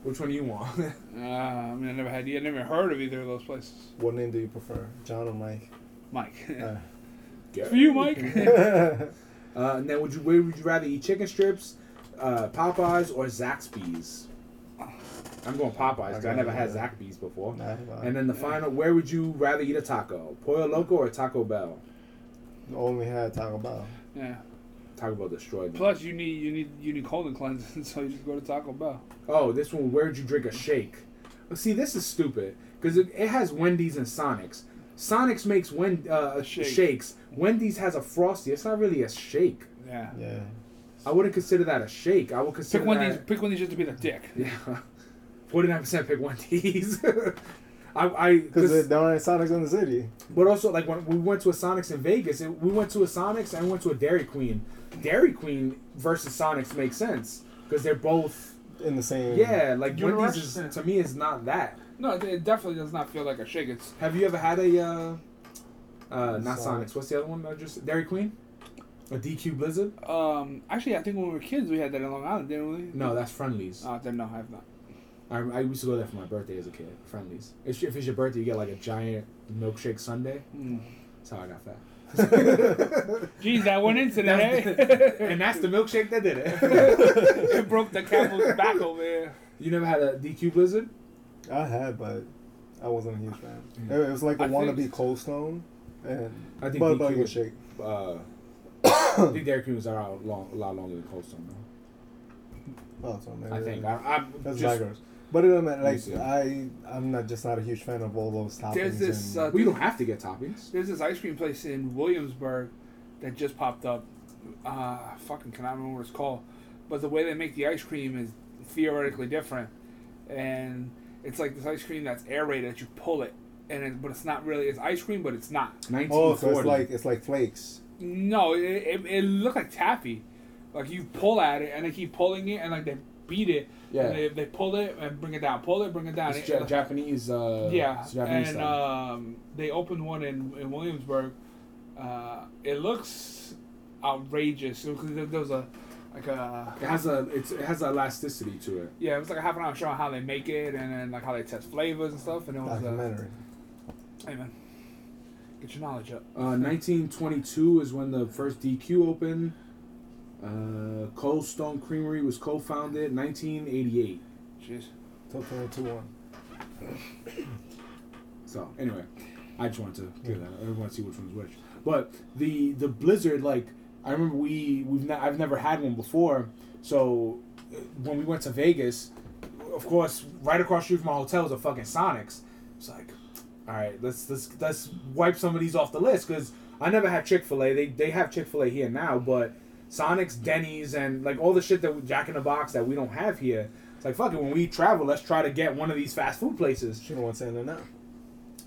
Which one do you want? Uh, I mean, I never had, I never heard of either of those places. What name do you prefer, John or Mike? Mike, Uh, for you, Mike. Uh, and then would you where would you rather eat chicken strips, uh, Popeyes or Zaxby's? I'm going Popeyes because I never had Yeah. Zaxby's before. Nah, uh, And then the final, where would you rather eat a taco? Pollo Loco or Taco Bell? only had Taco Bell. Yeah. Taco Bell destroyed me. Plus, you need you need you need colon cleansing, so you just go to Taco Bell. Oh, this one, where would you drink a shake? Well, See, this is stupid because it, it has Wendy's and Sonic's. Sonic's makes Wen, uh, Shake. shakes. Wendy's has a frosty. It's not really a shake. Yeah. Yeah. I wouldn't consider that a shake. I would consider Pick one of these. that. Pick one of these just to be the dick. Yeah, forty nine percent pick Wendy's. I, I, Because cause, there aren't Sonics in the city. but also like when we went to a Sonic's in Vegas, it, we went to a Sonic's and we went to a Dairy Queen. Dairy Queen versus Sonic's makes sense because they're both. In the same. Yeah, like Universe? Wendy's is, to me is not that. No, it- it definitely does not feel like a shake. It's Have you ever had a uh, uh not Sonic. Sonics? What's the other one? that just Dairy Queen, a DQ Blizzard? um. Actually, I think when we were kids, we had that in Long Island, didn't we? No, that's Friendly's. Uh, then no, I have not. I, I used to go there for my birthday as a kid. Friendly's. If, if it's your birthday, you get like a giant milkshake sundae. Mm. That's how I got fat. Jeez, that one incident, That's- eh? and that's the milkshake that did it. it broke the camel's back over there. you never had a DQ Blizzard? I had, but I wasn't a huge fan. Mm. It, it was like a I think- wannabe Cold Stone. And I think but, DQ but you was- shake. Uh, I think Dairy Queen was around long, a lot longer than Cold Stone. Though. Oh, so maybe I think. I, I'm that's just, digress. But it doesn't matter. Like. I, I'm not just not a huge fan of all those toppings. There's this, and, uh, we don't have to get toppings. There's this ice cream place in Williamsburg that just popped up. Uh, fucking cannot remember what it's called. But the way they make the ice cream is theoretically different, and it's like this ice cream that's aerated that you pull it, and it, but it's not really. It's ice cream, but it's not. oh, so it's like it's like flakes. No, it, it, it looked like taffy. Like you pull at it and they keep pulling it and like they beat it. Yeah. And they, they pull it and bring it down. Pull it, bring it down. It's It- Ja- Japanese. Uh, yeah, it's Japanese and style. um, they opened one in, in Williamsburg. Uh, it looks outrageous because there, there was a like a It has a it's, it has elasticity to it. yeah, it was like a half an hour show on how they make it and then like how they test flavors and stuff. And it was uh, Documentary. hey man, get your knowledge up. Uh, 1922 is when the first DQ opened. Uh, Cold Stone Creamery was co-founded 1988. Jeez. Till 22 one. So anyway, I just wanted to give that. I want to see which one's which. But the the Blizzard, like I remember we we've ne- I've never had one before. So uh, when we went to Vegas, of course, right across the street from our hotel was a fucking Sonics. It's like, all right, let's let's let's wipe some of these off the list because I never had Chick Fil A. They they have Chick Fil A here now, but Sonics, Denny's, and like all the shit that we- Jack in the Box that we don't have here. It's like fuck it. When we travel, let's try to get one of these fast food places. She don't want to say that now.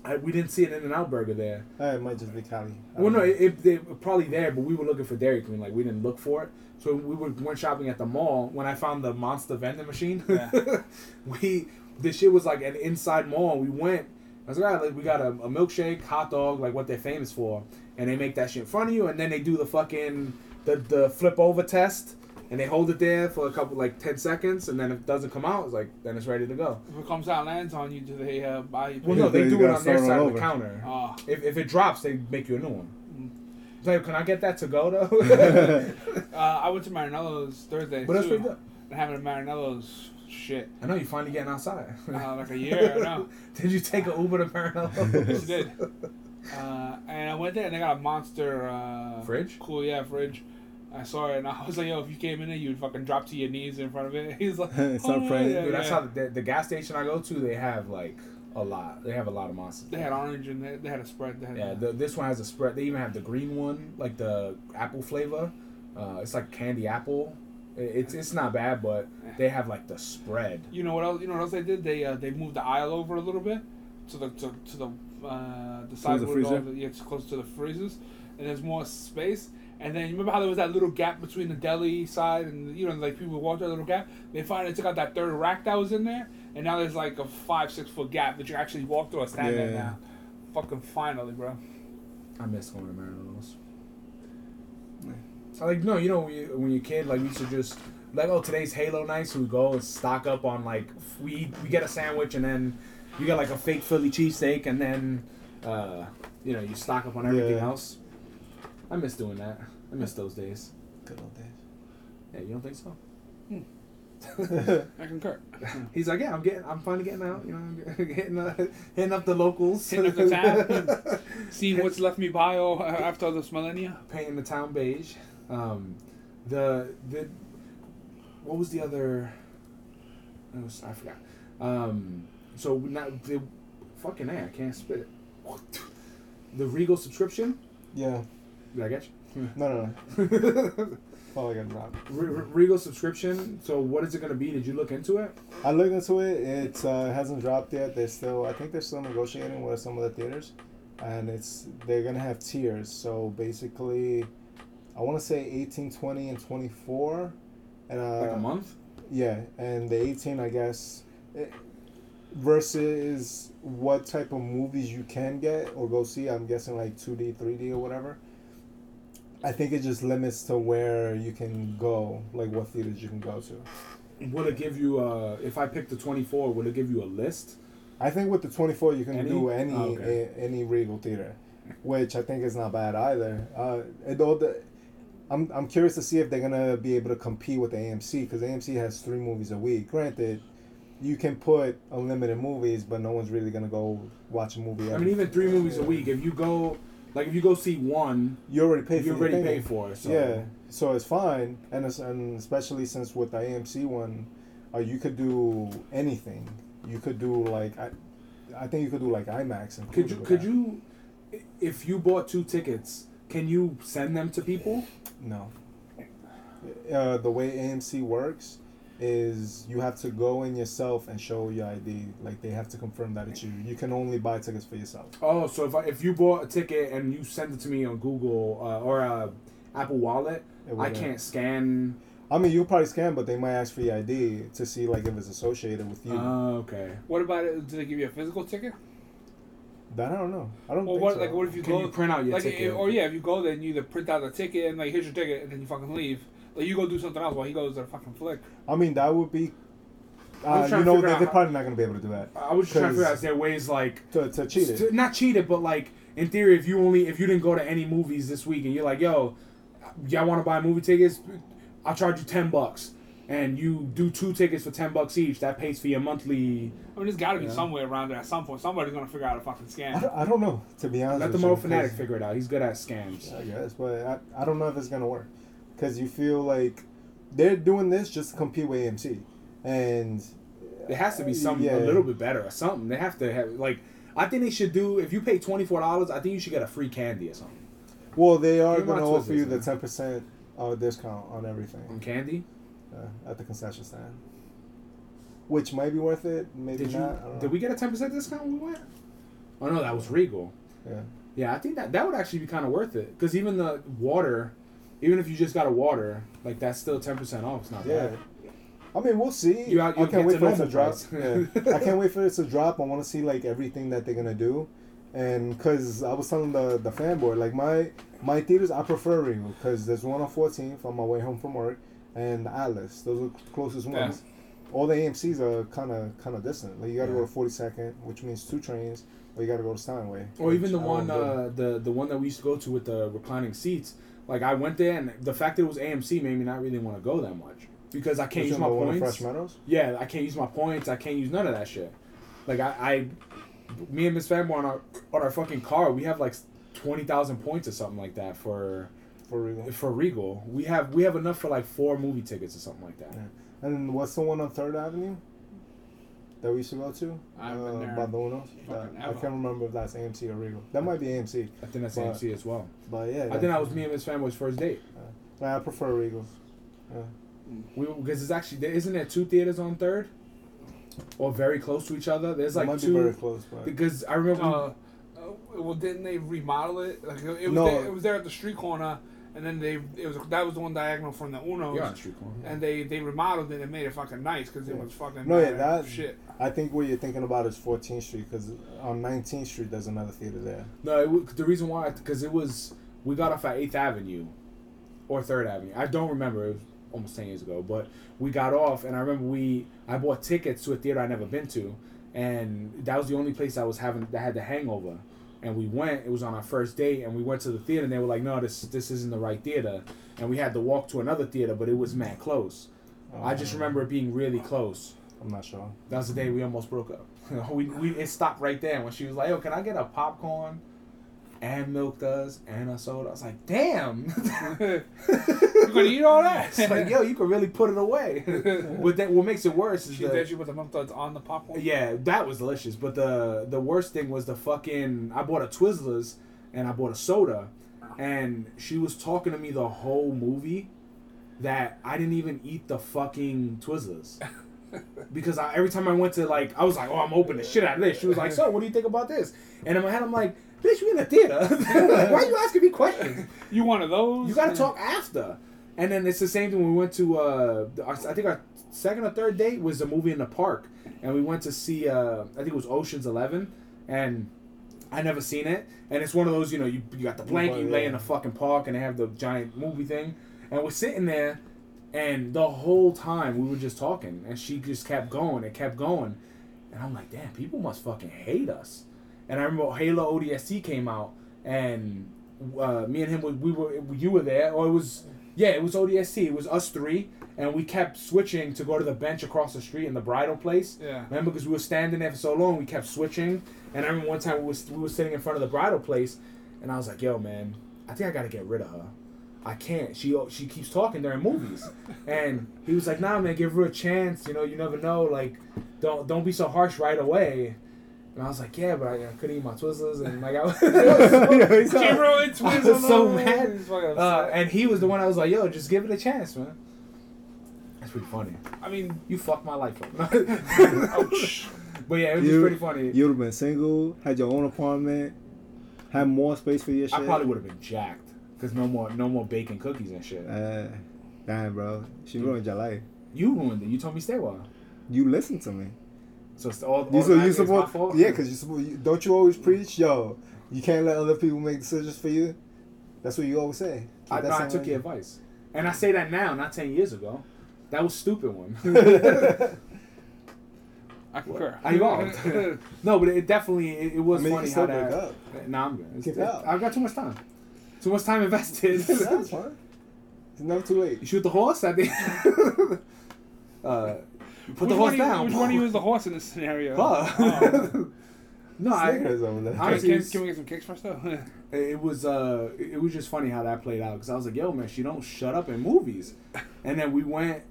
I, we didn't see an In and Out burger there. Uh, it might just be Cali. I Well, don't no, know. it, it, they were probably there, but we were looking for Dairy Queen. Like we didn't look for it, so we were, went shopping at the mall. When I found the Monster vending machine, Yeah. we this shit was like an inside mall. We went. I was like, like, we got a, a milkshake, hot dog, like what they're famous for, and they make that shit in front of you, and then they do the fucking the the flip over test, and they hold it there for a couple like ten seconds, and then if it doesn't come out, it's like then it's ready to go. If it comes out and lands on you, do they uh, buy you? Well, no, they You do it on their side all of the counter. Oh, If, if it drops, they make you a new one. It's like, can I get that to go though? uh, I went to Marinello's Thursday. but that's too. pretty good. And having a Marinello's shit. I know you finally getting outside. Uh, like a year, I know. Did you take an Uber to Marinello? Yes, I did. Uh, and I went there and they got a monster uh, Fridge? Cool, yeah, fridge. I saw it and I was like, yo, if you came in there, you'd fucking drop to your knees in front of it. He's like, It's oh, not friendly. yeah, Dude, that's yeah. how the, the gas station I go to. They have like a lot. They have a lot of monsters. They had orange and they, they had a spread. They had Yeah, the, this one has a spread. They even have the green one, like the apple flavor. Uh, it's like candy apple. It, it's it's not bad, but they have like the spread. You know what else? You know what else they did? They uh, they moved the aisle over a little bit to the to, to the uh, the side the where all freezer? the- yeah, it's close to the freezers, and there's more space. And then you remember how there was that little gap between the deli side and you know like people walked through that little gap. They finally took out that third rack that was in there, and now there's like a five six foot gap that you actually walk through and stand there Yeah. now. Fucking finally, bro. I miss going to Marinello's. I like no, you know when, you, when you're a kid, like we used to just like oh today's Halo night, so we go and stock up on like we we get a sandwich and then you got like a fake Philly cheesesteak and then uh, you know you stock up on everything Yeah. else. I miss doing that. I miss those days. Good old days. Yeah, you don't think so? I concur. He's like, yeah, I'm getting, I'm finally getting out. You know, getting uh, hitting up the locals, Hitting up the tab, seeing what's left me by all, after this millennia. painting the town beige. Um, the the what was the other? It was, I forgot. Um, so now the fucking a, I can't spit it. The Regal subscription. Yeah. Did I get you? No, no, no. Got dropped. Re- Re- Regal subscription. So what is it gonna be? Did you look into it? I looked into it. It uh, hasn't dropped yet. They're still, I think they're still negotiating with some of the theaters, and it's they're gonna have tiers. So basically, I want to say 18, 20, and 24. And uh, Like a month? Yeah, and the 18, I guess, it, versus what type of movies you can get or go see. I'm guessing like 2D, 3D, or whatever. I think it just limits to where you can go, like what theaters you can go to. Will it give you uh if I pick the twenty four, will it give you a list? I think with the 24, you can Any? do any Oh, okay. a, any Regal theater, which I think is not bad either. Uh, it all the, I'm I'm curious to see if they're gonna be able to compete with AMC because AMC has three movies a week. Granted, you can put unlimited movies, but no one's really gonna go watch a movie. I mean even three movies a week, if you go like if you go see one, you already paid. you for already pay for it. So Yeah, so it's fine, and it's, and especially since with the AMC one, uh, you could do anything. You could do like I, I think you could do like IMAX and Could you could you if you bought two tickets, can you send them to people? No. Uh, the way AMC works is you have to go in yourself and show your ID. Like they have to confirm that it's you. You can only buy tickets for yourself. Oh, so if I, if you bought a ticket and you send it to me on Google uh, or uh, Apple Wallet, I can't scan. I mean, you probably scan, but they might ask for your ID to see like if it's associated with you. Oh, okay. What about it? Do they give you a physical ticket? that I don't know. I don't Or think what? so. Like, what if you Can go? you print out your like, ticket? if- or yeah, if you go there and you either print out the ticket and like here's your ticket, and then you fucking leave. Like you go do something else while he goes to the fucking flick. I mean, that would be. Uh, you know, they're, they're probably not gonna be able to do that I was just trying to figure out 'Cause- is there ways like to, to cheat it. to- not cheat it, but like in theory, if you only if you didn't go to any movies this week and you're like, yo, y'all want to buy movie tickets? I'll charge you ten bucks, and you do two tickets for ten bucks each. That pays for your monthly. I mean, there's got to be Yeah. somewhere around there at some point. Somebody's gonna figure out a fucking I scam. don't, I don't know to be honest. Let the with Mo you, fanatic 'cause- figure it out. He's good at scams. I guess, but I, I don't know if it's gonna work because you feel like they're doing this just to compete with AMC, and There has to be something Yeah. a little bit better or something. They have to have like. I think they should do. If you pay twenty four dollars, I think you should get a free candy or something. well, they are gonna my offer you the ten percent uh, discount on On everything candy. uh, at the concession stand, which might be worth it, maybe Did you? not. Know. Did we get a ten percent discount when we went? Oh no, that was Regal. Yeah. Yeah, I think that that would actually be kind of worth it because even the water, even if you just got a water, like that's still ten percent off. It's not Yeah. bad. I mean, we'll see. You out- I you'll can't wait for it to drop. Yeah. I can't wait for it to drop. I want to see like everything that they're gonna do, and because I was telling the the fanboy like my my theaters I prefer Regal because there's one on 14th on my way home from work, and the Atlas. Those are the closest Yeah. ones. All the AMC's are kind of kind of distant. Like you got to Yeah. go to 42nd, which means two trains, or you got to go to Steinway. Or even the one, uh, the the one that we used to go to with the reclining seats. Like I went there, and the fact that it was AMC made me not really want to go that much because I can't Which use my the one in points. Fresh Meadows. Yeah, I can't use my points. I can't use none of that shit. Like I, I me and Miss Fanboy on our on our fucking car, we have like twenty thousand points or something like that for For Regal. for Regal. We have we have enough for like four movie tickets or something like that. Yeah. And what's the one on Third Avenue that we used to go to? I haven't been uh, there by the Unos? I can't remember if that's AMC or Regal. That might be AMC. I think that's But- AMC as well. But yeah. I think that was me and Miss Fanboy's first date. Nah, I prefer Regal. Yeah. We because it's actually there isn't there two theaters on Third, or very close to each other. There's It like might two be very close, but because I remember. we- Uh, uh, well, didn't they remodel it? Like it was No. there, it was there at the street corner, and then they it was that was the one diagonal from the Uno's. You're on the street corner. And they, they remodeled it and made it fucking nice because it was fucking No, yeah, that- shit. I think what you're thinking about is 14th Street because on 19th Street there's another theater there. No, it, the reason why because it was we got off at Eighth Avenue, or Third Avenue. I don't remember. It was almost ten years ago, but we got off, and I remember we I bought tickets to a theater I'd never been to, and that was the only place I was having that had the hangover. And we went. It was on our first date, and we went to the theater, and they were like, "No, this this isn't the right theater." And we had to walk to another theater, but it was mad close. I just um, remember it being really close. I'm not sure. That was the day we almost broke up. we, we it stopped right there when she was like, "Yo, can I get a popcorn and milk duds and a soda?" I was like, "Damn!" You're gonna eat all that? it's like, yo, you could really put it away. but then what makes it worse is She the, did you with the milk duds on the popcorn. yeah, that was delicious. But the the worst thing was the fucking. I bought a Twizzlers and I bought a soda, and she was talking to me the whole movie that I didn't even eat the fucking Twizzlers. because I, every time I went to like, I was like, oh, I'm opening the shit out of this. She was like, so what do you think about this? And in my head, I'm like, bitch, we in a theater. like, why are you asking me questions? You one of those? You gotta talk after. And then it's the same thing when we went to uh our, I think our second or third date was a movie in the park. And we went to see uh I think it was Ocean's Eleven and I never seen it. And it's one of those, you know, you, you got the blanket, you lay in the fucking park and they have the giant movie thing. And we're sitting there and the whole time we were just talking and she just kept going and kept going. And I'm like, damn, people must fucking hate us. And I remember Halo ODST came out and uh, me and him was we were you were there. Or it was yeah it was ODST it was us three and we kept switching to go to the bench across the street in the bridal place. Yeah. remember because we were standing there for so long we kept switching. And I remember one time we was we were sitting in front of the bridal place and I was like yo man I think I gotta get rid of her. I can't. She she keeps talking during movies. And he was like nah man give her a chance. You know you never know. Like don't don't be so harsh right away and I was like yeah but I, I couldn't eat my Twizzlers and like I was Camera and I was so mad. Uh, and he was the one I was like, yo, just give it a chance, man. That's pretty funny. I mean, You fucked my life up. ouch. but yeah, it was just You- pretty funny. You'd have been single, had your own apartment, had more space for your shit. I probably would have been jacked. Cause no more, no more baking cookies and shit. Uh, damn, bro. She ruined your life. You ruined it. You told me stay well. You listen to me. So it's all. You, so you it's support? Yeah, because you support. You, don't you always preach, yo? You can't let other people make decisions for you. That's what you always say. Keep I, no, I took way. your advice, and I say that now, not ten years ago. That was stupid one. I concur. I evolved. no, but it definitely it, it was I mean, funny can how that. up. Nah, I'm good. It's, Keep it, up. I've got too much time. Too much time invested. That's fine. It's never too late. You shoot the horse at the. uh, you put which the horse you- down. Which one of you is the horse in this scenario? Huh. Oh. no, I, Snickers over there. I- Can, can, can we get some kicks first though? it was uh, it was just funny how that played out because I was like, yo, man, she don't shut up in movies, and then we went,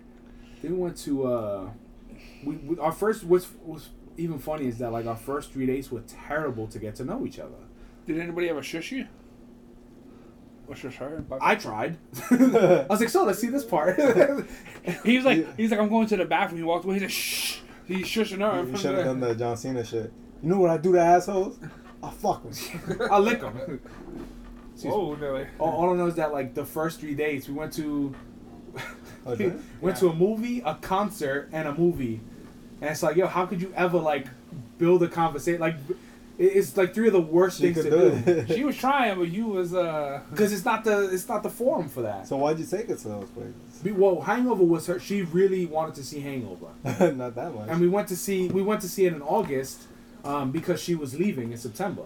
then we went to uh, we, we our first what's was even funny is that like our first three dates were terrible to get to know each other. Did anybody ever shush you? Or shush her? I tried. I was like, so let's see this part. He was like, he's like, I'm going to the bathroom. He walked away. He's like, shh. He's shushing her. You should have done the John Cena shit. You know what I do to assholes? I fuck with you. I lick them. Whoa, Nelly. All, all I know is that like the first three dates, we went to Oh, we went Yeah. to a movie, a concert, and a movie, and it's like, yo, how could you ever like build a conversation? Like, it's like three of the worst She things to do do. She was trying, but you was uh. because it's not the it's not the forum for that. so why'd you take it to those places? Be- Well, Hangover was her. She really wanted to see Hangover, Not that much. and we went to see we went to see it in August um, because she was leaving in September.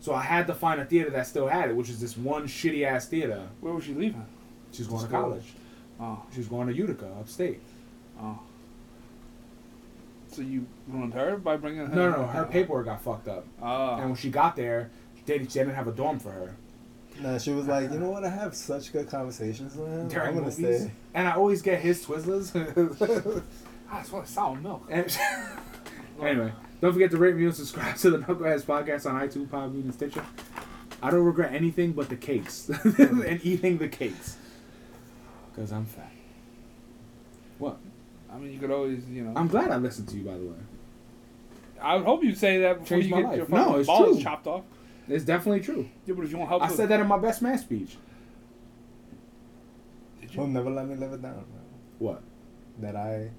So I had to find a theater that still had it, which is this one shitty ass theater. Where was she leaving? She was going to School. college. Oh, She was going to Utica, upstate. oh. So you ruined her by bringing her? No, no, no. Her paperwork got fucked up, and Oh. when she got there, they, they didn't have a dorm for her. Nah, she was like, you know what? I have such good conversations with him. during I'm gonna movies. stay. And I always get his Twizzlers. Ah, it's like sour milk. And- anyway, don't forget to rate, review, and subscribe to the Knuckleheads podcast on iTunes, Podbean, and Stitcher. I don't regret anything but the cakes and eating the cakes because I'm fat. What? I mean, you could always, you know. I'm glad I listened to you, by the way. I would hope you'd say that before Changed you my get life. your No, fucking it's balls true. chopped off. It's definitely true. Yeah, but if you want help, I with- said that in my best man speech. Did He'll never let me live it down. Bro. What? That I,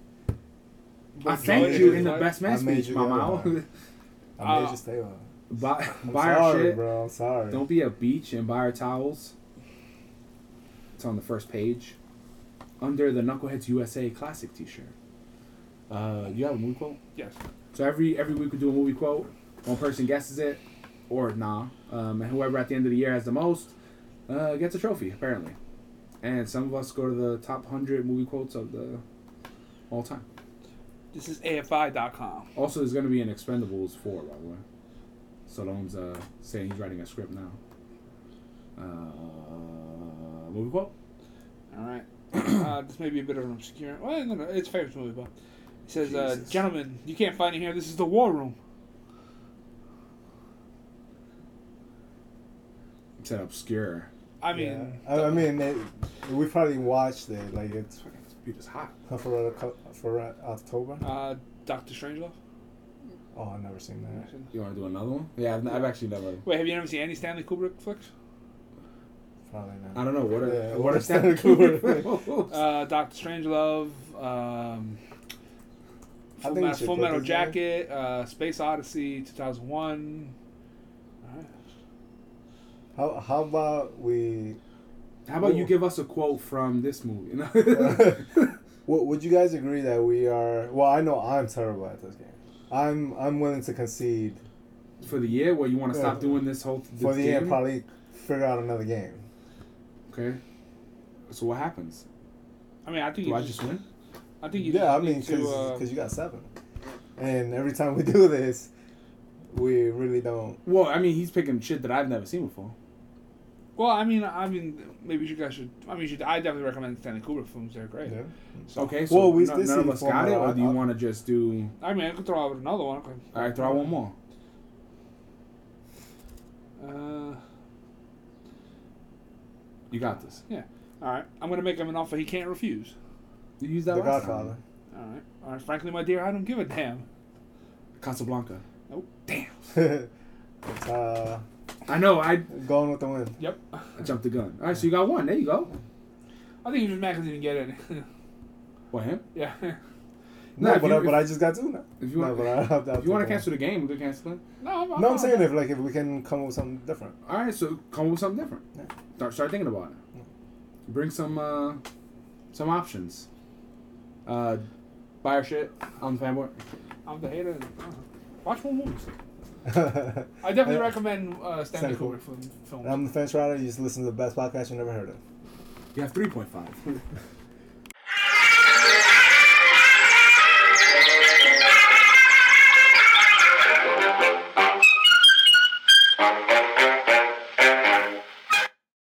I thanked you in the like- best man I made speech, you Mama. go I Uh, made you stay on. buy I'm buy our sorry, shit. bro. I'm sorry. Don't be a beach and buy our towels. It's on the first page. Under the Knuckleheads USA Classic T-shirt. Uh, you have a movie quote? Yes. So every every week we do a movie quote. One person guesses it, or nah. Um, and whoever at the end of the year has the most uh, gets a trophy. Apparently. and some of us go to the top hundred movie quotes of the all time. This is AFI.com. Also, there's gonna be an Expendables four, by the way. Stallone's uh, saying he's writing a script now. Uh, movie quote. All right. Uh, this may be a bit of an obscure. Well, no, no, it's a famous movie, but it says, uh, Jesus. "Gentlemen, you can't find it here. This is the war room." It's an obscure. I mean, yeah. I, I mean, it, we probably watched it. Like it's This beat is hot. for for October. uh, Doctor Strangelove. Oh, I've never seen that. You want to do another one? Yeah, I've, I've actually never. Wait, have you never seen any Stanley Kubrick flicks? Probably I don't know what are Yeah, what what are are Stanley Stanley Kubrick? Uh, Doctor Strangelove. Um, I Full, think we Metal, Full Metal. Jacket. Uh, Space Odyssey, two thousand one. How how about we? How about you give us a quote from this movie? Would would you guys agree that we are? Well, I know I'm terrible at this game. I'm I'm willing to concede For the year, where you want to stop doing this whole this for the year. Probably figure out another game. Okay. So what happens? I mean, I think Do you I just win? I think you Yeah, I mean, because. Uh, you got seven, and every time we do this, we really don't. Well, I mean, he's picking shit that I've never seen before. well, I mean, I mean, maybe you guys should. I mean, should. I definitely recommend Stanley Kubrick films. They're great. Yeah. Okay, so Well, we no- did none of us got it, Metal. or do you want to just do? I mean, I could throw out another one. All right, throw out one more. Uh, You got this. Yeah. All right, I'm gonna make him an offer he can't refuse. You use that The last Godfather. time. All right, all right. Frankly, my dear, I don't give a damn. Casablanca. Oh damn. it's, uh, I know. I, Gone with the Wind. Yep. I jumped the gun. All right, so you got one. There you go. I think he was mad because he didn't get it. What him? yeah. No, No, but, you- I, but I just got two now. If you No, want, but I, I, if you want to cancel the game, we can cancel it. No, I'm, No, I'm saying if like if we can come up with something different. All right, so come up with something different. Yeah. Start start thinking about it. Bring some uh, some options. Uh, buy our shit on the fanboy. I'm the hater. uh, Watch more movies. I definitely Yeah. recommend uh, Stanley Stanley Kubrick film, films. I'm the Fence Rider. You just listen to the best podcast you've never heard of. You have three point five.